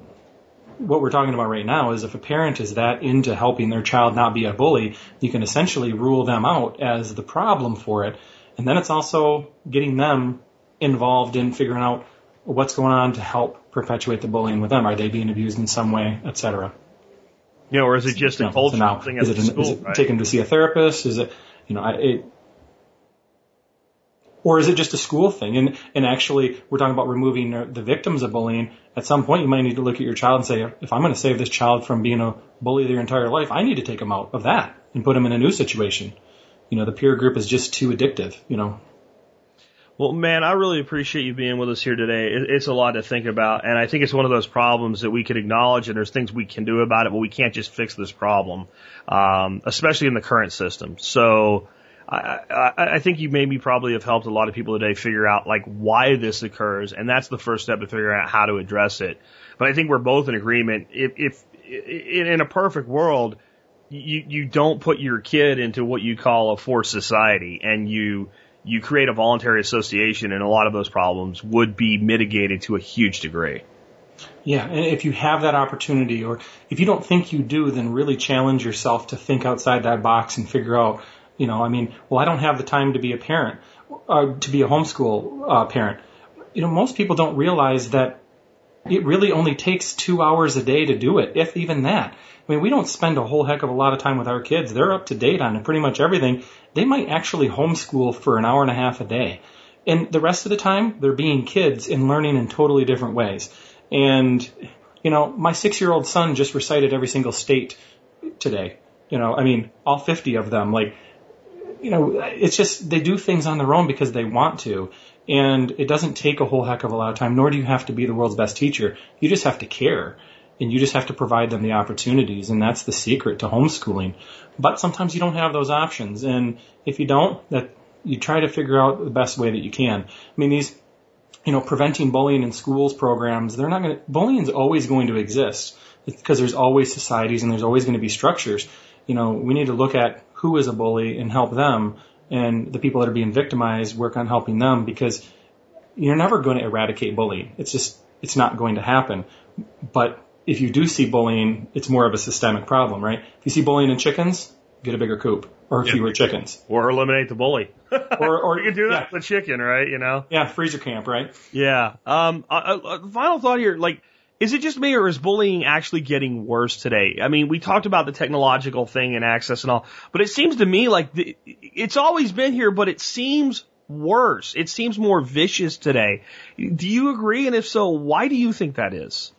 Speaker 3: what we're talking about right now is if a parent is that into helping their child not be a bully, you can essentially rule them out as the problem for it. And then it's also getting them involved in figuring out what's going on to help perpetuate the bullying with them. Are they being abused in some way, et cetera?
Speaker 2: You know, or is it just a cultural
Speaker 3: now,
Speaker 2: thing
Speaker 3: is
Speaker 2: at
Speaker 3: it,
Speaker 2: the
Speaker 3: an,
Speaker 2: school?
Speaker 3: is it
Speaker 2: right?
Speaker 3: take them to see a therapist? Is it, you know, I- it, or is it just a school thing? And and actually, we're talking about removing the victims of bullying. At some point, you might need to look at your child and say, if I'm going to save this child from being a bully their entire life, I need to take them out of that and put them in a new situation. You know, the peer group is just too addictive. You know,
Speaker 2: Well, man, I really appreciate you being with us here today. It's a lot to think about, and I think it's one of those problems that we could acknowledge, and there's things we can do about it, but we can't just fix this problem, um, especially in the current system. So. I, I, I think you maybe probably have helped a lot of people today figure out like why this occurs, and that's the first step to figuring out how to address it. But I think we're both in agreement. If, if in in a perfect world, you you don't put your kid into what you call a forced society, and you you create a voluntary association, and a lot of those problems would be mitigated to a huge degree.
Speaker 3: Yeah, and if you have that opportunity, or if you don't think you do, then really challenge yourself to think outside that box and figure out, you know, I mean, well, I don't have the time to be a parent, uh, to be a homeschool uh, parent. You know, most people don't realize that it really only takes two hours a day to do it, if even that. I mean, we don't spend a whole heck of a lot of time with our kids. They're up to date on pretty much everything. They might actually homeschool for an hour and a half a day. And the rest of the time, they're being kids and learning in totally different ways. And, you know, my six year old son just recited every single state today. You know, I mean, all 50 of them. Like, you know, it's just they do things on their own because they want to. And it doesn't take a whole heck of a lot of time, nor do you have to be the world's best teacher. You just have to care. And you just have to provide them the opportunities. And that's the secret to homeschooling. But sometimes you don't have those options. And if you don't, that you try to figure out the best way that you can. I mean, these, you know, preventing bullying in schools programs, they're not going to, bullying is always going to exist because there's always societies and there's always going to be structures. You know, we need to look at who is a bully and help them and the people that are being victimized work on helping them because you're never going to eradicate bullying. It's just, it's not going to happen. But if you do see bullying, it's more of a systemic problem, right? If you see bullying in chickens, get a bigger coop or
Speaker 2: Yeah.
Speaker 3: fewer chickens.
Speaker 2: Or eliminate the bully.
Speaker 3: Or, or
Speaker 2: you can do that
Speaker 3: yeah,
Speaker 2: with the chicken, right? You know?
Speaker 3: yeah, freezer camp, right?
Speaker 2: Yeah. Um, a, a final thought here, like, is it just me or is bullying actually getting worse today? I mean, we talked about the technological thing and access and all, but it seems to me like the, it's always been here, but it seems worse. It seems more vicious today. Do you agree? And if so, why do you think that is?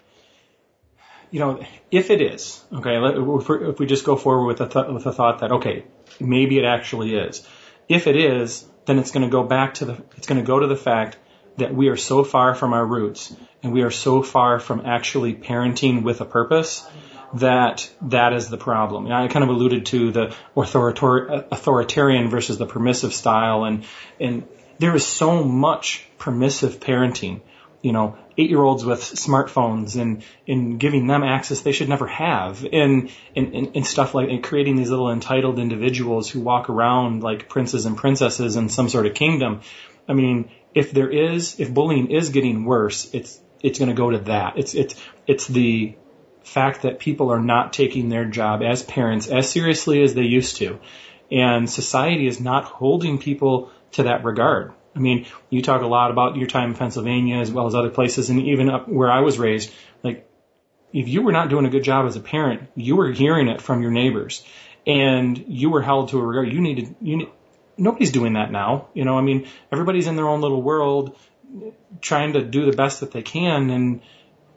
Speaker 3: you know, if it is, okay, if, we just go forward with a, th- with a thought that, okay, maybe it actually is. If it is, then it's going to go back to the, it's going to go to the fact that we are so far from our roots and we are so far from actually parenting with a purpose that that is the problem. And I kind of alluded to the authoritar- authoritarian versus the permissive style and, and there is so much permissive parenting you know, eight year olds with smartphones and, and giving them access they should never have and, and, and, and stuff like, and creating these little entitled individuals who walk around like princes and princesses in some sort of kingdom. I mean, if there is, if bullying is getting worse, it's, it's going to go to that. It's, it's, it's the fact that people are not taking their job as parents as seriously as they used to. And society is not holding people to that regard. I mean, you talk a lot about your time in Pennsylvania as well as other places, and even up where I was raised. Like, if you were not doing a good job as a parent, you were hearing it from your neighbors, and you were held to a regard. You needed, you need, nobody's doing that now. You know, I mean, everybody's in their own little world, trying to do the best that they can, and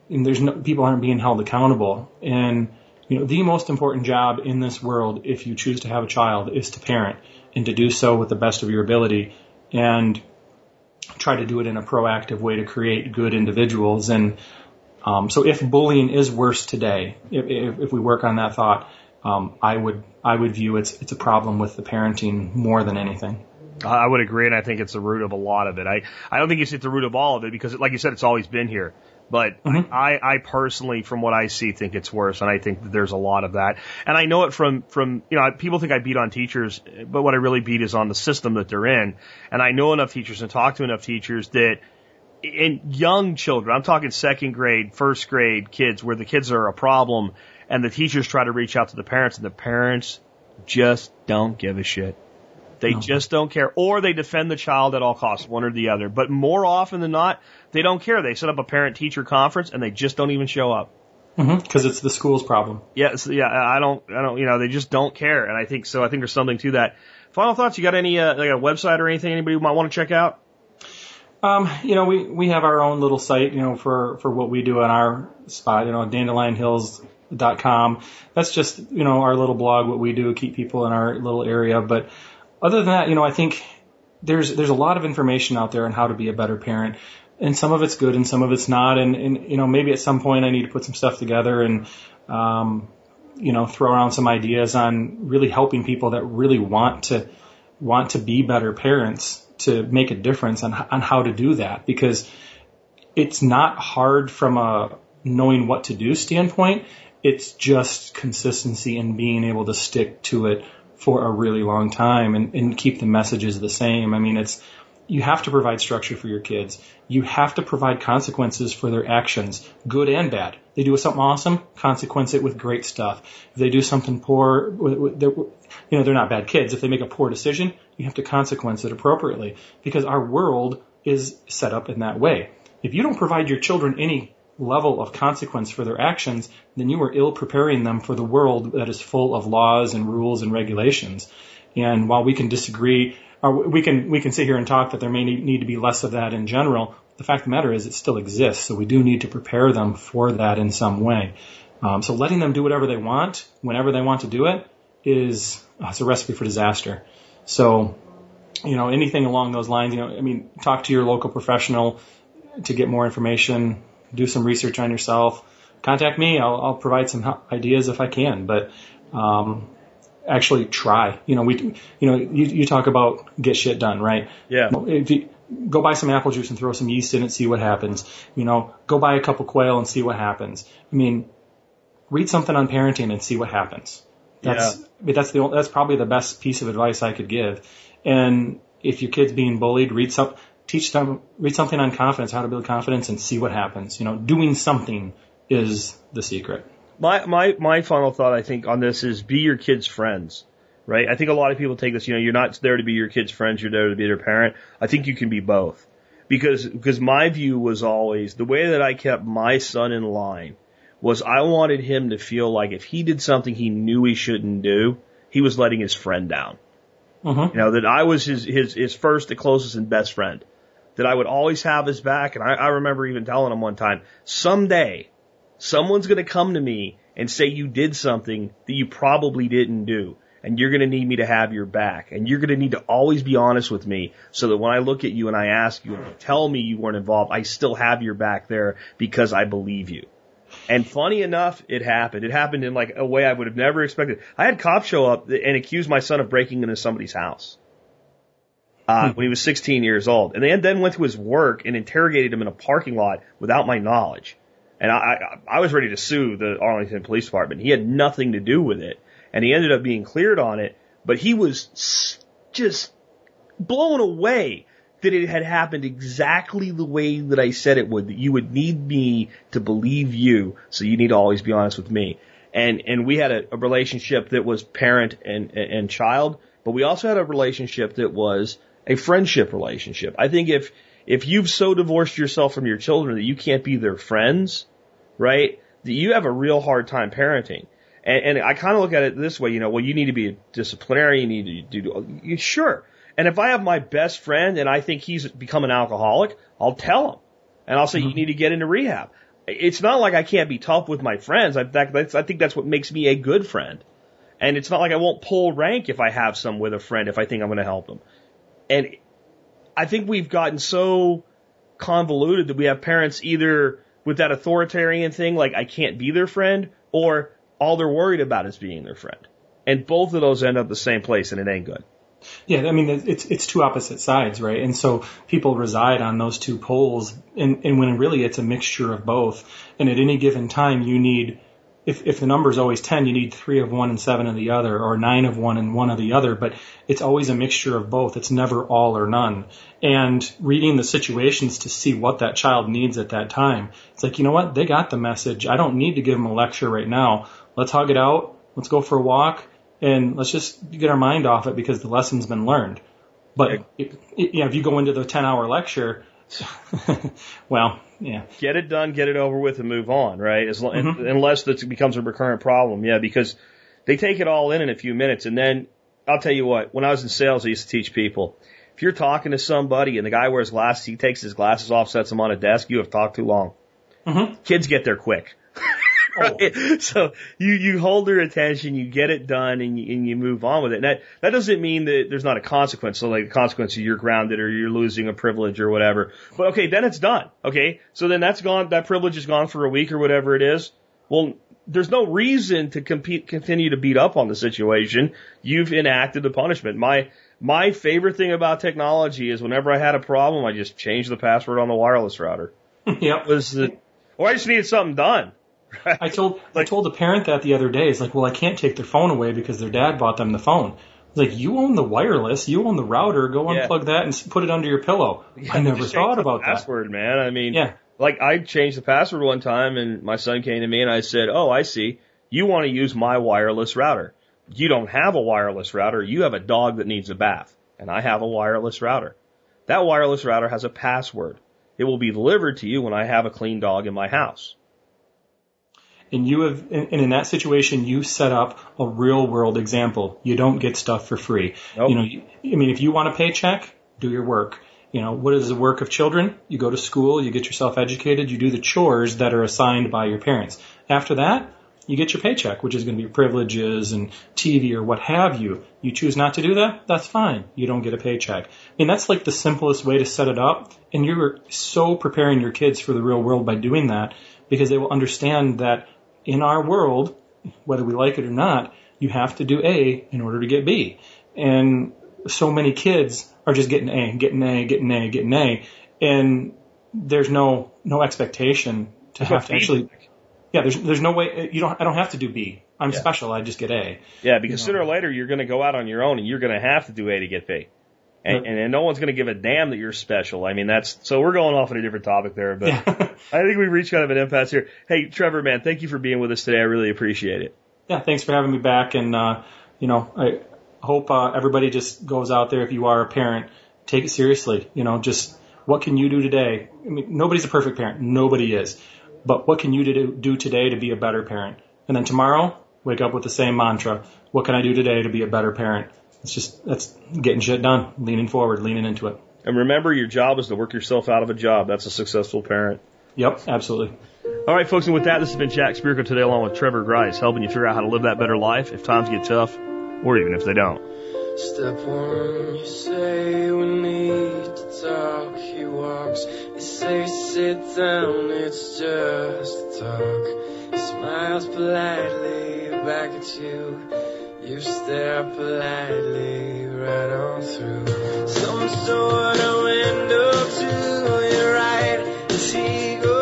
Speaker 3: and there's no, people aren't being held accountable. And you know, the most important job in this world, if you choose to have a child, is to parent and to do so with the best of your ability and try to do it in a proactive way to create good individuals. And um, so, if bullying is worse today, if, if, if we work on that thought, um, I would I would view it's it's a problem with the parenting more than anything.
Speaker 2: I would agree, and I think it's the root of a lot of it. I I don't think it's at the root of all of it because, like you said, it's always been here. But
Speaker 3: Mhm.
Speaker 2: I, I personally, from what I see, think it's worse, and I think that there's a lot of that. And I know it from from you know people think I beat on teachers, but what I really beat is on the system that they're in. And I know enough teachers and talk to enough teachers that in young children, I'm talking second grade, first grade kids, where the kids are a problem, and the teachers try to reach out to the parents, and the parents just don't give a shit. They
Speaker 3: No.
Speaker 2: just don't care. Or they defend the child at all costs, one or the other. But more often than not, they don't care. They set up a parent teacher conference and they just don't even show up.
Speaker 3: Because it's the school's problem.
Speaker 2: Yes, yeah, I don't, I don't, you know, they just don't care. And I think so. I think there's something to that. Final thoughts? You got any, uh, like a website or anything anybody might want to check out?
Speaker 3: Um, you know, we, we have our own little site, you know, for, for what we do on our spot, you know, dandelionhills.com. That's just, you know, our little blog, what we do, keep people in our little area. But other than that, you know, I think there's, there's a lot of information out there on how to be a better parent. And some of it's good and some of it's not. And, and, you know, maybe at some point I need to put some stuff together and, um, you know, throw around some ideas on really helping people that really want to, want to be better parents to make a difference on, on how to do that because it's not hard from a knowing what to do standpoint. It's just consistency and being able to stick to it for a really long time and, and keep the messages the same. I mean, it's, you have to provide structure for your kids. You have to provide consequences for their actions, good and bad. They do something awesome, consequence it with great stuff. If they do something poor, you know, they're not bad kids. If they make a poor decision, you have to consequence it appropriately because our world is set up in that way. If you don't provide your children any level of consequence for their actions, then you are ill preparing them for the world that is full of laws and rules and regulations. And while we can disagree, we can we can sit here and talk that there may need need to be less of that in general, the fact of the matter is it still exists. So we do need to prepare them for that in some way. Um, so letting them do whatever they want, whenever they want to do it, is uh, it's a recipe for disaster. So, you know, anything along those lines, you know, I mean, talk to your local professional to get more information, do some research on yourself. Contact me. I'll, I'll provide some ideas if I can, but, um, actually try. You know, we, you know, you, you talk about get shit done, right?
Speaker 2: Yeah.
Speaker 3: If you go buy some apple juice and throw some yeast in it, see what happens. You know, go buy a couple quail and see what happens. I mean, read something on parenting and see what happens. That's, I mean, that's the, that's probably the best piece of advice I could give. And if your kid's being bullied, read some, teach them, read something on confidence, how to build confidence and see what happens. You know, doing something is the secret.
Speaker 2: My my my final thought I think on this is be your kids' friends. Right? I think a lot of people take this, you know, you're not there to be your kids' friends, you're there to be their parent. I think you can be both. Because because my view was always the way that I kept my son in line was I wanted him to feel like if he did something he knew he shouldn't do, he was letting his friend down.
Speaker 3: Mm-hmm.
Speaker 2: You know, that I was his, his, his first, the closest and best friend. That I would always have his back. And I, I remember even telling him one time, someday, someone's going to come to me and say you did something that you probably didn't do. And you're going to need me to have your back. And you're going to need to always be honest with me so that when I look at you and I ask you and you tell me you weren't involved, I still have your back there because I believe you. And funny enough, it happened. It happened in like a way I would have never expected. I had cops show up and accuse my son of breaking into somebody's house uh, when he was 16 years old, and they then went to his work and interrogated him in a parking lot without my knowledge. And I, I, I was ready to sue the Arlington Police Department. He had nothing to do with it, and he ended up being cleared on it. But he was just blown away that it had happened exactly the way that I said it would. That you would need me to believe you, so you need to always be honest with me. And and we had a, a relationship that was parent and, and and child, but we also had a relationship that was a friendship relationship. I think if if you've so divorced yourself from your children that you can't be their friends, right? That you have a real hard time parenting. And, and I kind of look at it this way, you know, well, you need to be a disciplinarian, you need to do, you, sure. And if I have my best friend and I think he's become an alcoholic, I'll tell him. And I'll say, you mm-hmm. need to get into rehab. it's not like I can't be tough with my friends. I, that, that's, I think that's what makes me a good friend. And it's not like I won't pull rank if I have some with a friend if I think I'm going to help them. And I think we've gotten so convoluted that we have parents either with that authoritarian thing, like I can't be their friend, or all they're worried about is being their friend. And both of those end up the same place and it ain't good.
Speaker 3: Yeah, I mean it's it's two opposite sides, right? And so people reside on those two poles, and, and when really it's a mixture of both. And at any given time, you need if if the number is always ten, you need three of one and seven of the other, or nine of one and one of the other. But it's always a mixture of both. It's never all or none. And reading the situations to see what that child needs at that time, it's like you know what they got the message. I don't need to give them a lecture right now. Let's hug it out. Let's go for a walk and let's just get our mind off it because the lesson's been learned. But yeah, yeah if you go into the 10 hour lecture, well, yeah.
Speaker 2: Get it done, get it over with, and move on, right? As long, mm-hmm. Unless it becomes a recurrent problem, yeah, because they take it all in in a few minutes, and then I'll tell you what. When I was in sales, I used to teach people. If you're talking to somebody and the guy wears glasses, he takes his glasses off, sets them on a desk. You have talked too long. Mm-hmm. Kids get there quick. right? Oh. So you, you hold their attention, you get it done, and you, and you move on with it. And that, that doesn't mean that there's not a consequence. So like the consequence of you're grounded or you're losing a privilege or whatever. But okay, then it's done. Okay. So then that's gone, that privilege is gone for a week or whatever it is. Well, there's no reason to compete, continue to beat up on the situation. You've enacted the punishment. My, my favorite thing about technology is whenever I had a problem, I just changed the password on the wireless router.
Speaker 3: yep.
Speaker 2: Was the, or I just needed something done.
Speaker 3: Right. I told I told a parent that the other day. It's like, well, I can't take their phone away because their dad bought them the phone. It's like you own the wireless, you own the router. Go yeah. unplug that and put it under your pillow. Yeah, I never thought about
Speaker 2: that. Password, man. I mean,
Speaker 3: yeah.
Speaker 2: Like I changed the password one time, and my son came to me and I said, "Oh, I see. You want to use my wireless router. You don't have a wireless router. You have a dog that needs a bath, and I have a wireless router. That wireless router has a password. It will be delivered to you when I have a clean dog in my house."
Speaker 3: And you have, and in that situation, you set up a real world example. You don't get stuff for free. Nope. You know, I mean, if you want a paycheck, do your work. You know, what is the work of children? You go to school, you get yourself educated, you do the chores that are assigned by your parents. After that, you get your paycheck, which is going to be privileges and TV or what have you. You choose not to do that, that's fine. You don't get a paycheck. I mean, that's like the simplest way to set it up. And you're so preparing your kids for the real world by doing that because they will understand that in our world, whether we like it or not, you have to do A in order to get B. And so many kids are just getting A, getting A, getting A, getting A, and there's no no expectation to have to actually. Yeah, there's there's no way you don't I don't have to do B. I'm yeah. special. I just get A.
Speaker 2: Yeah, because you know? sooner or later you're going to go out on your own and you're going to have to do A to get B. And, and, and, no one's going to give a damn that you're special. I mean, that's so we're going off on a different topic there, but. I think we've reached kind of an impasse here. Hey, Trevor, man, thank you for being with us today. I really appreciate it.
Speaker 3: Yeah, thanks for having me back. And, uh, you know, I hope uh, everybody just goes out there. If you are a parent, take it seriously. You know, just what can you do today? I mean, nobody's a perfect parent. Nobody is. But what can you do today to be a better parent? And then tomorrow, wake up with the same mantra. What can I do today to be a better parent? It's just that's getting shit done, leaning forward, leaning into it.
Speaker 2: And remember, your job is to work yourself out of a job. That's a successful parent.
Speaker 3: Yep, absolutely.
Speaker 2: All right, folks, and with that, this has been Jack Spirko today, along with Trevor Grice, helping you figure out how to live that better life if times get tough, or even if they don't. Step one, you say we need to talk. He walks, you say sit down, it's just a talk. He smiles politely back at you. You stare politely right on through some sort of window to your right. She goes